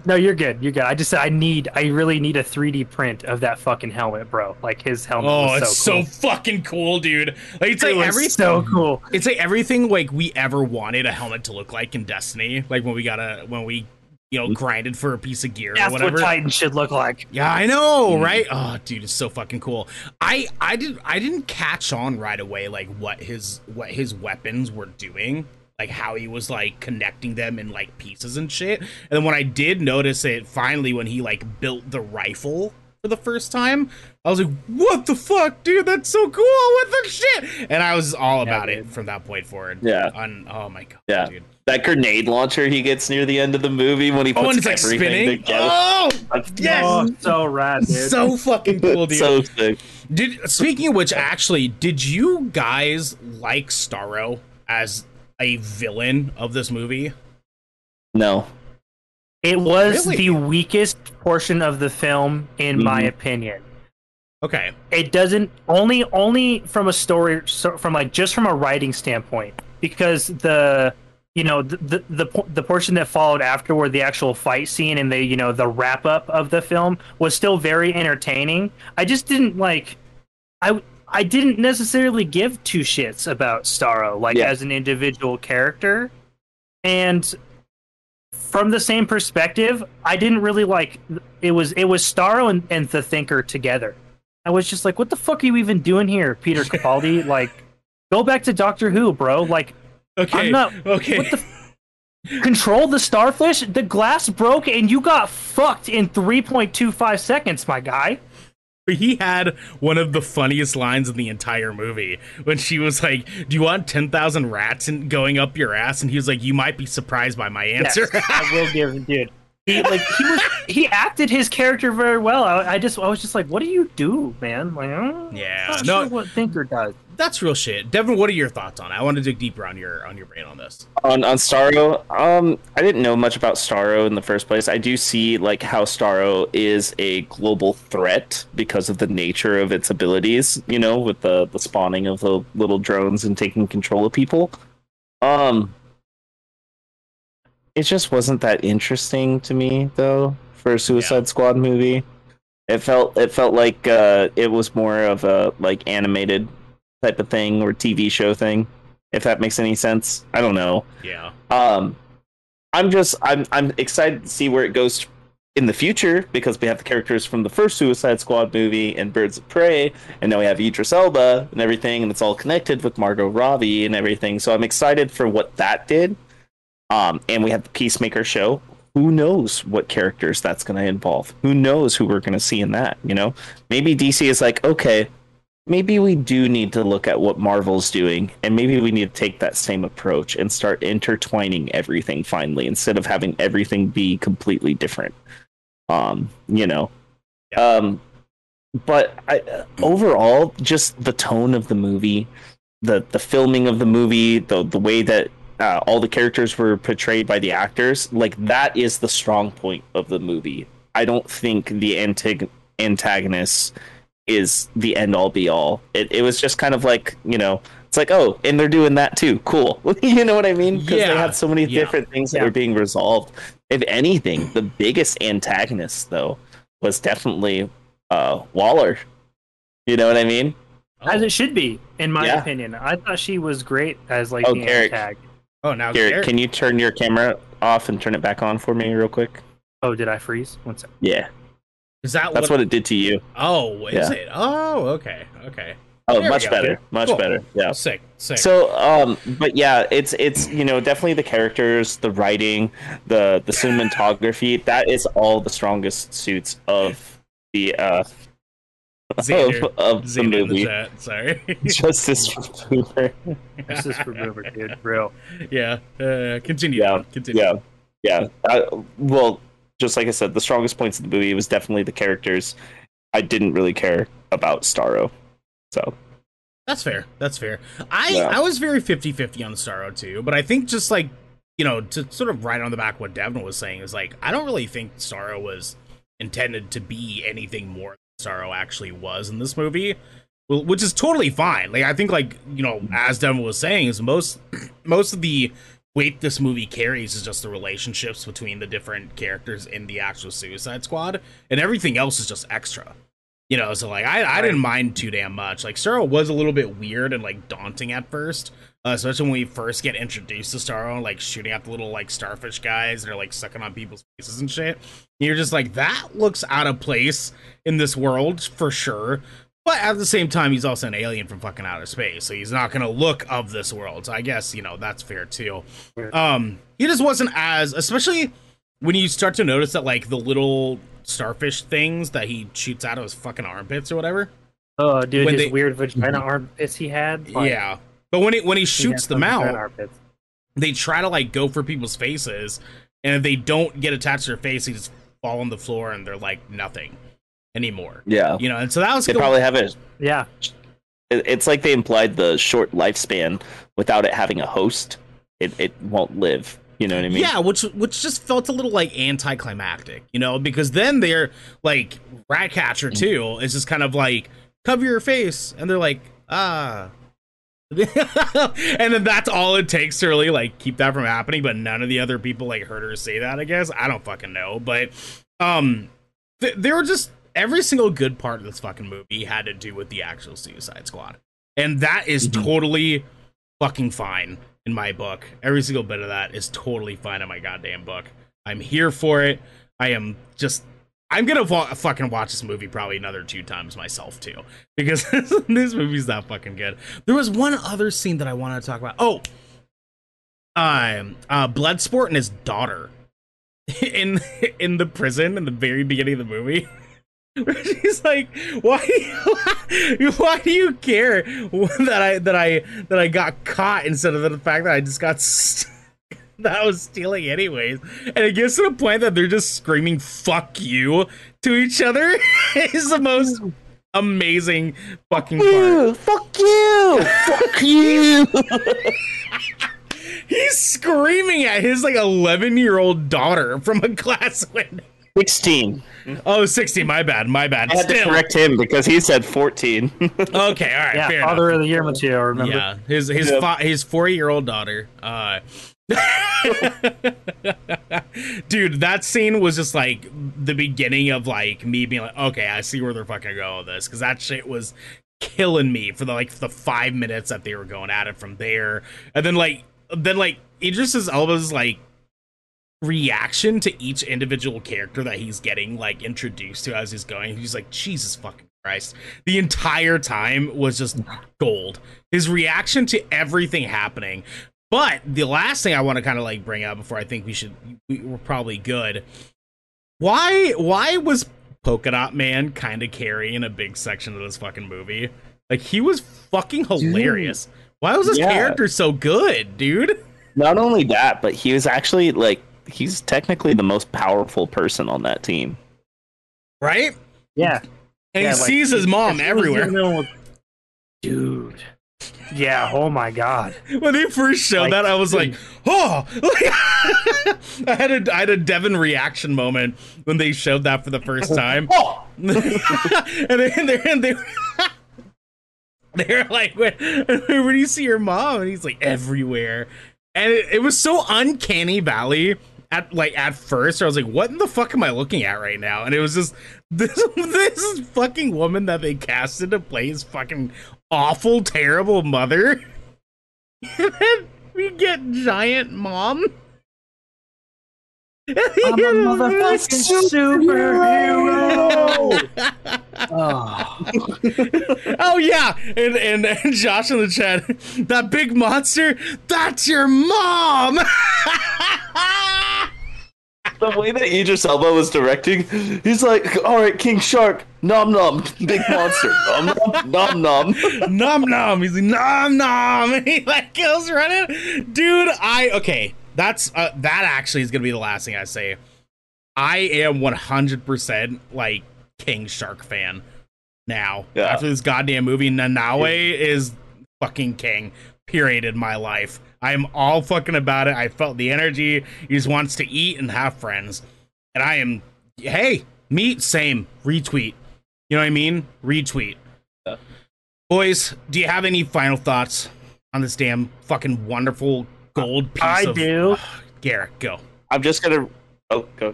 Speaker 3: No, you're good. You're good. I just said I need. I really need a 3D print of that fucking helmet, bro. Like his helmet.
Speaker 1: Oh,
Speaker 3: was
Speaker 1: it's
Speaker 3: so,
Speaker 1: so, fucking cool, dude. Like it's
Speaker 3: It
Speaker 1: like
Speaker 3: was
Speaker 1: every
Speaker 3: so cool.
Speaker 1: it's like everything like we ever wanted a helmet to look like in Destiny. Like when we got a when we you know grinded for a piece of gear or
Speaker 3: That's
Speaker 1: whatever.
Speaker 3: what Titan should look like.
Speaker 1: Yeah, I know,
Speaker 2: Mm.
Speaker 1: right? Oh, dude, it's so fucking cool. I I did I didn't catch on right away like what his what his weapons were doing, like how he was like connecting them in like pieces and shit. And then when I did notice it finally when he like built the rifle for the first time, I was like, "What the fuck, dude? That's so cool! What the shit?" And I was all
Speaker 3: Yeah,
Speaker 1: about it from that point forward.
Speaker 2: Yeah.
Speaker 1: On oh my god,
Speaker 2: Yeah.
Speaker 1: dude.
Speaker 2: That grenade launcher he gets near the end of the movie when he puts
Speaker 1: Oh, and it's like
Speaker 2: everything
Speaker 1: spinning.
Speaker 2: together.
Speaker 1: Oh, yes.
Speaker 3: Oh, so rad, dude.
Speaker 1: so fucking cool, dude.
Speaker 2: so sick.
Speaker 1: Did speaking of which, actually, did you guys like Starro as a villain of this movie?
Speaker 2: No.
Speaker 3: It was
Speaker 1: Really?
Speaker 3: the weakest portion of the film, in my
Speaker 2: Mhm.
Speaker 3: opinion.
Speaker 1: Okay,
Speaker 3: It doesn't only only from a story so from like just from a writing standpoint because the you know the the the, the portion that followed afterward the actual fight scene and the you know the wrap up of the film was still very entertaining. I just didn't like I I didn't necessarily give two shits about Starro like
Speaker 2: Yeah.
Speaker 3: as an individual character and from the same perspective, I didn't really like it was it was Starro and, and the Thinker together. I was just like, what the fuck are you even doing here, Peter Capaldi? [laughs] like, go back to Doctor Who, bro. Like,
Speaker 1: okay,
Speaker 3: I'm not-
Speaker 1: okay.
Speaker 3: what the control the starfish. The glass broke and you got fucked in 3.25 seconds, my guy.
Speaker 1: he had one of the funniest lines in the entire movie when she was like, "Do you want ten thousand rats in, going up your ass?" And he was like, "You might be surprised by my answer."
Speaker 3: Yes, I will give, him dude. He like he was he acted his character very well. I, I just I was just like, what do you do, man? Like, I'm
Speaker 1: Yeah,
Speaker 3: not
Speaker 1: no-
Speaker 3: sure what Thinker does.
Speaker 1: That's real shit. Devin, what are your thoughts on it? I want to dig deeper on your on your brain on this.
Speaker 2: on on Starro, um, I didn't know much about Starro in the first place. I do see like how Starro is a global threat because of the nature of its abilities. You know, with the the spawning of the little drones and taking control of people. Um, it just wasn't that interesting to me though for a Suicide Squad movie. It felt it felt like uh, it was more of a like animated type of thing or TV show thing. If that makes any sense, I don't know.
Speaker 1: Yeah.
Speaker 2: Um, I'm just I'm I'm excited to see where it goes in the future because we have the characters from the first Suicide Squad movie and Birds of Prey, and now we have Idris Elba and everything, and it's all connected with Margot Robbie and everything. So I'm excited for what that did. Um, and we have the Peacemaker show. Who knows what characters that's going to involve? Who knows who we're going to see in that? You know, maybe DC is like, okay, maybe we do need to look at what Marvel's doing, and maybe we need to take that same approach and start intertwining everything finally, instead of having everything be completely different. Um, you know, um, but I, overall, just the tone of the movie, the the filming of the movie, the the way that uh, all the characters were portrayed by the actors, like that is the strong point of the movie. I don't think the antag- antagonist is the end all be all. It it was just kind of like you know. It's like, oh, and they're doing that too. Cool. [laughs] you know what I mean? Because
Speaker 1: Yeah,
Speaker 2: they had so many
Speaker 1: yeah.
Speaker 2: different things that
Speaker 3: Yeah.
Speaker 2: were being resolved. If anything, the biggest antagonist though was definitely uh, Waller. You know what I mean?
Speaker 3: As it should be, in my opinion. I thought she was great as like
Speaker 2: Oh,
Speaker 3: the
Speaker 2: Garrett.
Speaker 3: tag.
Speaker 1: Oh, now
Speaker 2: Garrett, can you turn your camera off and turn it back on for me real quick?
Speaker 3: Oh, did I freeze? One sec.
Speaker 2: Yeah,
Speaker 1: is that
Speaker 2: that's what it did to you.
Speaker 1: Oh, is
Speaker 2: Yeah.
Speaker 1: it? Oh, okay, okay.
Speaker 2: Oh,
Speaker 1: There
Speaker 2: much better, much
Speaker 1: Cool.
Speaker 2: better. Yeah.
Speaker 1: Sick, sick.
Speaker 2: So, um, but yeah, it's it's you know definitely the characters, the writing, the the cinematography. That is all the strongest suits of the uh
Speaker 1: Xander.
Speaker 2: of, of the
Speaker 1: Xander in the
Speaker 2: movie.
Speaker 1: chat. Sorry. [laughs]
Speaker 2: Justice for Boomer.
Speaker 3: This is for River, dude. Real.
Speaker 1: yeah. Uh, continue.
Speaker 2: Yeah,
Speaker 1: Continue.
Speaker 2: Yeah, yeah. I, well, just like I said, the strongest points of the movie was definitely the characters. I didn't really care about Starro, so
Speaker 1: That's fair. That's fair. I
Speaker 2: Yeah.
Speaker 1: I was very 50-50 on Starro too, but I think just like you know to sort of right on the back what Devin was saying is like I don't really think Starro was intended to be anything more Starro actually was in this movie, which is totally fine. Like I think like you know as Devin was saying is most [clears throat] most of the weight this movie carries is just the relationships between the different characters in the actual Suicide Squad, and everything else is just extra. You know, so like I, I didn't mind too damn much. Like Starro was a little bit weird and like daunting at first, uh, especially when we first get introduced to Starro, like shooting at the little like starfish guys that are like sucking on people's faces and shit. You're just like that looks out of place in this world for sure. But at the same time, he's also an alien from fucking outer space, so he's not gonna look of this world. So I guess you know that's fair too. Um, he just wasn't as, especially when you start to notice that like the little starfish things that he shoots out of his fucking armpits or whatever.
Speaker 3: Oh, dude,
Speaker 1: When
Speaker 3: his
Speaker 1: they-
Speaker 3: weird vagina [laughs] armpits he had. like,
Speaker 1: yeah, but when it when he
Speaker 3: he
Speaker 1: shoots them out, they try to like go for people's faces, and if they don't get attached to their face, they just fall on the floor and they're like nothing anymore.
Speaker 2: yeah,
Speaker 1: You know, and so that was
Speaker 2: they
Speaker 1: cool.
Speaker 2: probably have a.
Speaker 3: Yeah,
Speaker 2: It's like they implied the short lifespan without it having a host. It it won't live. You know what I mean?
Speaker 1: Yeah, which which just felt a little like anticlimactic, you know, because then they're like Ratcatcher too It's just kind of like cover your face, and they're like ah, [laughs] and then that's all it takes to really like keep that from happening. But none of the other people like heard her say that. I guess I don't fucking know, but um, th- there were just every single good part of this fucking movie had to do with the actual Suicide Squad, and that is
Speaker 2: Mhm.
Speaker 1: totally fucking fine in my book. Every single bit of that is totally fine in my goddamn book. I'm here for it. I am just. I'm gonna fucking watch this movie probably another two times myself too because [laughs] this movie's that fucking good. There was one other scene that I wanted to talk about. Oh, um, uh, Bloodsport and his daughter [laughs] in in the prison in the very beginning of the movie. [laughs] She's like, "Why? why do you care that I that I that I got caught instead of the fact that I just got st- [laughs] that was stealing anyways. And it gets to the point that they're just screaming "fuck you" to each other. [laughs] is the most amazing fucking part.
Speaker 2: fuck you, [laughs] fuck you.
Speaker 1: He's screaming at his like 11 year old daughter from a class window.
Speaker 2: Sixteen.
Speaker 1: Oh, 60. My bad. My bad.
Speaker 2: I had to correct him because he said fourteen.
Speaker 1: Okay. All right.
Speaker 3: Yeah,
Speaker 1: fair
Speaker 3: Father
Speaker 1: enough.
Speaker 3: of the Year material. Remember?
Speaker 1: Yeah. His his
Speaker 2: Yeah.
Speaker 1: fa- his four year old daughter. Uh, [laughs] dude, that scene was just like the beginning of like me being like, okay, I see where they're fucking going with this because that shit was killing me for the like the five minutes that they were going at it from there, and then like then like Idris Elba's like reaction to each individual character that he's getting like introduced to as he's going. He's like, Jesus fucking Christ. The entire time was just gold. His reaction to everything happening. But the last thing I want to kind of like bring up before I think we should we, we're probably good. Why why was Polka Dot Man kind of carrying a big section of this fucking movie? Like he was fucking hilarious. Why was his
Speaker 2: Yeah.
Speaker 1: character so good, dude?
Speaker 2: Not only that, but he was actually like he's technically the most powerful person on that team.
Speaker 1: Right?
Speaker 3: Yeah.
Speaker 1: And
Speaker 3: Yeah,
Speaker 1: he
Speaker 3: like,
Speaker 1: sees his mom
Speaker 3: If he was in the
Speaker 1: everywhere.
Speaker 3: middle Dude. Yeah. Oh my God.
Speaker 1: When they first showed
Speaker 3: Like,
Speaker 1: that, I was like, [laughs] "Oh!" Like, [laughs] I had a I had a Devin reaction moment when they showed that for the first time, [laughs]
Speaker 2: Oh,
Speaker 1: and they and they and they. They're like, where, where do you see your mom? And he's like, everywhere. And it, it was so uncanny valley at like at first. I was like, what in the fuck am I looking at right now? And it was just this this fucking woman that they casted to play his fucking awful, terrible mother. And [laughs] then we get giant mom.
Speaker 3: I'm a motherfucking [laughs] superhero. oh.
Speaker 1: oh yeah, and, and and Josh in the chat, that big monster, that's your mom. [laughs]
Speaker 2: the way that Idris Elba was directing, he's like, "All right, King Shark, nom nom, big monster, nom nom, nom nom."
Speaker 1: nom nom. He's like nom nom. [laughs] And he like goes running. Dude, I okay. That's uh, that actually is gonna be the last thing I say. I am 100% like King Shark fan now.
Speaker 2: Yeah.
Speaker 1: After this goddamn movie, Nanaue is fucking king. Period in my life. I'm all fucking about it. I felt the energy. He just wants to eat and have friends. And I am hey, meet, same. Retweet. You know what I mean? Retweet.
Speaker 2: Yeah.
Speaker 1: Boys, do you have any final thoughts on this damn fucking wonderful gold piece
Speaker 3: I
Speaker 1: of
Speaker 3: do. [sighs]
Speaker 1: Garrett, go.
Speaker 2: I'm just gonna. Oh, go.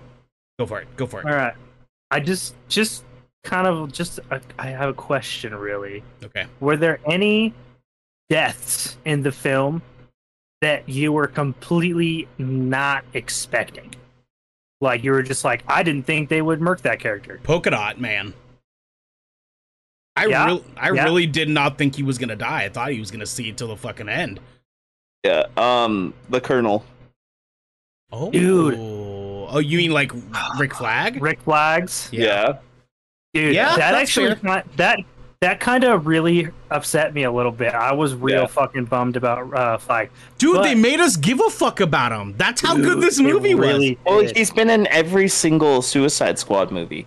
Speaker 1: Go for it. Go for it.
Speaker 3: All right. I just, just kind of, just, uh, I have a question really.
Speaker 1: Okay.
Speaker 3: Were there any deaths in the film that you were completely not expecting? Like you were just like, I didn't think they would murk that character.
Speaker 1: Polka dot man. I
Speaker 3: Yeah,
Speaker 1: real I
Speaker 3: yeah.
Speaker 1: really did not think he was gonna die. I thought he was gonna see it till the fucking end.
Speaker 2: Yeah. Um, the Colonel.
Speaker 1: Oh,
Speaker 3: Dude.
Speaker 1: Oh, you mean like Rick Flag?
Speaker 3: Rick Flags,
Speaker 2: Yeah.
Speaker 3: dude.
Speaker 1: Yeah,
Speaker 3: that actually
Speaker 1: fair.
Speaker 3: that that kind of really upset me a little bit. I was real
Speaker 2: Yeah.
Speaker 3: fucking bummed about uh, Flag.
Speaker 1: Dude,
Speaker 3: But-
Speaker 1: they made us give a fuck about him. That's how good this
Speaker 3: it
Speaker 1: movie was.
Speaker 3: really
Speaker 2: Well, he's been in every single Suicide Squad movie.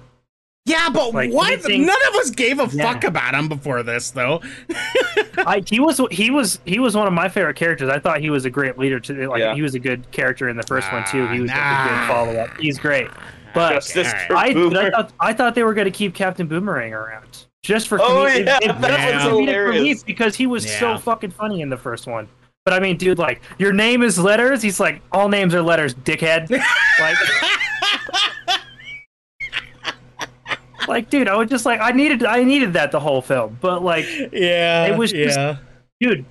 Speaker 1: Yeah, but
Speaker 3: Like,
Speaker 1: what?
Speaker 3: anything-
Speaker 1: None of us gave a
Speaker 3: Yeah.
Speaker 1: fuck about him before this, though. [laughs]
Speaker 3: I, he was he was he was one of my favorite characters. I thought he was a great leader. To like
Speaker 2: Yeah.
Speaker 3: he was a good character in the first one too. He was like, a good follow up. He's great. But
Speaker 2: Justice
Speaker 1: alright.
Speaker 2: for
Speaker 3: I, I thought I thought they were going to keep Captain Boomerang around just for
Speaker 2: Oh,
Speaker 3: comedic-
Speaker 2: yeah,
Speaker 3: it- it-
Speaker 2: that
Speaker 3: for comedic relief because he was
Speaker 1: Yeah.
Speaker 3: so fucking funny in the first one. But I mean, dude, like your name is letters. He's like, all names are letters, dickhead. [laughs] like, like, dude, I was just like, I needed, I needed that the whole film. But like,
Speaker 1: yeah,
Speaker 3: It was just-
Speaker 1: yeah.
Speaker 3: dude,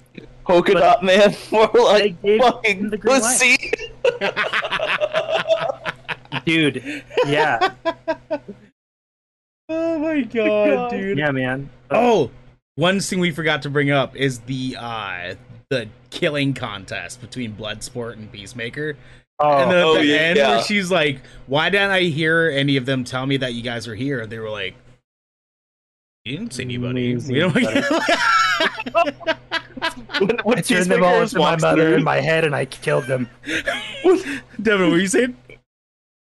Speaker 2: Polka
Speaker 3: But-
Speaker 2: dot man. [laughs] More like fucking
Speaker 3: the green light.
Speaker 2: pussy.
Speaker 3: dude, yeah, [laughs]
Speaker 1: oh my god, dude.
Speaker 3: yeah, man.
Speaker 1: Oh, one thing we forgot to bring up is the uh the killing contest between Bloodsport and Peacemaker. Oh, and then at
Speaker 2: oh,
Speaker 1: the
Speaker 2: yeah,
Speaker 1: end
Speaker 2: yeah.
Speaker 1: where she's like, Why didn't I hear any of them tell me that you guys were here? They were like, You didn't see anybody.
Speaker 3: Amazing.
Speaker 1: We don't
Speaker 2: when, [laughs] [laughs] when
Speaker 3: I turned them all into my mother in my head and I killed them. [laughs]
Speaker 1: Devin, what were you saying?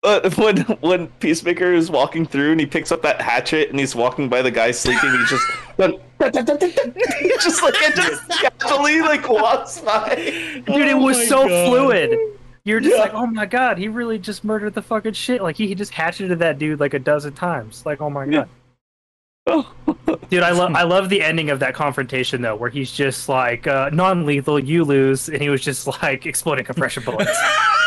Speaker 2: Uh, when when Peacemaker is walking through and he picks up that hatchet and he's walking by the guy sleeping, he just [laughs] he just like it just [laughs] casually like walks by.
Speaker 3: Dude, it
Speaker 1: Oh
Speaker 3: was
Speaker 1: my
Speaker 3: so
Speaker 1: God.
Speaker 3: fluid. You're just
Speaker 2: Yeah.
Speaker 3: like, oh my god, he really just murdered the fucking shit. Like he he just hatcheted that dude like a dozen times. Like, oh my god. [laughs] Dude, I love I love the ending of that confrontation though, where he's just like uh, non-lethal, you lose, and he was just like exploding compression bullets.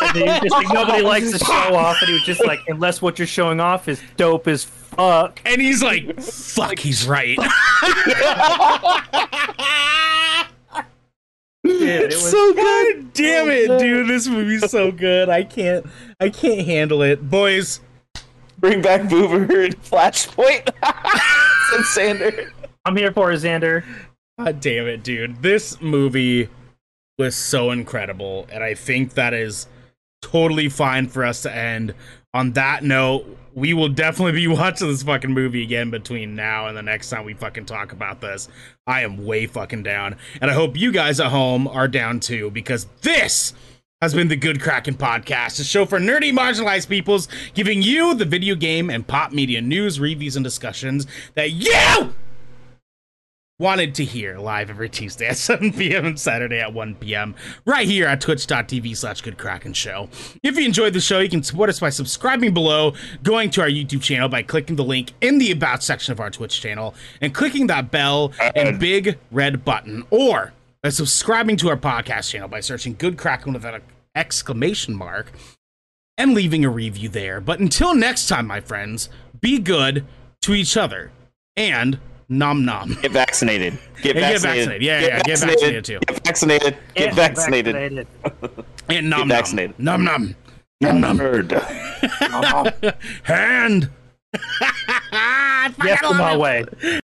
Speaker 3: and he was just like nobody likes to show off, and he was just like, unless what you're showing off is dope as fuck.
Speaker 1: And he's like, fuck, he's right. [laughs]
Speaker 3: Dude, it was
Speaker 1: so good. Damn it, dude. This movie's so good. I can't I can't handle it. Boys,
Speaker 2: Bring back Boober and Flashpoint. [laughs] and Sander.
Speaker 3: I'm here for it, Xander.
Speaker 1: God damn it, dude. This movie was so incredible, and I think that is totally fine for us to end on that note. We will definitely be [laughs] watching this fucking movie again between now and the next time we fucking talk about this. I am way fucking down. And I hope you guys at home are down too, because this has been the Good Kraken Podcast, a show for nerdy marginalized peoples, giving you the video game and pop media news, reviews, and discussions that you wanted to hear live every Tuesday at [laughs] 7 p.m. and Saturday at 1 p.m. right here at twitch.tv slash good kraken show. If you enjoyed the show, you can support us by subscribing below, going to our YouTube channel by clicking the link in the about section of our Twitch channel, and clicking that bell and big red button, or by subscribing to our podcast channel by searching good kraken with an exclamation mark and leaving a review there. But until next time, my friends, be good to each other and nom nom.
Speaker 2: Get vaccinated. [laughs] Get
Speaker 1: Yeah, get
Speaker 2: vaccinated.
Speaker 1: vaccinated. Yeah, yeah, get vaccinated too.
Speaker 2: Get vaccinated. Get vaccinated.
Speaker 3: vaccinated. [laughs]
Speaker 1: And nom nom.
Speaker 2: vaccinated.
Speaker 1: Nom nom. Nom nom.
Speaker 2: Nerd. [laughs]
Speaker 1: Hand. I
Speaker 3: Yes,
Speaker 1: love
Speaker 3: my way.